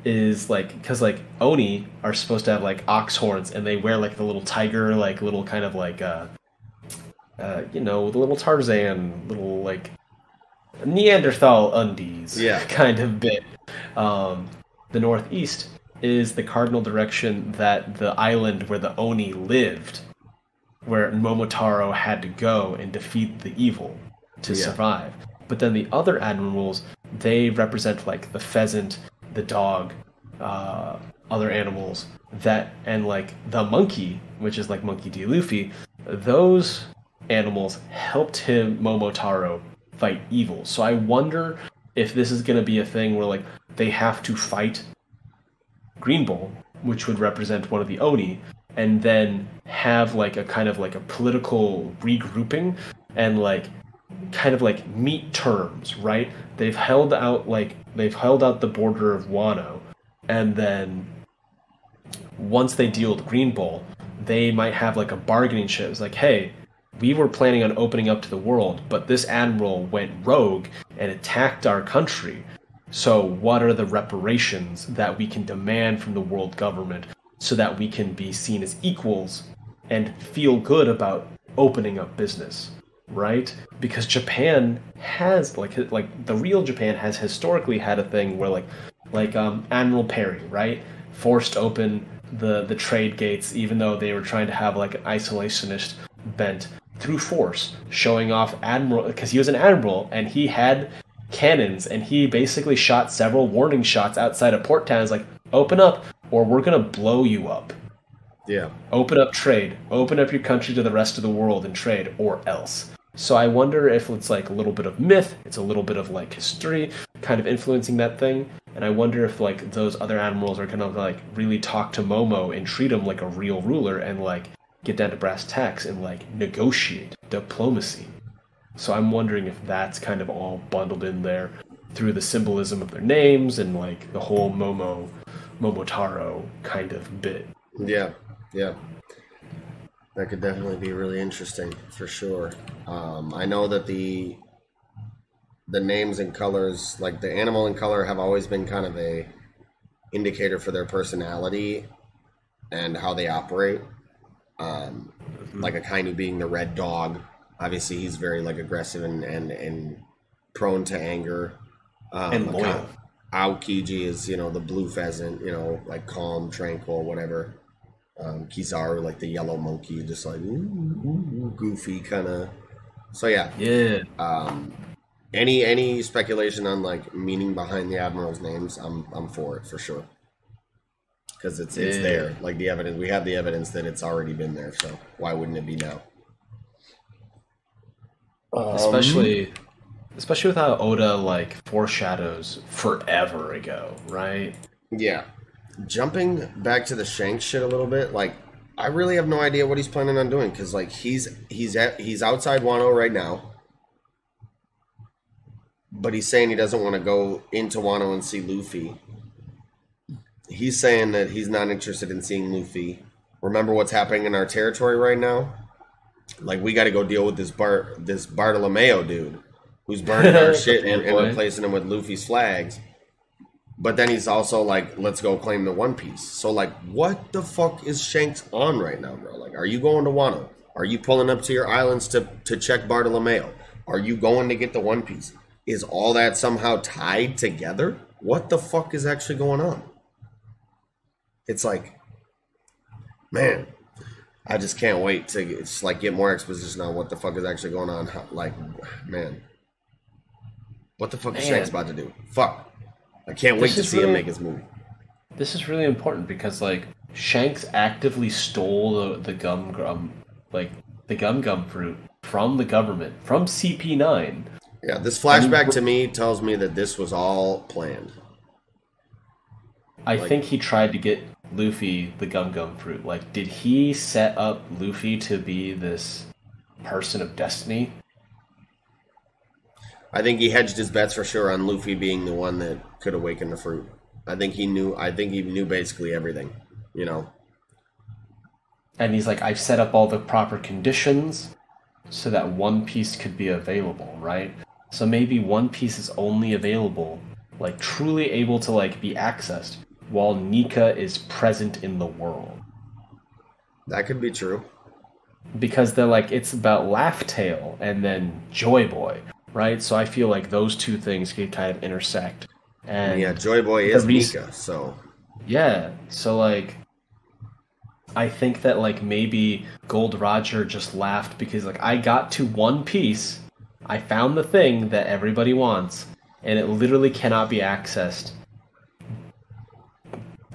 is like because like oni are supposed to have like ox horns and they wear like the little tiger like little kind of like uh uh you know the little tarzan little like neanderthal undies Yeah. [LAUGHS] kind of bit um the northeast is the cardinal direction that the island where the oni lived where momotaro had to go and defeat the evil to Yeah. survive but then the other admirals they represent like the pheasant the dog, uh, other animals that, and like the monkey, which is like Monkey D. Luffy, those animals helped him Momotaro fight evil. So I wonder if this is going to be a thing where like they have to fight Green Bull, which would represent one of the Oni, and then have like a kind of like a political regrouping and like kind of like meet terms, right? They've held out like they've held out the border of Wano, and then once they deal with Green Bull, they might have like a bargaining chip. It's like, hey, we were planning on opening up to the world, but this admiral went rogue and attacked our country. So, what are the reparations that we can demand from the world government so that we can be seen as equals and feel good about opening up business? Right? Because Japan has like like the real Japan has historically had a thing where like like um Admiral Perry, right? Forced open the the trade gates even though they were trying to have like an isolationist bent through force, showing off admiral because he was an admiral and he had cannons and he basically shot several warning shots outside of port towns like open up or we're to blow you up. Yeah. Open up trade. Open up your country to the rest of the world and trade or else. So I wonder if it's like a little bit of myth, it's a little bit of like history kind of influencing that thing. And I wonder if like those other admirals are gonna like really talk to Momo and treat him like a real ruler and like get down to brass tacks and like negotiate diplomacy. So I'm wondering if that's kind of all bundled in there through the symbolism of their names and like the whole Momo Momotaro kind of bit. Yeah, yeah. That could definitely be really interesting for sure. Um, I know that the the names and colors, like the animal and color, have always been kind of a indicator for their personality and how they operate. Um, Like Akainu being the red dog, obviously he's very like aggressive and and, and prone to anger. Um, And loyal. Aokiji is you know the blue pheasant, you know like calm, tranquil, whatever. Um, Kizaru like the yellow monkey, just like ooh, ooh, goofy kind of. So yeah, Yeah. um, any any speculation on like meaning behind the admirals' names, I'm I'm for it for sure. Because it's it's there, like the evidence. We have the evidence that it's already been there. So why wouldn't it be now? Um, especially especially with how Oda like foreshadows forever ago, right? Yeah. Jumping back to the Shanks shit a little bit, like I really have no idea what he's planning on doing because like he's he's at he's outside Wano right now, but he's saying he doesn't want to go into Wano and see Luffy. He's saying that he's not interested in seeing Luffy. Remember what's happening in our territory right now? Like we got to go deal with this Bar this Bartolomeo dude who's burning [LAUGHS] our shit and, and replacing him with Luffy's flags. But then he's also like, let's go claim the One Piece. So like, what the fuck is Shanks on right now, bro? Like, are you going to Wano? Are you pulling up to your islands to to check Bartolomeo? Are you going to get the One Piece? Is all that somehow tied together? What the fuck is actually going on? It's like, man, I just can't wait to just like get more exposition on what the fuck is actually going on. Like, man, what the fuck is Shanks about to do? Fuck. I can't wait to see him make his movie. This is really important because like Shanks actively stole the, the gum gum like the gum gum fruit from the government from CP9. Yeah, this flashback to me tells me that this was all planned. I Like- think he tried to get Luffy the gum gum fruit. Like, did he set up Luffy to be this person of destiny? I think he hedged his bets for sure on Luffy being the one that could awaken the fruit. I think he knew. I think he knew basically everything. You know. And he's like, I've set up all the proper conditions so that One Piece could be available, right? So maybe One Piece is only available, like truly able to like be accessed while Nika is present in the world. That could be true. Because they're like it's about Laugh Tale and then Joy Boy, right? So I feel like those two things could kind of intersect. And yeah, Joy Boy is Nika, so Yeah, so like I think that like maybe Gold Roger just laughed because like I got to one piece, I found the thing that everybody wants, and it literally cannot be accessed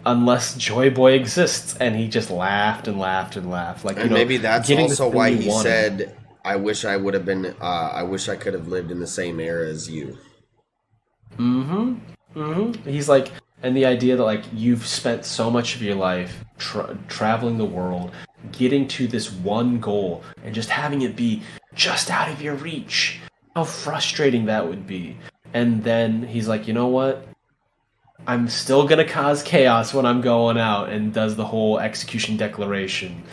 unless Joy Boy exists, and he just laughed and laughed and laughed. Like you and know, maybe that's also why he wanted. said, "I wish I would have been. Uh, I wish I could have lived in the same era as you." Mm-hmm. Mm-hmm. He's like, and the idea that like you've spent so much of your life tra- traveling the world, getting to this one goal, and just having it be just out of your reach. How frustrating that would be. And then he's like, you know what? I'm still gonna cause chaos when I'm going out, and does the whole execution declaration.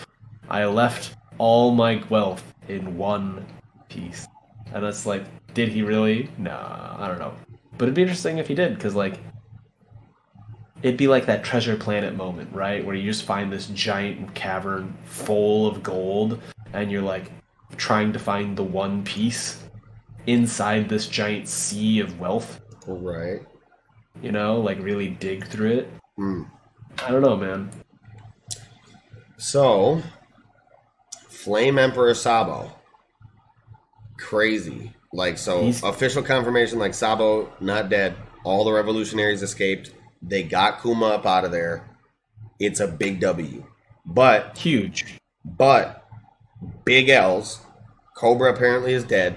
I left all my wealth in one piece. And it's like, did he really? Nah, I don't know. But it'd be interesting if he did, because like, it'd be like that treasure planet moment, right? Where you just find this giant cavern full of gold, and you're like trying to find the one piece inside this giant sea of wealth. Right. You know, like really dig through it. Hmm. I don't know, man. So, Flame Emperor Sabo. Crazy. Like, so He's- official confirmation like Sabo not dead. All the revolutionaries escaped. They got Kuma up out of there. It's a big W. But, Huge. but, big L's. Cobra apparently is dead.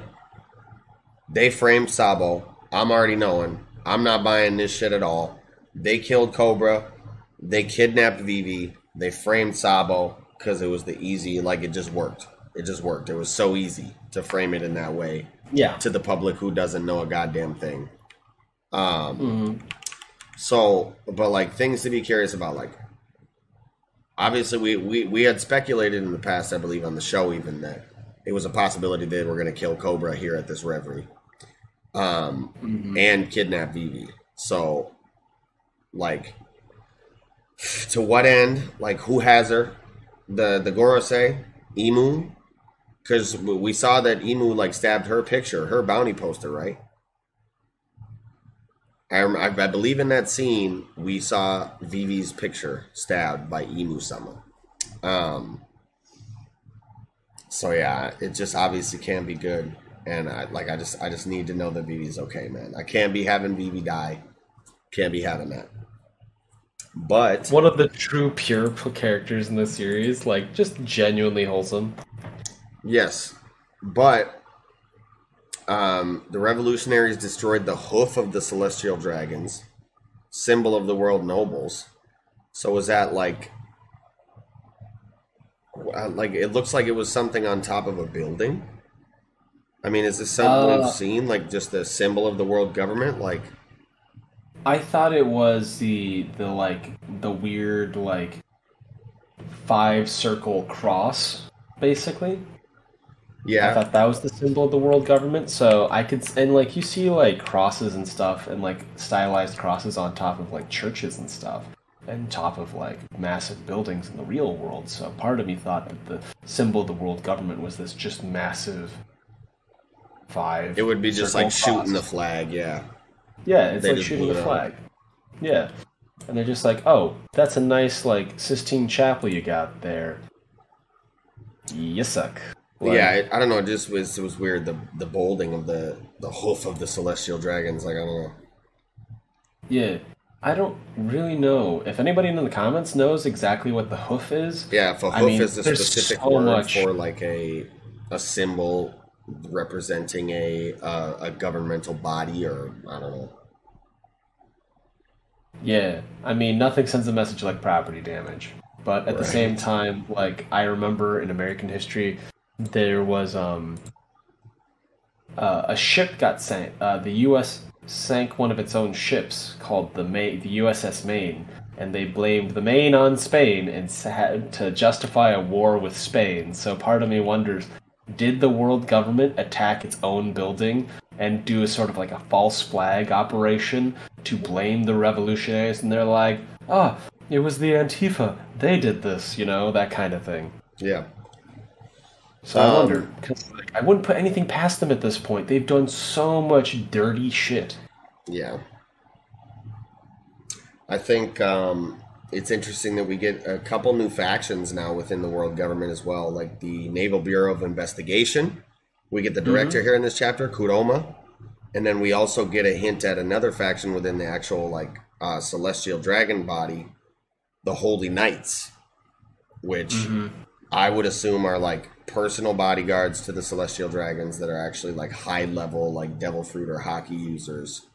They framed Sabo. I'm already knowing. I'm not buying this shit at all. They killed Cobra. They kidnapped Vivi. They framed Sabo because it was the easy, like it just worked. It just worked. It was so easy to frame it in that way Yeah. to the public who doesn't know a goddamn thing. Um, hmm so, but like things to be curious about, like obviously we, we we had speculated in the past, I believe, on the show even that it was a possibility they were going to kill Cobra here at this reverie, um, hmm and kidnap Vivi. So, like, to what end? Like, who has her? The the Gorosei, Emu, because we saw that Emu like stabbed her picture, her bounty poster, right? I, I, I believe in that scene we saw Vivi's picture stabbed by Emu Sama. Um. So yeah, it just obviously can't be good, and I like I just I just need to know that Vivi's okay, man. I can't be having Vivi die. Can't be having that. But One of the true pure characters in the series, like just genuinely wholesome. Yes, but um, the revolutionaries destroyed the hoof of the celestial dragons, symbol of the world nobles. So was that like, uh, like it looks like it was something on top of a building? I mean, is this something Uh, we've seen, like just a symbol of the world government? Like, I thought it was the the like the weird like five circle cross, basically. Yeah, I thought that was the symbol of the world government. So I could and like you see like crosses and stuff and like stylized crosses on top of like churches and stuff and top of like massive buildings in the real world. So part of me thought that the symbol of the world government was this just massive five. it would be just circle like shooting the flag. Yeah, Yeah, it's They like just shooting blew a it flag. Yeah. And they're just like, oh, that's a nice, like, Sistine Chapel you got there. You suck. Like, yeah. It, I don't know. It just was it was weird. The the bolding of the the hoof of the celestial dragons. Like I don't know. Yeah. I don't really know if anybody in the comments knows exactly what the hoof is. Yeah, if a I hoof mean, is a specific so word much- for like a a symbol representing a uh, a governmental body or I don't know. Yeah, I mean, nothing sends a message like property damage. But at the same time, like I remember in American history, there was um uh, a ship got sank. Uh, the U.S. sank one of its own ships called the May, the USS Maine, and they blamed the Maine on Spain and had to justify a war with Spain. So part of me wonders, did the world government attack its own building and do a sort of like a false flag operation to blame the revolutionaries? And they're like, ah, it was the Antifa. They did this, you know, that kind of thing. Yeah. So I wonder, wonder, 'cause, like, I wouldn't put anything past them at this point. They've done so much dirty shit. Yeah. I think um, it's interesting that we get a couple new factions now within the world government as well, like the Naval Bureau of Investigation. We get the director here in this chapter, Kuroma, and then we also get a hint at another faction within the actual like uh, celestial dragon body, the Holy Knights, which I would assume are like personal bodyguards to the celestial dragons that are actually like high level, like devil fruit or haki users.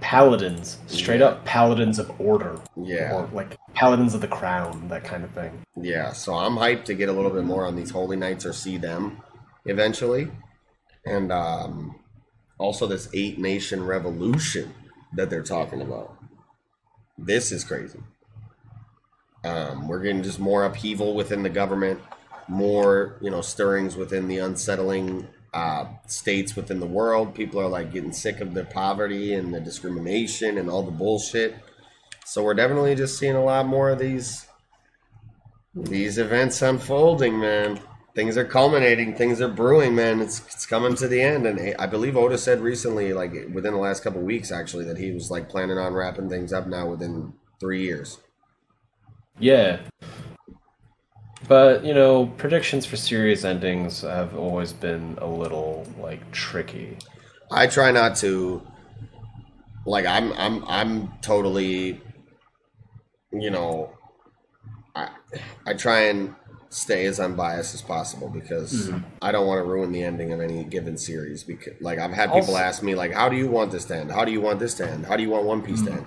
Paladins, straight Yeah. up paladins of order. Yeah. Or like paladins of the crown, that kind of thing. Yeah, so I'm hyped to get a little bit more on these Holy Knights or see them eventually. And um, also this eight nation revolution that they're talking about. This is crazy. Um, we're getting just more upheaval within the government, more, you know, stirrings within the unsettling uh, states within the world. People are like getting sick of the poverty and the discrimination and all the bullshit. So we're definitely just seeing a lot more of these these events unfolding, man. Things are culminating. Things are brewing, man. It's it's coming to the end, and I believe Oda said recently, like within the last couple weeks, actually, that he was like planning on wrapping things up now within three years. Yeah. But, you know, predictions for series endings have always been a little, like, tricky. I try not to, like, I'm I'm I'm totally, you know, I I try and stay as unbiased as possible because mm-hmm. I don't want to ruin the ending of any given series. Because, like, I've had people Also- ask me, like, how do you want this to end? How do you want this to end? How do you want One Piece to mm-hmm. end?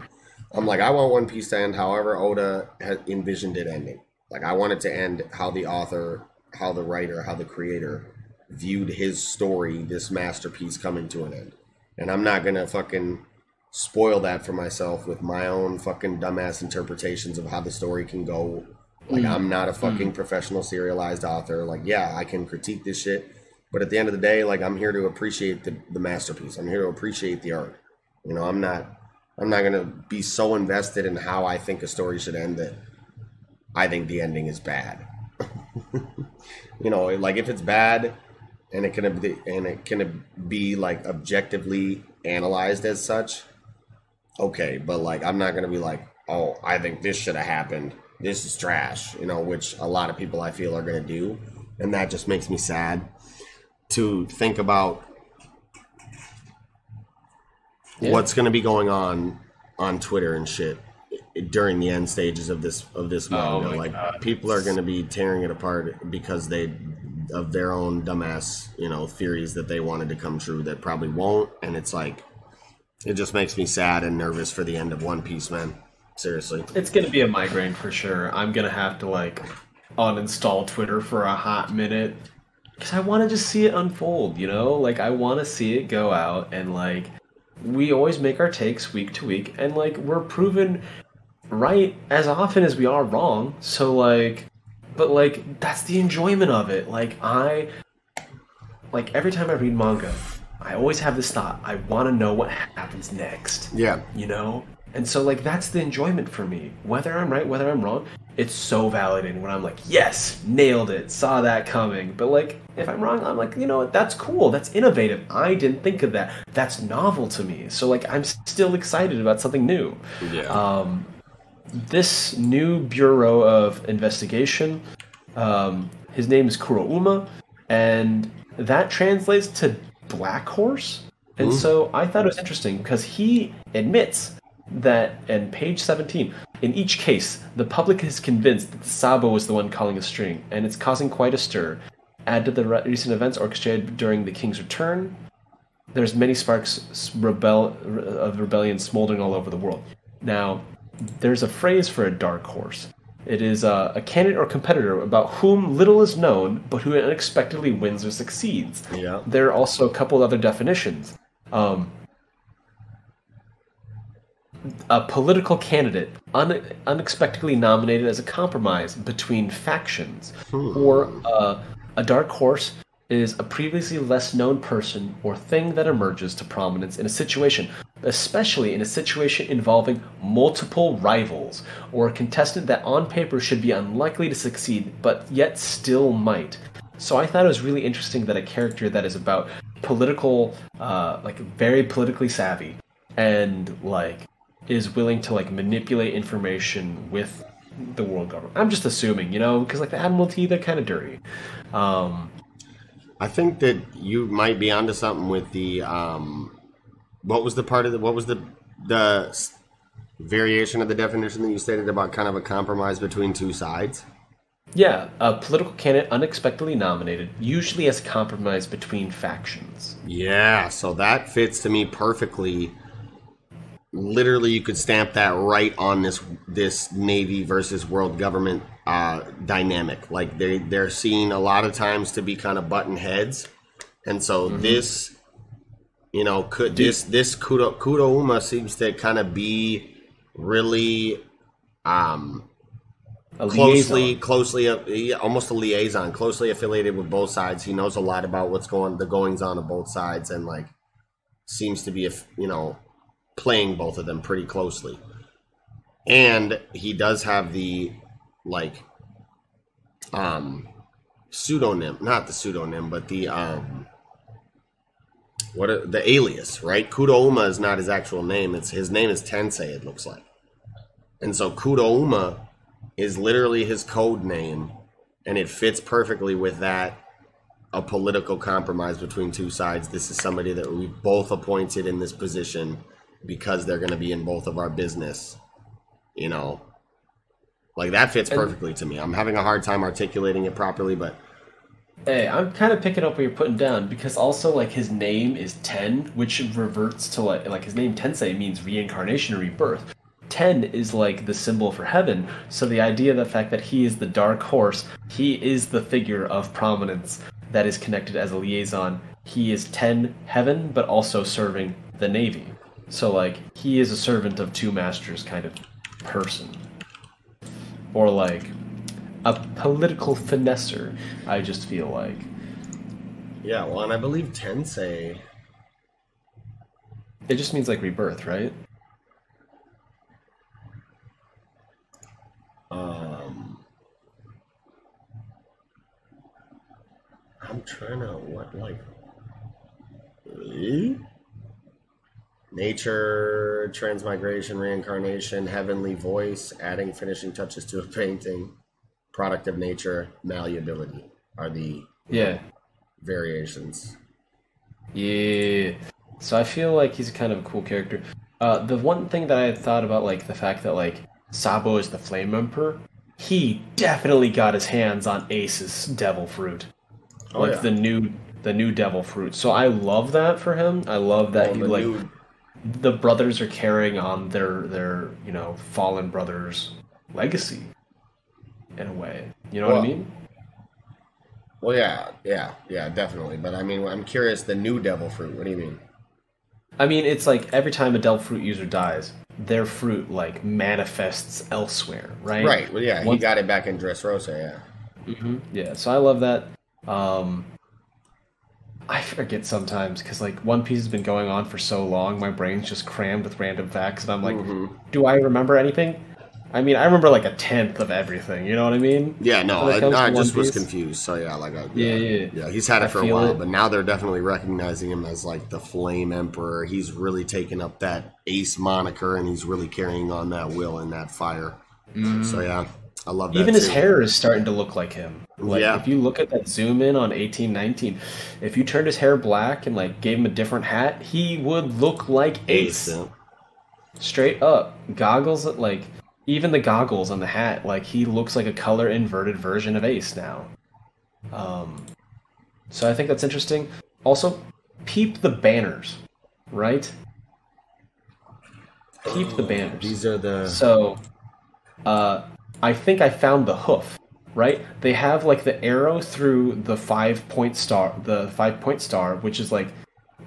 I'm like, I want One Piece to end however Oda had envisioned it ending. Like, I wanted to end how the author, how the writer, how the creator viewed his story, this masterpiece coming to an end. And I'm not gonna fucking spoil that for myself with my own fucking dumbass interpretations of how the story can go. Like, mm. I'm not a mm. fucking professional serialized author. Like, yeah, I can critique this shit. But at the end of the day, like, I'm here to appreciate the, the masterpiece. I'm here to appreciate the art. You know, I'm not I'm not gonna be so invested in how I think a story should end that I think the ending is bad. [LAUGHS] you know, like if it's bad and it can be and it can be like objectively analyzed as such, okay. But like I'm not gonna be like, oh, I think this should have happened. This is trash. You know, which a lot of people I feel are gonna do, and that just makes me sad to think about Yeah. what's going to be going on on Twitter and shit during the end stages of this of this oh manga. Oh like God. people are going to be tearing it apart because they of their own dumbass you know theories that they wanted to come true that probably won't, and it's like it just makes me sad and nervous for the end of One Piece, man. Seriously. It's gonna be a migraine for sure. I'm gonna have to, like, uninstall Twitter for a hot minute. Because I want to just see it unfold, you know? Like, I want to see it go out and, like, we always make our takes week to week, and, like, we're proven right as often as we are wrong. So, like, but, like, that's the enjoyment of it. Like, I, like, every time I read manga, I always have this thought I want to know what happens next Yeah. you know? And so, like, that's the enjoyment for me. Whether I'm right, whether I'm wrong, it's so validating when I'm like, yes, nailed it, saw that coming. But, like, if I'm wrong, I'm like, you know what, that's cool, that's innovative. I didn't think of that. That's novel to me. So, like, I'm still excited about something new. Yeah. Um, this new Bureau of Investigation, um, his name is Kurouma, and that translates to Black Horse. And so I thought it was interesting because he admits that, and page 17, in each case, the public is convinced that Sabo was the one calling the string, and it's causing quite a stir. Add to the re- recent events orchestrated during the king's return, there's many sparks rebel of rebellion smoldering all over the world. Now, there's a phrase for a dark horse. It is uh, a candidate or competitor about whom little is known, but who unexpectedly wins or succeeds. Yeah. There are also a couple other definitions. Um, a political candidate un- unexpectedly nominated as a compromise between factions, or uh, a dark horse is a previously less known person or thing that emerges to prominence in a situation, especially in a situation involving multiple rivals, or a contestant that on paper should be unlikely to succeed but yet still might. So I thought it was really interesting that a character that is about political, uh, like very politically savvy, and like is willing to like manipulate information with the world government. I'm just assuming, you know, because like the Admiralty, they're kind of dirty. Um, I think that you might be onto something with the um, what was the part of the what was the the variation of the definition that you stated about kind of a compromise between two sides? yeah, a political candidate unexpectedly nominated, usually as a compromise between factions. Yeah, so that fits to me perfectly. Literally, you could stamp that right on this this Navy versus world government uh, dynamic. Like they they're seen a lot of times to be kind of button heads, and so this, you know, could this this Kudo Kudo Uma seems to kind of be really um A closely liaison. closely uh, almost a liaison closely affiliated with both sides he knows a lot about what's going the goings on of both sides and like seems to be a you know playing both of them pretty closely. And he does have the like um pseudonym not the pseudonym but the um what are, the alias right? Kudouma is not his actual name. It's his name is tensei it looks like. And so kudouma is literally his code name and it fits perfectly with that a political compromise between two sides. This is somebody that we both appointed in this position because they're going to be in both of our business you know like that fits perfectly to me i'm having a hard time articulating it properly but Hey, I'm kind of picking up what you're putting down because also like his name is Ten, which reverts to like like his name Tensei means reincarnation or rebirth. Ten is like the symbol for heaven, so the idea of the fact that he is the dark horse, he is the figure of prominence that is connected as a liaison. He is Ten heaven, but also serving the navy. So like he is a servant of two masters kind of person, or like a political finesser. I just feel like. yeah well and i believe tensei It just means like rebirth, right? um i'm trying to what like Eh? Nature, transmigration, reincarnation, heavenly voice, adding finishing touches to a painting, product of nature, malleability are the Yeah. variations. Yeah. So I feel like he's kind of a cool character. Uh, the one thing that I had thought about, like the fact that like Sabo is the Flame Emperor, he definitely got his hands on Ace's Devil Fruit, Oh, like yeah. the new the new Devil Fruit. So I love that for him. I love that Well, he like new- the brothers are carrying on their their you know fallen brothers' legacy in a way. You know what I mean? Well, yeah, yeah, yeah, definitely. But I mean, I'm curious. The new devil fruit. What do you mean? I mean, it's like every time a Devil Fruit user dies, their fruit like manifests elsewhere, right? Right. Well, yeah, he got it back in Dressrosa. Yeah. hmm Yeah, so I love that. Um, I forget sometimes because like One Piece has been going on for so long, my brain's just crammed with random facts, and I'm like, Mm-hmm. do I remember anything? I mean, I remember like a tenth of everything. You know what I mean? Yeah, no, I, I just was Piece. confused. So yeah, like, I, Yeah, yeah, yeah. yeah, He's had it I for a while, it. but now they're definitely recognizing him as like the Flame Emperor. He's really taken up that Ace moniker, and he's really carrying on that will and that fire. So yeah, I love that. Even his hair is starting to look like him. Like Yeah. if you look at that zoom in on eighteen nineteen, if you turned his hair black and like gave him a different hat, he would look like Ace. Ace. Straight up, goggles like even the goggles on the hat, like he looks like a color inverted version of Ace now. Um, so I think that's interesting. Also, peep the banners, right? Peep the banners. These are the. So, uh, I think I found the hoof. Right? They have like the arrow through the five point star, the five point star, which is like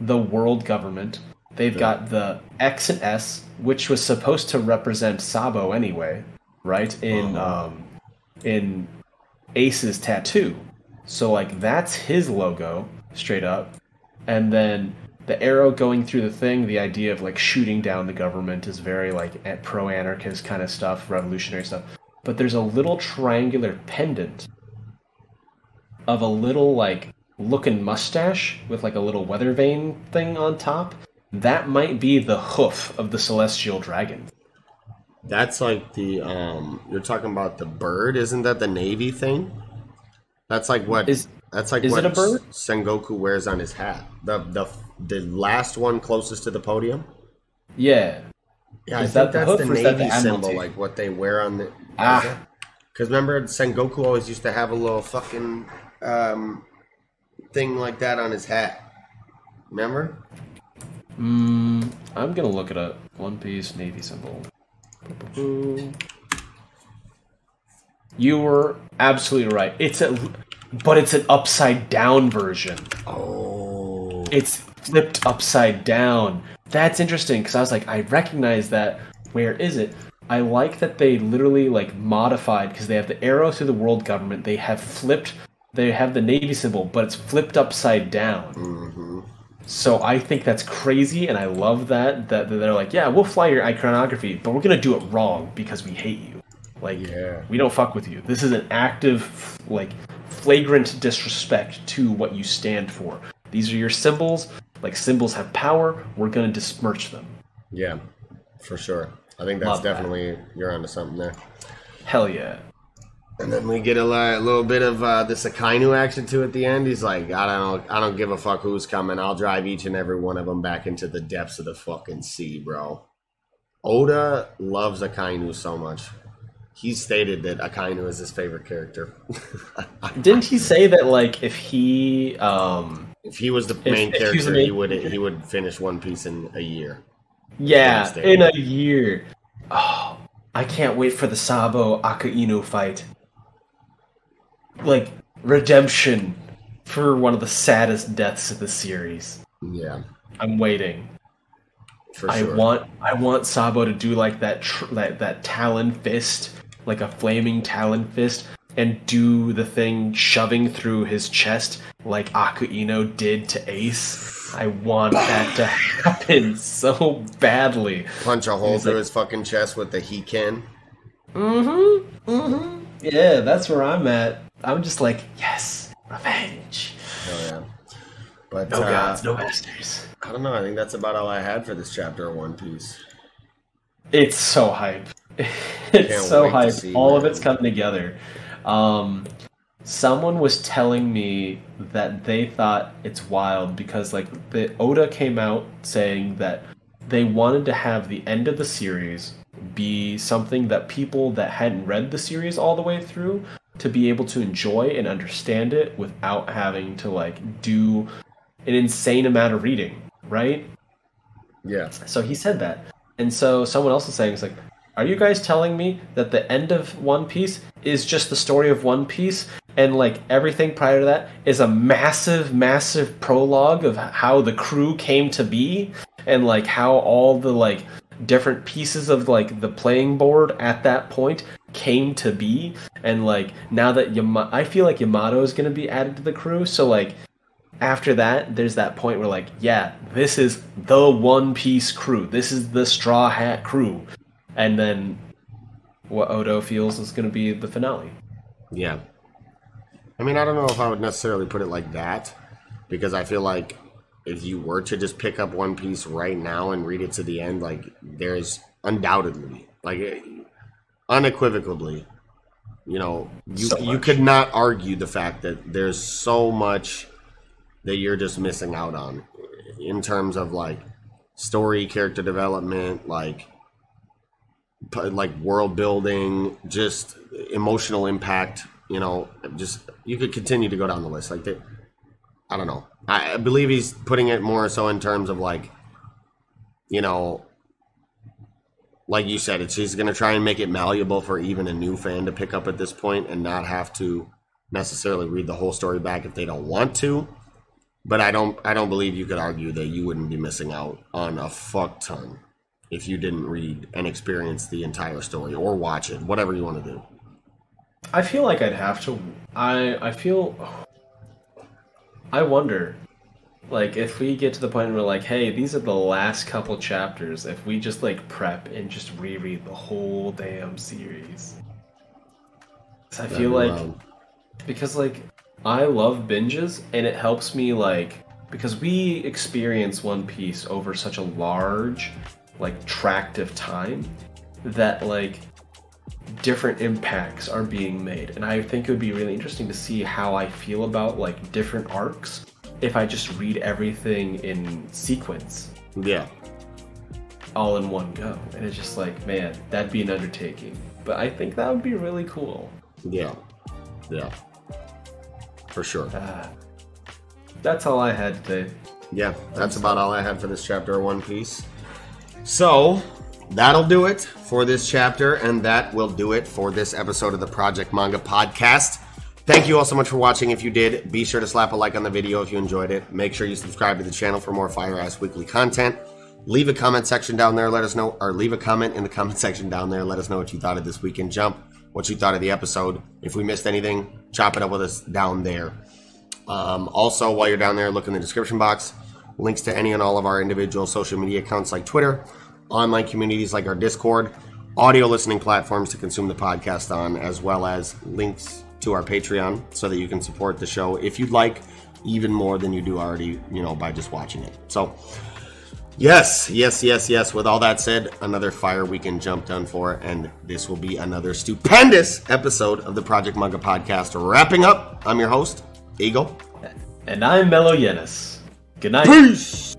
the world government. They've got the X and S, which was supposed to represent Sabo anyway, right? In um, in Ace's tattoo. So like that's his logo straight up, and then the arrow going through the thing. The idea of like shooting down the government is very like pro anarchist kind of stuff, revolutionary stuff. But there's a little triangular pendant of a little like looking mustache with like a little weather vane thing on top. That might be the hoof of the celestial dragon. That's like the. um You're talking about the bird, isn't that the navy thing? That's like what. Is- that's like is what it a bird? Sengoku wears on his hat. The the the last one closest to the podium. Yeah. Yeah, Is I that think the that's hoof the or is that navy the symbol, Admiralty? like what they wear on the. Ah. Because remember, Sengoku always used to have a little fucking um, thing like that on his hat. Remember? Mm, I'm gonna look it up. One Piece Navy symbol. You were absolutely right. It's a, but it's an upside down version. Oh. It's flipped upside down. That's interesting because I was like, I recognize that. Where is it? I like that they literally like modified because they have the arrow through the world government. They have flipped. They have the navy symbol, but it's flipped upside down. hmm So I think that's crazy, and I love that that that they're like, yeah, we'll fly your iconography, but we're gonna do it wrong because we hate you. Like, Yeah. we don't fuck with you. This is an active, like, flagrant disrespect to what you stand for. These are your symbols. Like symbols have power. We're gonna besmirch them. Yeah, for sure. I think that's Love that. definitely you're onto something there. Hell yeah. And then we get a li- little bit of uh, this Akainu action too at the end. He's like, I don't, I don't give a fuck who's coming. I'll drive each and every one of them back into the depths of the fucking sea, bro. Oda loves Akainu so much. He stated that Akainu is his favorite character. [LAUGHS] Didn't he say that like if he um if he was the main if he was the character, main- he would he would finish One Piece in a year. yeah in a year. Oh, I can't wait for the Sabo Akainu fight. Like redemption for one of the saddest deaths of the series. Yeah, I'm waiting. for I want I want Sabo to do like that tr- that that talon fist, like a flaming talon fist, and do the thing shoving through his chest like Akainu did to Ace. I want that to happen so badly. punch a hole He's through like- his fucking chest with the Hiken. Mm-hmm. Mm-hmm. Yeah, that's where I'm at. I'm just like, yes, revenge. Oh yeah. But No uh, gods, no masters. I don't know. I think that's about all I had for this chapter of One Piece. It's so hype. [LAUGHS] it's Can't so hype. see, All of it's coming together. Um, someone was telling me that they thought it's wild because like the Oda came out saying that they wanted to have the end of the series be something that people that hadn't read the series all the way through to be able to enjoy and understand it without having to like do an insane amount of reading, right? Yeah. So he said that. And so someone else is saying, it's like, are you guys telling me that the end of One Piece is just the story of One Piece and like everything prior to that is a massive, massive prologue of how the crew came to be and like how all the like different pieces of like the playing board at that point came to be and like now that Yama- I feel like Yamato is going to be added to the crew so like after that, there's that point where like, yeah, this is the One Piece crew. This is the Straw Hat crew. And then what Oda feels is going to be the finale. Yeah. I mean, I don't know if I would necessarily put it like that because I feel like if you were to just pick up One Piece right now and read it to the end, like there's undoubtedly, like unequivocally, you know, you So you could not argue the fact that there's so much that you're just missing out on in terms of like story, character development, like p- like world building, just emotional impact. You know, just you could continue to go down the list. Like that, I don't know. I, I believe he's putting it more so in terms of like, you know, like you said, it's he's going to try and make it malleable for even a new fan to pick up at this point and not have to necessarily read the whole story back if they don't want to. But I don't I don't believe you could argue that you wouldn't be missing out on a fuck ton if you didn't read and experience the entire story or watch it, whatever you want to do. I feel like I'd have to. I I feel. I wonder, like, if we get to the point where like, hey, these are the last couple chapters. If we just like prep and just reread the whole damn series, I feel like Um, because like I love binges and it helps me like because we experience One Piece over such a large like tract of time that like different impacts are being made and I think it would be really interesting to see how I feel about like different arcs if I just read everything in sequence yeah. all in one go and it's just like man that'd be an undertaking but I think that would be really cool Yeah. Yeah. For sure. Ah. that's all I had today Yeah, that's about all I had for this chapter of One Piece. So, that'll do it for this chapter, and that will do it for this episode of the Project Manga Podcast. Thank you all so much for watching. If you did, be sure to slap a like on the video if you enjoyed it. Make sure you subscribe to the channel for more Fire Ass Weekly content. Leave a comment section down there. Let us know, or leave a comment in the [LAUGHS] comment section down there. Let us know what you thought of this weekend jump, what you thought of the episode. If we missed anything, chop it up with us down there. Um, also, while you're down there, look in the description box. Links to any and all of our individual social media accounts like Twitter, online communities like our Discord, audio listening platforms to consume the podcast on, as well as links to our Patreon so that you can support the show if you'd like, even more than you do already, you know, by just watching it. So, yes, yes, yes, yes. With all that said, another fire weekend jump done for, and this will be another stupendous episode of the Project Manga Podcast. Wrapping up, I'm your host, Eagle. and I'm Mellow Yenis good night Peace!